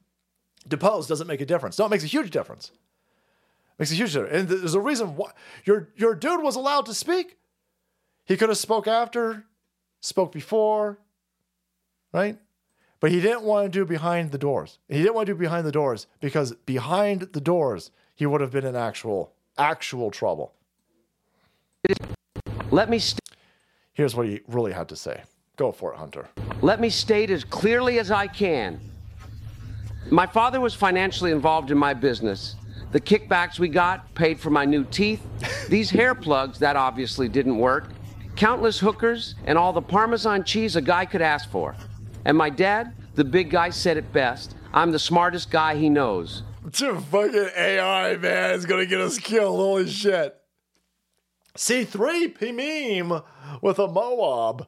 deposed doesn't make a difference." No, it makes a huge difference. It makes a huge difference, and there's a reason why your your dude was allowed to speak. He could have spoke after, spoke before, right? But he didn't want to do behind the doors. He didn't want to do behind the doors because behind the doors he would have been in actual actual trouble. Let me. St- Here's what he really had to say. Go for it, Hunter. Let me state as clearly as I can. My father was financially involved in my business. The kickbacks we got paid for my new teeth. These hair plugs, that obviously didn't work. Countless hookers and all the Parmesan cheese a guy could ask for. And my dad, the big guy, said it best I'm the smartest guy he knows. Dude, fucking AI, man, is gonna get us killed. Holy shit. C3P meme with a Moab.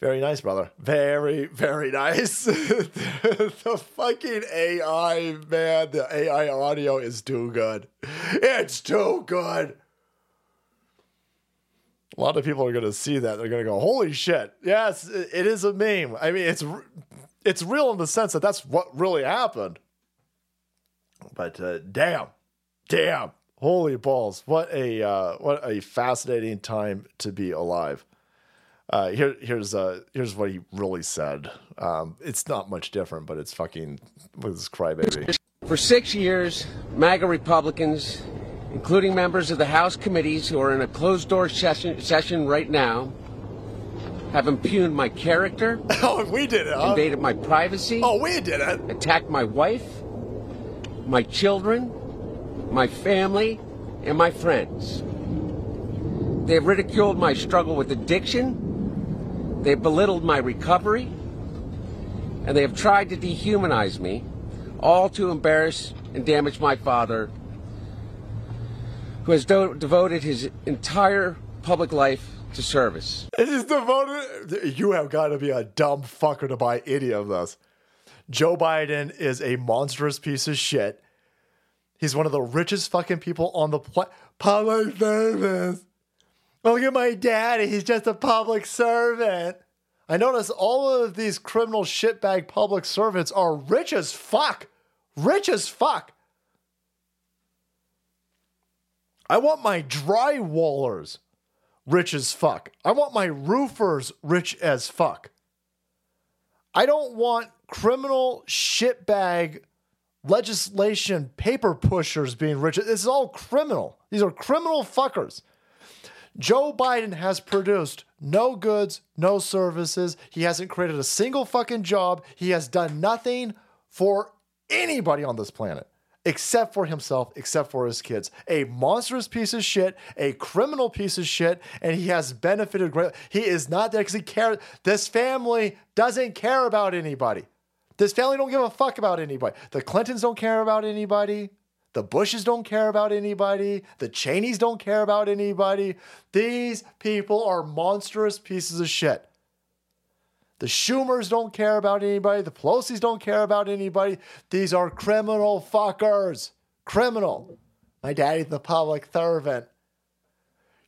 Very nice, brother. Very, very nice. the fucking AI, man, the AI audio is too good. It's too good. A lot of people are going to see that. They're going to go, "Holy shit!" Yes, it is a meme. I mean, it's it's real in the sense that that's what really happened. But uh, damn, damn, holy balls! What a uh, what a fascinating time to be alive. Uh, here, here's uh, here's what he really said. Um, it's not much different, but it's fucking with this crybaby. For six years, MAGA Republicans, including members of the House committees who are in a closed door session, session right now, have impugned my character. Oh, we did it. Huh? Invaded my privacy. Oh, we did it. Attacked my wife, my children, my family, and my friends. They have ridiculed my struggle with addiction they have belittled my recovery, and they have tried to dehumanize me, all to embarrass and damage my father, who has do- devoted his entire public life to service. It is devoted. You have got to be a dumb fucker to buy any of this. Joe Biden is a monstrous piece of shit. He's one of the richest fucking people on the planet. Public service. Oh, Look at my daddy. He's just a public servant. I notice all of these criminal shitbag public servants are rich as fuck. Rich as fuck. I want my drywallers rich as fuck. I want my roofers rich as fuck. I don't want criminal shitbag legislation paper pushers being rich. This is all criminal. These are criminal fuckers. Joe Biden has produced no goods, no services. He hasn't created a single fucking job. He has done nothing for anybody on this planet except for himself, except for his kids. A monstrous piece of shit, a criminal piece of shit, and he has benefited greatly. He is not there because he cares. This family doesn't care about anybody. This family don't give a fuck about anybody. The Clintons don't care about anybody. The Bushes don't care about anybody. The Cheneys don't care about anybody. These people are monstrous pieces of shit. The Schumers don't care about anybody. The Pelosi's don't care about anybody. These are criminal fuckers. Criminal. My daddy's the public servant.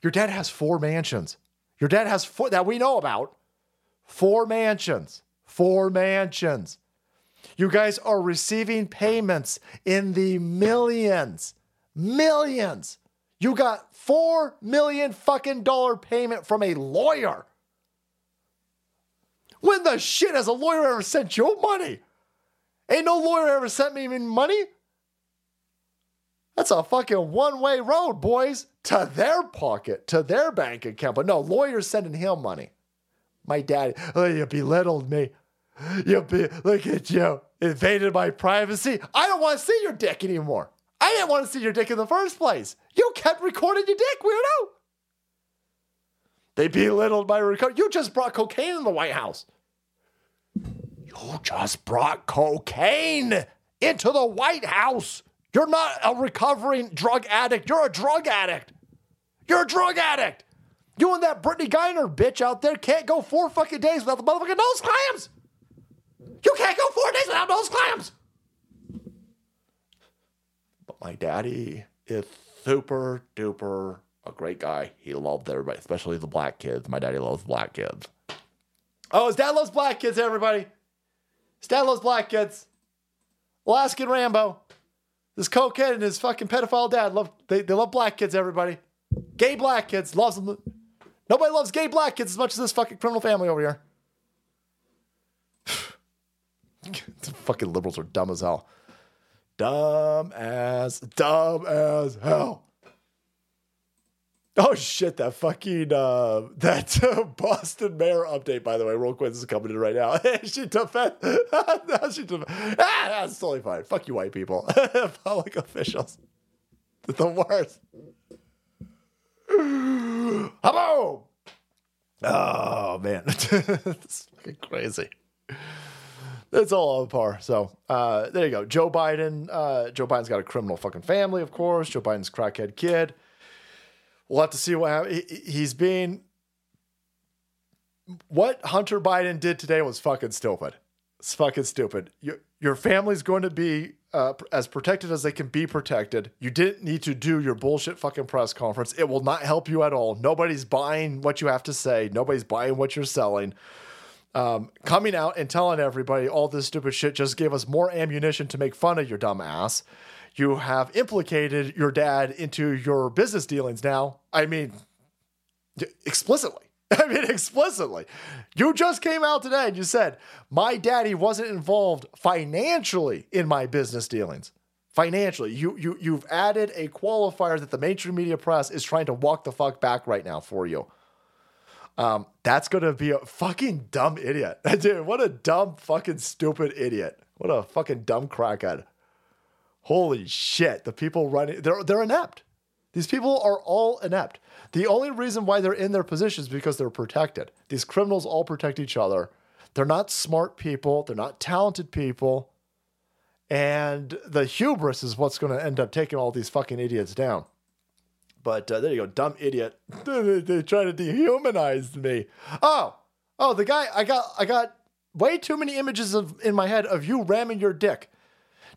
Your dad has four mansions. Your dad has four that we know about. Four mansions. Four mansions. You guys are receiving payments in the millions. Millions. You got 4 million fucking dollar payment from a lawyer. When the shit has a lawyer ever sent you money? Ain't no lawyer ever sent me money. That's a fucking one way road, boys, to their pocket, to their bank account. But no, lawyers sending him money. My dad, oh, you belittled me. You be, look at you. Invaded my privacy. I don't want to see your dick anymore. I didn't want to see your dick in the first place. You kept recording your dick, weirdo. They belittled my record. You just brought cocaine in the White House. You just brought cocaine into the White House. You're not a recovering drug addict. You're a drug addict. You're a drug addict. You and that Brittney Griner bitch out there can't go four fucking days without the motherfucking nose clams. You can't go four days without those clams. But my daddy is super duper a great guy. He loved everybody, especially the black kids. My daddy loves black kids. Oh, his dad loves black kids, everybody. His dad loves black kids. Alaskan Rambo. This cokehead and his fucking pedophile dad love they, they love black kids, everybody. Gay black kids loves them. Nobody loves gay black kids as much as this fucking criminal family over here. the fucking liberals are dumb as hell. Dumb as dumb as hell. Oh shit! That fucking uh, that uh, Boston mayor update. By the way, real quick, this is coming in right now. she defend. she def- ah, that's totally fine. Fuck you, white people. Public officials. The worst. Hello. Oh man, it's fucking crazy. It's all on par. So uh, there you go. Joe Biden. Uh, Joe Biden's got a criminal fucking family, of course. Joe Biden's crackhead kid. We'll have to see what happens. He, he's being. What Hunter Biden did today was fucking stupid. It's fucking stupid. Your, your family's going to be uh, as protected as they can be protected. You didn't need to do your bullshit fucking press conference. It will not help you at all. Nobody's buying what you have to say. Nobody's buying what you're selling. Um, coming out and telling everybody all this stupid shit just gave us more ammunition to make fun of your dumb ass. You have implicated your dad into your business dealings now. I mean, explicitly. I mean, explicitly. You just came out today and you said, my daddy wasn't involved financially in my business dealings. Financially. You, you, you've added a qualifier that the mainstream media press is trying to walk the fuck back right now for you. Um, that's to be a fucking dumb idiot. Dude, what a dumb, fucking stupid idiot. What a fucking dumb crackhead. Holy shit. The people running, they're, they're inept. These people are all inept. The only reason why they're in their positions is because they're protected. These criminals all protect each other. They're not smart people, they're not talented people. And the hubris is what's going to end up taking all these fucking idiots down. But uh, there you go, dumb idiot. they try to dehumanize me. Oh, oh, the guy I got, I got way too many images of in my head of you ramming your dick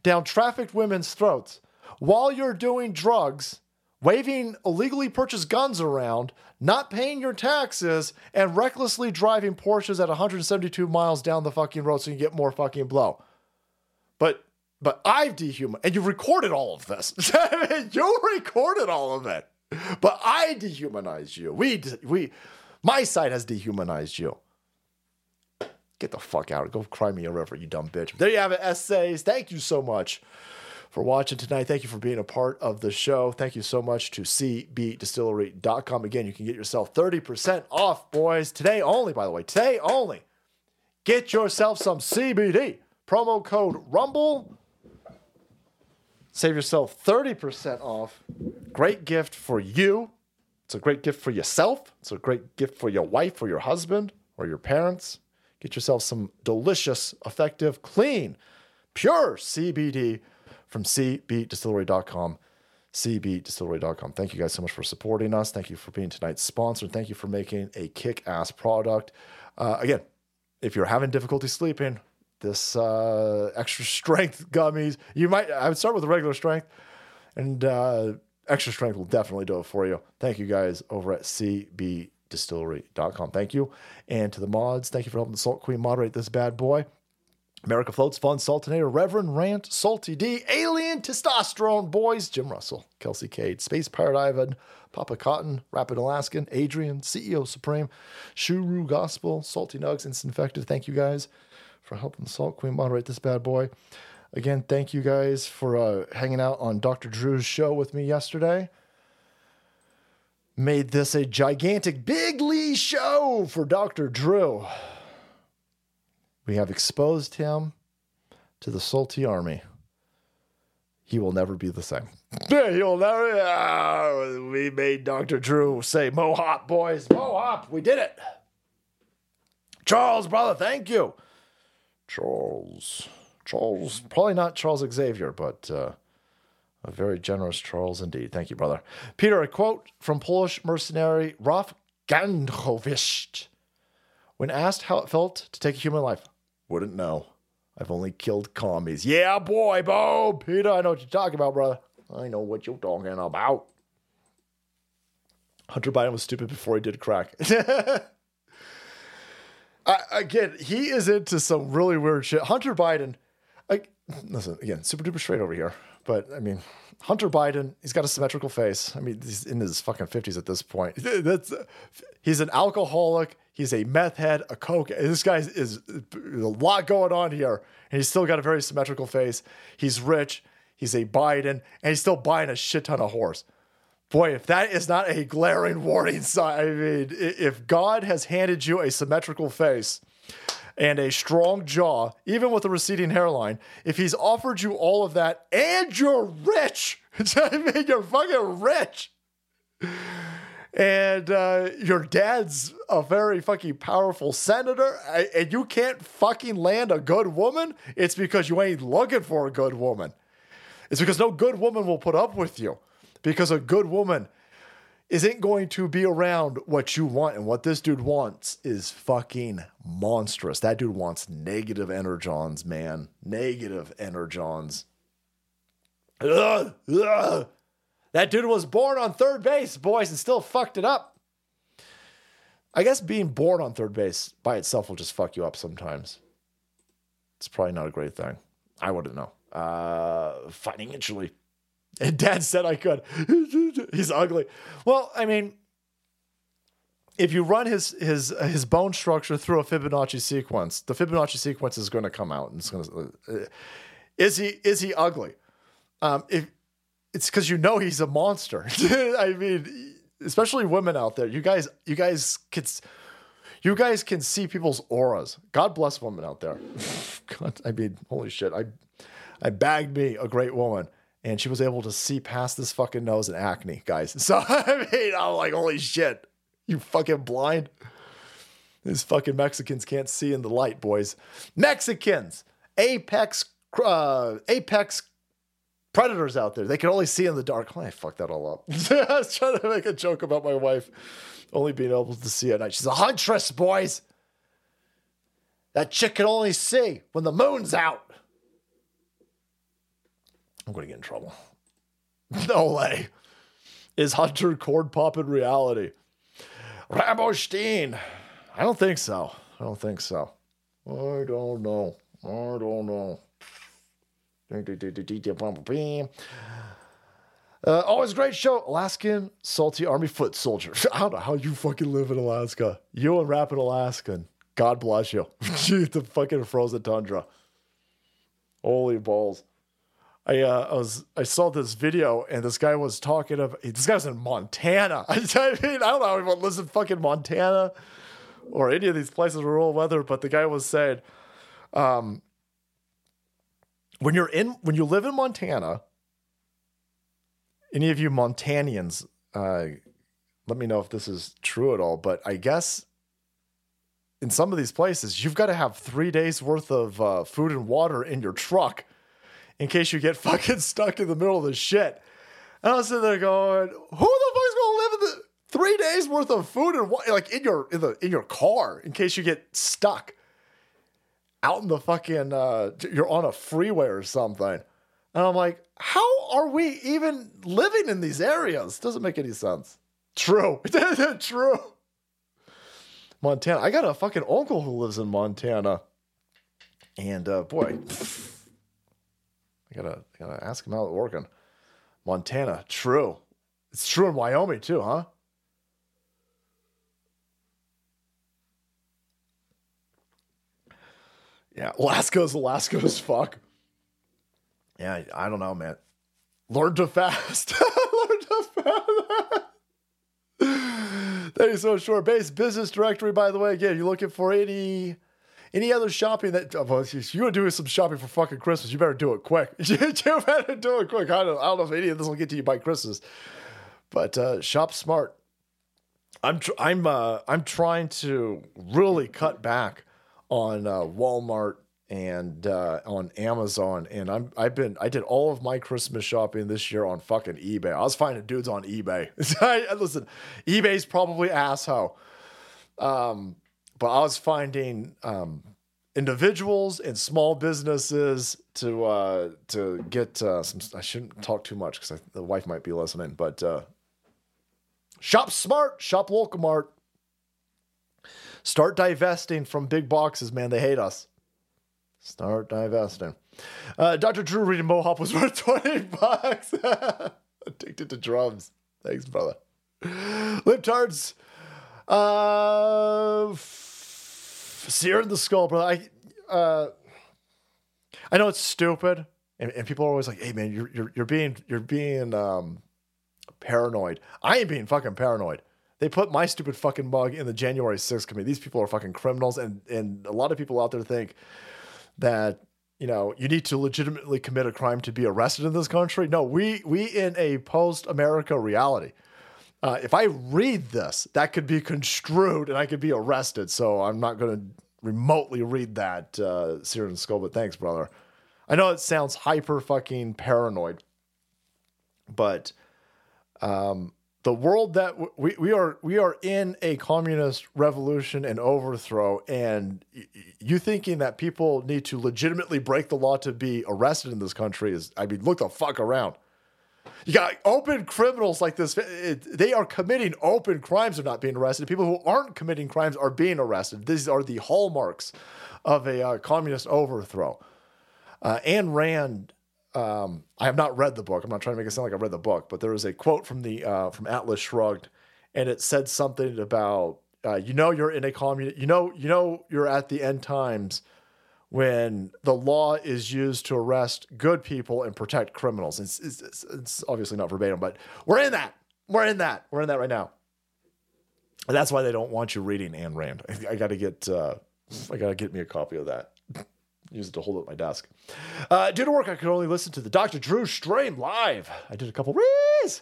down trafficked women's throats while you're doing drugs waving illegally purchased guns around, not paying your taxes, and recklessly driving Porsches at 172 miles down the fucking road so you can get more fucking blow. But but I've dehumanized, and you recorded all of this. you recorded all of it. But I dehumanized you. We we my side has dehumanized you. Get the fuck out. Go cry me a river, you dumb bitch. There you have it, essays. Thank you so much for watching tonight. Thank you for being a part of the show. Thank you so much to cbdistillery.com. Again, you can get yourself 30% off, boys. Today only, by the way. Today only. Get yourself some CBD. Promo code RUMBLE. Save yourself 30% off. Great gift for you. It's a great gift for yourself. It's a great gift for your wife or your husband or your parents. Get yourself some delicious, effective, clean, pure CBD from cbdistillery.com. cbdistillery.com. Thank you guys so much for supporting us. Thank you for being tonight's sponsor. Thank you for making a kick ass product. Uh, again, if you're having difficulty sleeping, this uh, extra strength gummies, you might, I would start with the regular strength, and uh, extra strength will definitely do it for you. Thank you guys over at cbdistillery.com. Thank you. And to the mods, thank you for helping the Salt Queen moderate this bad boy. America Floats, Fun, Sultanator, Reverend Rant, Salty D, Alien, Testosterone Boys, Jim Russell, Kelsey Cade, Space Pirate Ivan, Papa Cotton, Rapid Alaskan, Adrian, CEO Supreme, Shuru Gospel, Salty Nugs, Infected. Thank you guys for helping Salt Queen moderate this bad boy. Again, thank you guys for uh, hanging out on Dr. Drew's show with me yesterday. Made this a gigantic, big Lee show for Dr. Drew. We have exposed him to the salty army. He will never be the same. He'll never. ah, we made Dr. Drew say, Mo Hop, boys. Mo Hop. We did it. Charles, brother, thank you. Charles. Charles. Probably not Charles Xavier, but uh, a very generous Charles indeed. Thank you, brother. Peter, a quote from Polish mercenary Raf Gandrovich. When asked how it felt to take a human life, wouldn't know. I've only killed commies. Yeah, boy, Bo. Peter, I know what you're talking about, brother. I know what you're talking about. Hunter Biden was stupid before he did crack. I, again, he is into some really weird shit. Hunter Biden, listen, again, super duper straight over here. But I mean, Hunter Biden, he's got a symmetrical face. I mean, he's in his fucking 50s at this point. That's, he's an alcoholic. He's a meth head, a coke. This guy is a lot going on here. And he's still got a very symmetrical face. He's rich. He's a Biden. And he's still buying a shit ton of horse. Boy, if that is not a glaring warning sign, I mean, if God has handed you a symmetrical face and a strong jaw, even with a receding hairline, if he's offered you all of that and you're rich, I mean, you're fucking rich. And uh, your dad's a very fucking powerful senator, and you can't fucking land a good woman, it's because you ain't looking for a good woman. It's because no good woman will put up with you. Because a good woman isn't going to be around what you want. And what this dude wants is fucking monstrous. That dude wants negative energons, man. Negative energons. Ugh, ugh. That dude was born on third base, boys, and still fucked it up. I guess being born on third base by itself will just fuck you up sometimes. It's probably not a great thing. I wouldn't know. Uh, financially. And dad said I could. He's ugly. Well, I mean, if you run his his his bone structure through a Fibonacci sequence, the Fibonacci sequence is going to come out, and it's going to. Uh, is he is he ugly? Um, if it's because you know he's a monster. I mean, especially women out there. You guys, you guys can, you guys can see people's auras. God bless women out there. God, I mean, holy shit. I, I bagged me a great woman, and she was able to see past this fucking nose and acne, guys. So I mean, I'm like, holy shit, you fucking blind. These fucking Mexicans can't see in the light, boys. Mexicans, apex, uh, apex predators out there. They can only see in the dark. I fucked that all up. I was trying to make a joke about my wife only being able to see at night. She's a huntress, boys. That chick can only see when the moon's out. I'm going to get in trouble. No way. Is Hunter corn pop in reality? Rambo Steen. I don't think so. I don't think so. I don't know. I don't know. Uh, always great show. Alaskan Salty Army Foot Soldier. I don't know how you fucking live in Alaska. You and Rapid Alaskan. God bless you. the fucking frozen tundra. Holy balls. I uh, I was I saw this video and this guy was talking of this guy was in Montana. I mean, I don't know how anyone lives in fucking Montana or any of these places rural weather, but the guy was saying, um, when you're in when you live in Montana, any of you Montanians, uh, let me know if this is true at all. But I guess in some of these places, you've got to have three days worth of uh, food and water in your truck in case you get fucking stuck in the middle of the shit. And I was sitting there going, "Who the fuck's gonna live in the three days worth of food and water like in your in the in your car in case you get stuck out in the fucking uh, you're on a freeway or something?" And I'm like, "How are we even living in these areas? Doesn't make any sense." True, true. Montana. I got a fucking uncle who lives in Montana, and uh, boy. I gotta, I gotta ask him how it's working. Montana, true. It's true in Wyoming too, huh? Yeah, Alaska's Alaska as fuck. Yeah, I don't know, man. Learn to fast. Learn to fast. Thank you so much, short base business directory. By the way, again, you're looking for any Any other shopping that oh, well, if you're doing some shopping for fucking Christmas, you better do it quick. you better do it quick. I don't, I don't know if any of this will get to you by Christmas, but uh, shop smart. I'm tr- I'm uh, I'm trying to really cut back on uh, Walmart and uh, on Amazon, and I'm I've been I did all of my Christmas shopping this year on fucking eBay. I was finding dudes on eBay. Listen, eBay's probably asshole, um, but I was finding um, individuals and small businesses to uh, to get uh, some. I shouldn't talk too much because the wife might be listening, but uh, shop smart, shop local mart. Start divesting from big boxes, man. They hate us. Start divesting. Uh, Dr. Drew reading Mohawk was worth 20 bucks. Addicted to drums. Thanks, brother. Libtards. Uh, Sear in the skull, brother. I, uh, I know it's stupid, and, and people are always like, "Hey, man, you're you're, you're being you're being um, paranoid." I ain't being fucking paranoid. They put my stupid fucking mug in the January 6th committee. These people are fucking criminals, and and a lot of people out there think that you know you need to legitimately commit a crime to be arrested in this country. No, we we in a post America reality. Uh, if I read this, that could be construed and I could be arrested. So I'm not going to remotely read that, uh, Syrian Skull. But thanks, brother. I know it sounds hyper fucking paranoid, but um, the world that w- we, we are we are in a communist revolution and overthrow and y- you thinking that people need to legitimately break the law to be arrested in this country is i mean look the fuck around you got open criminals like this they are committing open crimes they're not being arrested people who aren't committing crimes are being arrested these are the hallmarks of a uh, communist overthrow uh, Ayn Rand. Um, I have not read the book. I'm not trying to make it sound like I read the book, but there was a quote from the uh, from Atlas Shrugged, and it said something about uh, you know you're in a communist. You know you know you're at the end times when the law is used to arrest good people and protect criminals. It's, it's, it's, obviously not verbatim, but we're in that. We're in that. We're in that right now. And that's why they don't want you reading Ayn Rand. I, I got to get uh, I got to get me a copy of that. Use it to hold up my desk. Uh, due to work, I could only listen to the Dr. Drew stream live. I did a couple rees.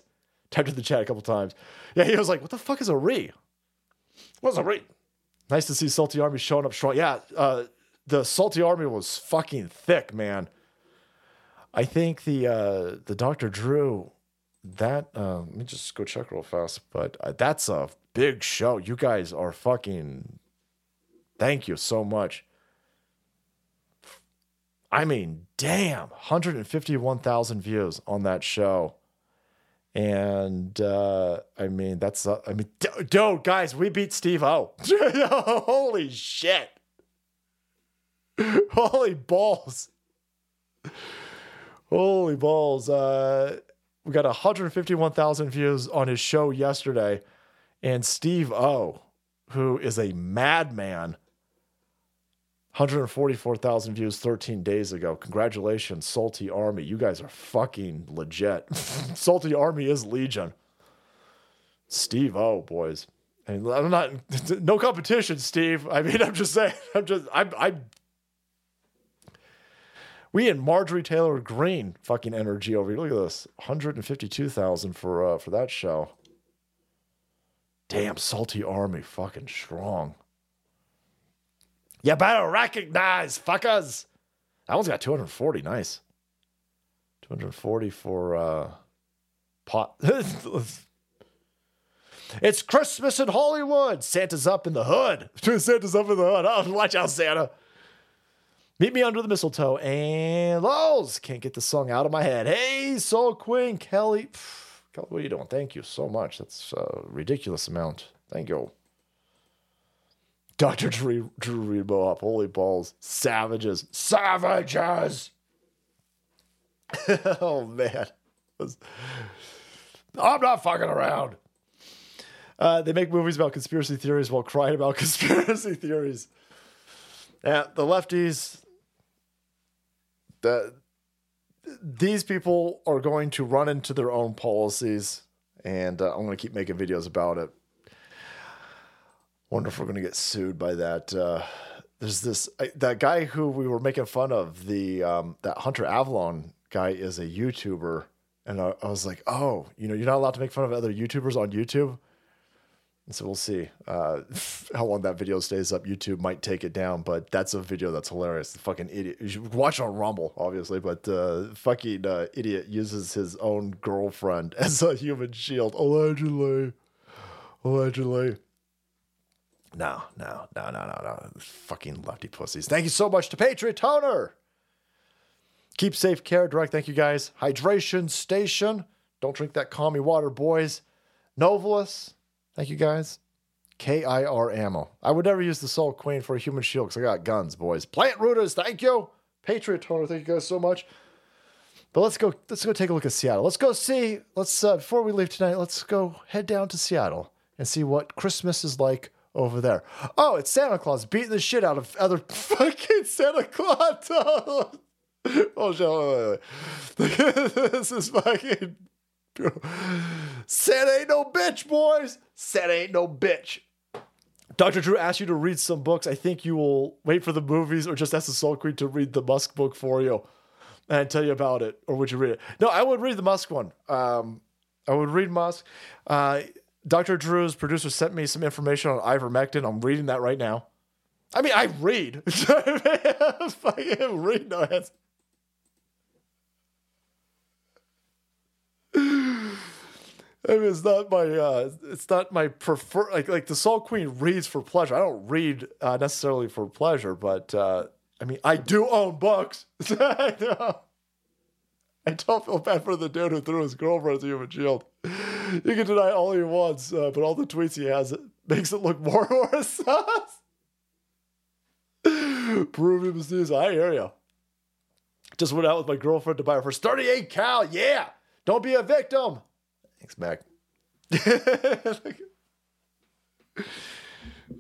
Typed in the chat a couple times. Yeah, he was like, "What the fuck is a re? What's a re?" Nice to see Salty Army showing up strong. Yeah, uh, the Salty Army was fucking thick, man. I think the uh, the Dr. Drew that uh, let me just go check real fast. But uh, that's a big show. You guys are fucking. Thank you so much. I mean, damn, 151,000 views on that show. And uh, I mean, that's, uh, I mean, dude, guys, we beat Steve O. Holy shit. Holy balls. Holy balls. Uh, we got 151,000 views on his show yesterday. And Steve O, who is a madman, 144,000 views 13 days ago. Congratulations, Salty Army. You guys are fucking legit. Salty Army is Legion. Steve O, boys. And I'm not, no competition, Steve. I mean, I'm just saying, I'm just, I'm, I'm, we and Marjorie Taylor Greene fucking energy over here. Look at this 152,000 for, uh, for that show. Damn, Salty Army, fucking strong. You better recognize, fuckers. That one's got 240. Nice. 240 for uh pot. it's Christmas in Hollywood. Santa's up in the hood. Santa's up in the hood. Oh, watch out, Santa. Meet me under the mistletoe. And Lowe's. Can't get the song out of my head. Hey, Soul Queen, Kelly. Pff, Kelly, what are you doing? Thank you so much. That's a ridiculous amount. Thank you. Dr. Drew, Drew Rebo up. Holy balls. Savages. Savages. oh, man. I'm not fucking around. Uh, they make movies about conspiracy theories while crying about conspiracy theories. Yeah, the lefties, the, these people are going to run into their own policies, and uh, I'm going to keep making videos about it. Wonder if we're going to get sued by that uh, there's this I, that guy who we were making fun of the um, that Hunter Avallone guy is a YouTuber, and I, I was like, oh, you know, you're not allowed to make fun of other YouTubers on YouTube. So we'll see uh, how long that video stays up. YouTube might take it down, but that's a video that's hilarious. The fucking idiot. You should watch on Rumble, obviously, but uh, fucking uh, idiot uses his own girlfriend as a human shield, allegedly. Allegedly. No, no, no, no, no, no. Fucking lefty pussies. Thank you so much to Patriot Toner. Keep safe care, direct. Thank you guys. Hydration Station. Don't drink that commie water, boys. Novelist. Thank you guys. KIR ammo. I would never use the Soul Queen for a human shield because I got guns, boys. Plant rooters, thank you. Patriot Toner, thank you guys so much. But let's go. Let's go take a look at Seattle. Let's go see. Let's uh, before we leave tonight. Let's go head down to Seattle and see what Christmas is like over there. Oh, it's Santa Claus beating the shit out of other fucking Santa Claus. oh shit! Wait, wait, wait. this is fucking. Santa ain't no bitch, boys. Santa ain't no bitch. Dr. Drew asked you to read some books. I think you will wait for the movies or just ask the Soul Queen to read the Musk book for you and tell you about it. Or would you read it? No, I would read the Musk one. Um, I would read Musk. Uh, Dr. Drew's producer sent me some information on ivermectin. I'm reading that right now. I mean, I read. Fucking read. No. I mean, it's not my uh, it's not my prefer like like the Soul Queen reads for pleasure. I don't read uh, necessarily for pleasure, but uh, I mean, I do own books. I, don't feel bad for the dude who threw his girlfriend as a human shield. You can deny all he wants, uh, but all the tweets he has it makes it look more sus. Peruvian mysterious. I hear you. Just went out with my girlfriend to buy her first 38 cal. Yeah. Don't be a victim. Thanks, Mac.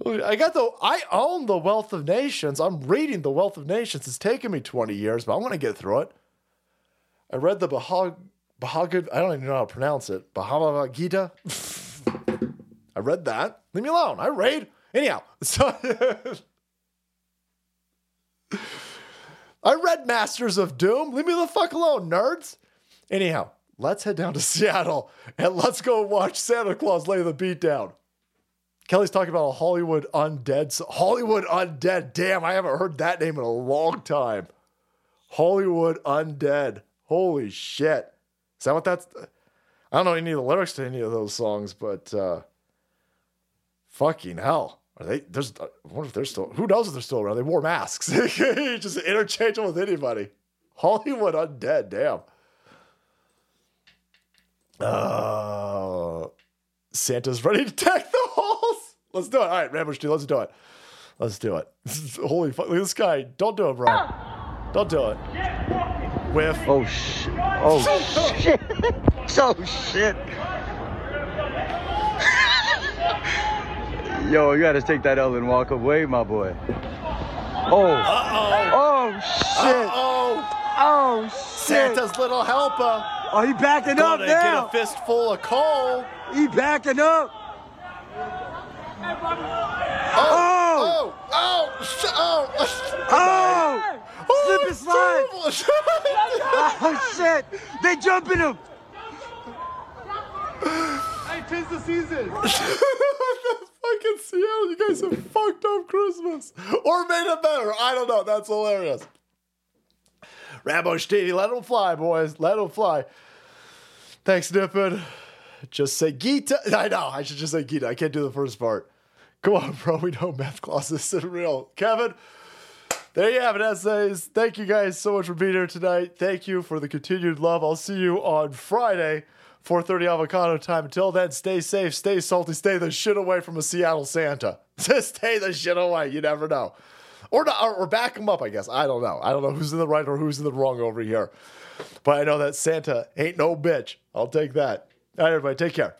I got the. I own the Wealth of Nations. I'm reading the Wealth of Nations. It's taken me 20 years, but I want to get through it. I read the Bahag. I don't even know how to pronounce it. Bhagavad Gita. I read that. Leave me alone. I read. Anyhow, so I read Masters of Doom. Leave me the fuck alone, nerds. Anyhow, let's head down to Seattle and let's go watch Santa Claus lay the beat down. Kelly's talking about a Hollywood undead. Hollywood undead. Damn, I haven't heard that name in a long time. Hollywood undead. Holy shit. Is that what that's? I don't know any of the lyrics to any of those songs, but uh, fucking hell. Are they? There's. I wonder if they're still. Who knows if they're still around? They wore masks. Just interchangeable with anybody. Hollywood undead. Damn. Uh, Santa's ready to deck the halls. Let's do it. All right, Rambo Steel, let's do it. Let's do it. Holy fuck. Look at this guy. Don't do it, bro. Don't do it. Whiff. Oh, shit. Oh, shit. Oh, shit. Yo, you gotta take that L and walk away, my boy. Oh. Uh-oh. Oh, shit. Uh-oh. Oh, shit. Santa's little helper. Oh, he backing up Gonna now. get a fistful of coal. He backing up. Oh! Oh! Oh! Oh! Oh, oh, oh. oh! Slip and slide. oh, shit. They jumping him. Hey, tis the season. Fucking Seattle, you guys have fucked up Christmas. Or made it better. I don't know. That's hilarious. Rambo Stevie, let them fly, boys. Let them fly. Thanks, Nippin. Just say Gita. I know. I should just say Gita. I can't do the first part. Come on, bro. We know math class isn't real. Kevin, there you have it, essays. Thank you guys so much for being here tonight. Thank you for the continued love. I'll see you on Friday, 4.30 avocado time. Until then, stay safe, stay salty, stay the shit away from a Seattle Santa. Just stay the shit away. You never know. Or, or back him up, I guess. I don't know. I don't know who's in the right or who's in the wrong over here. But I know that Santa ain't no bitch. I'll take that. All right, everybody, take care.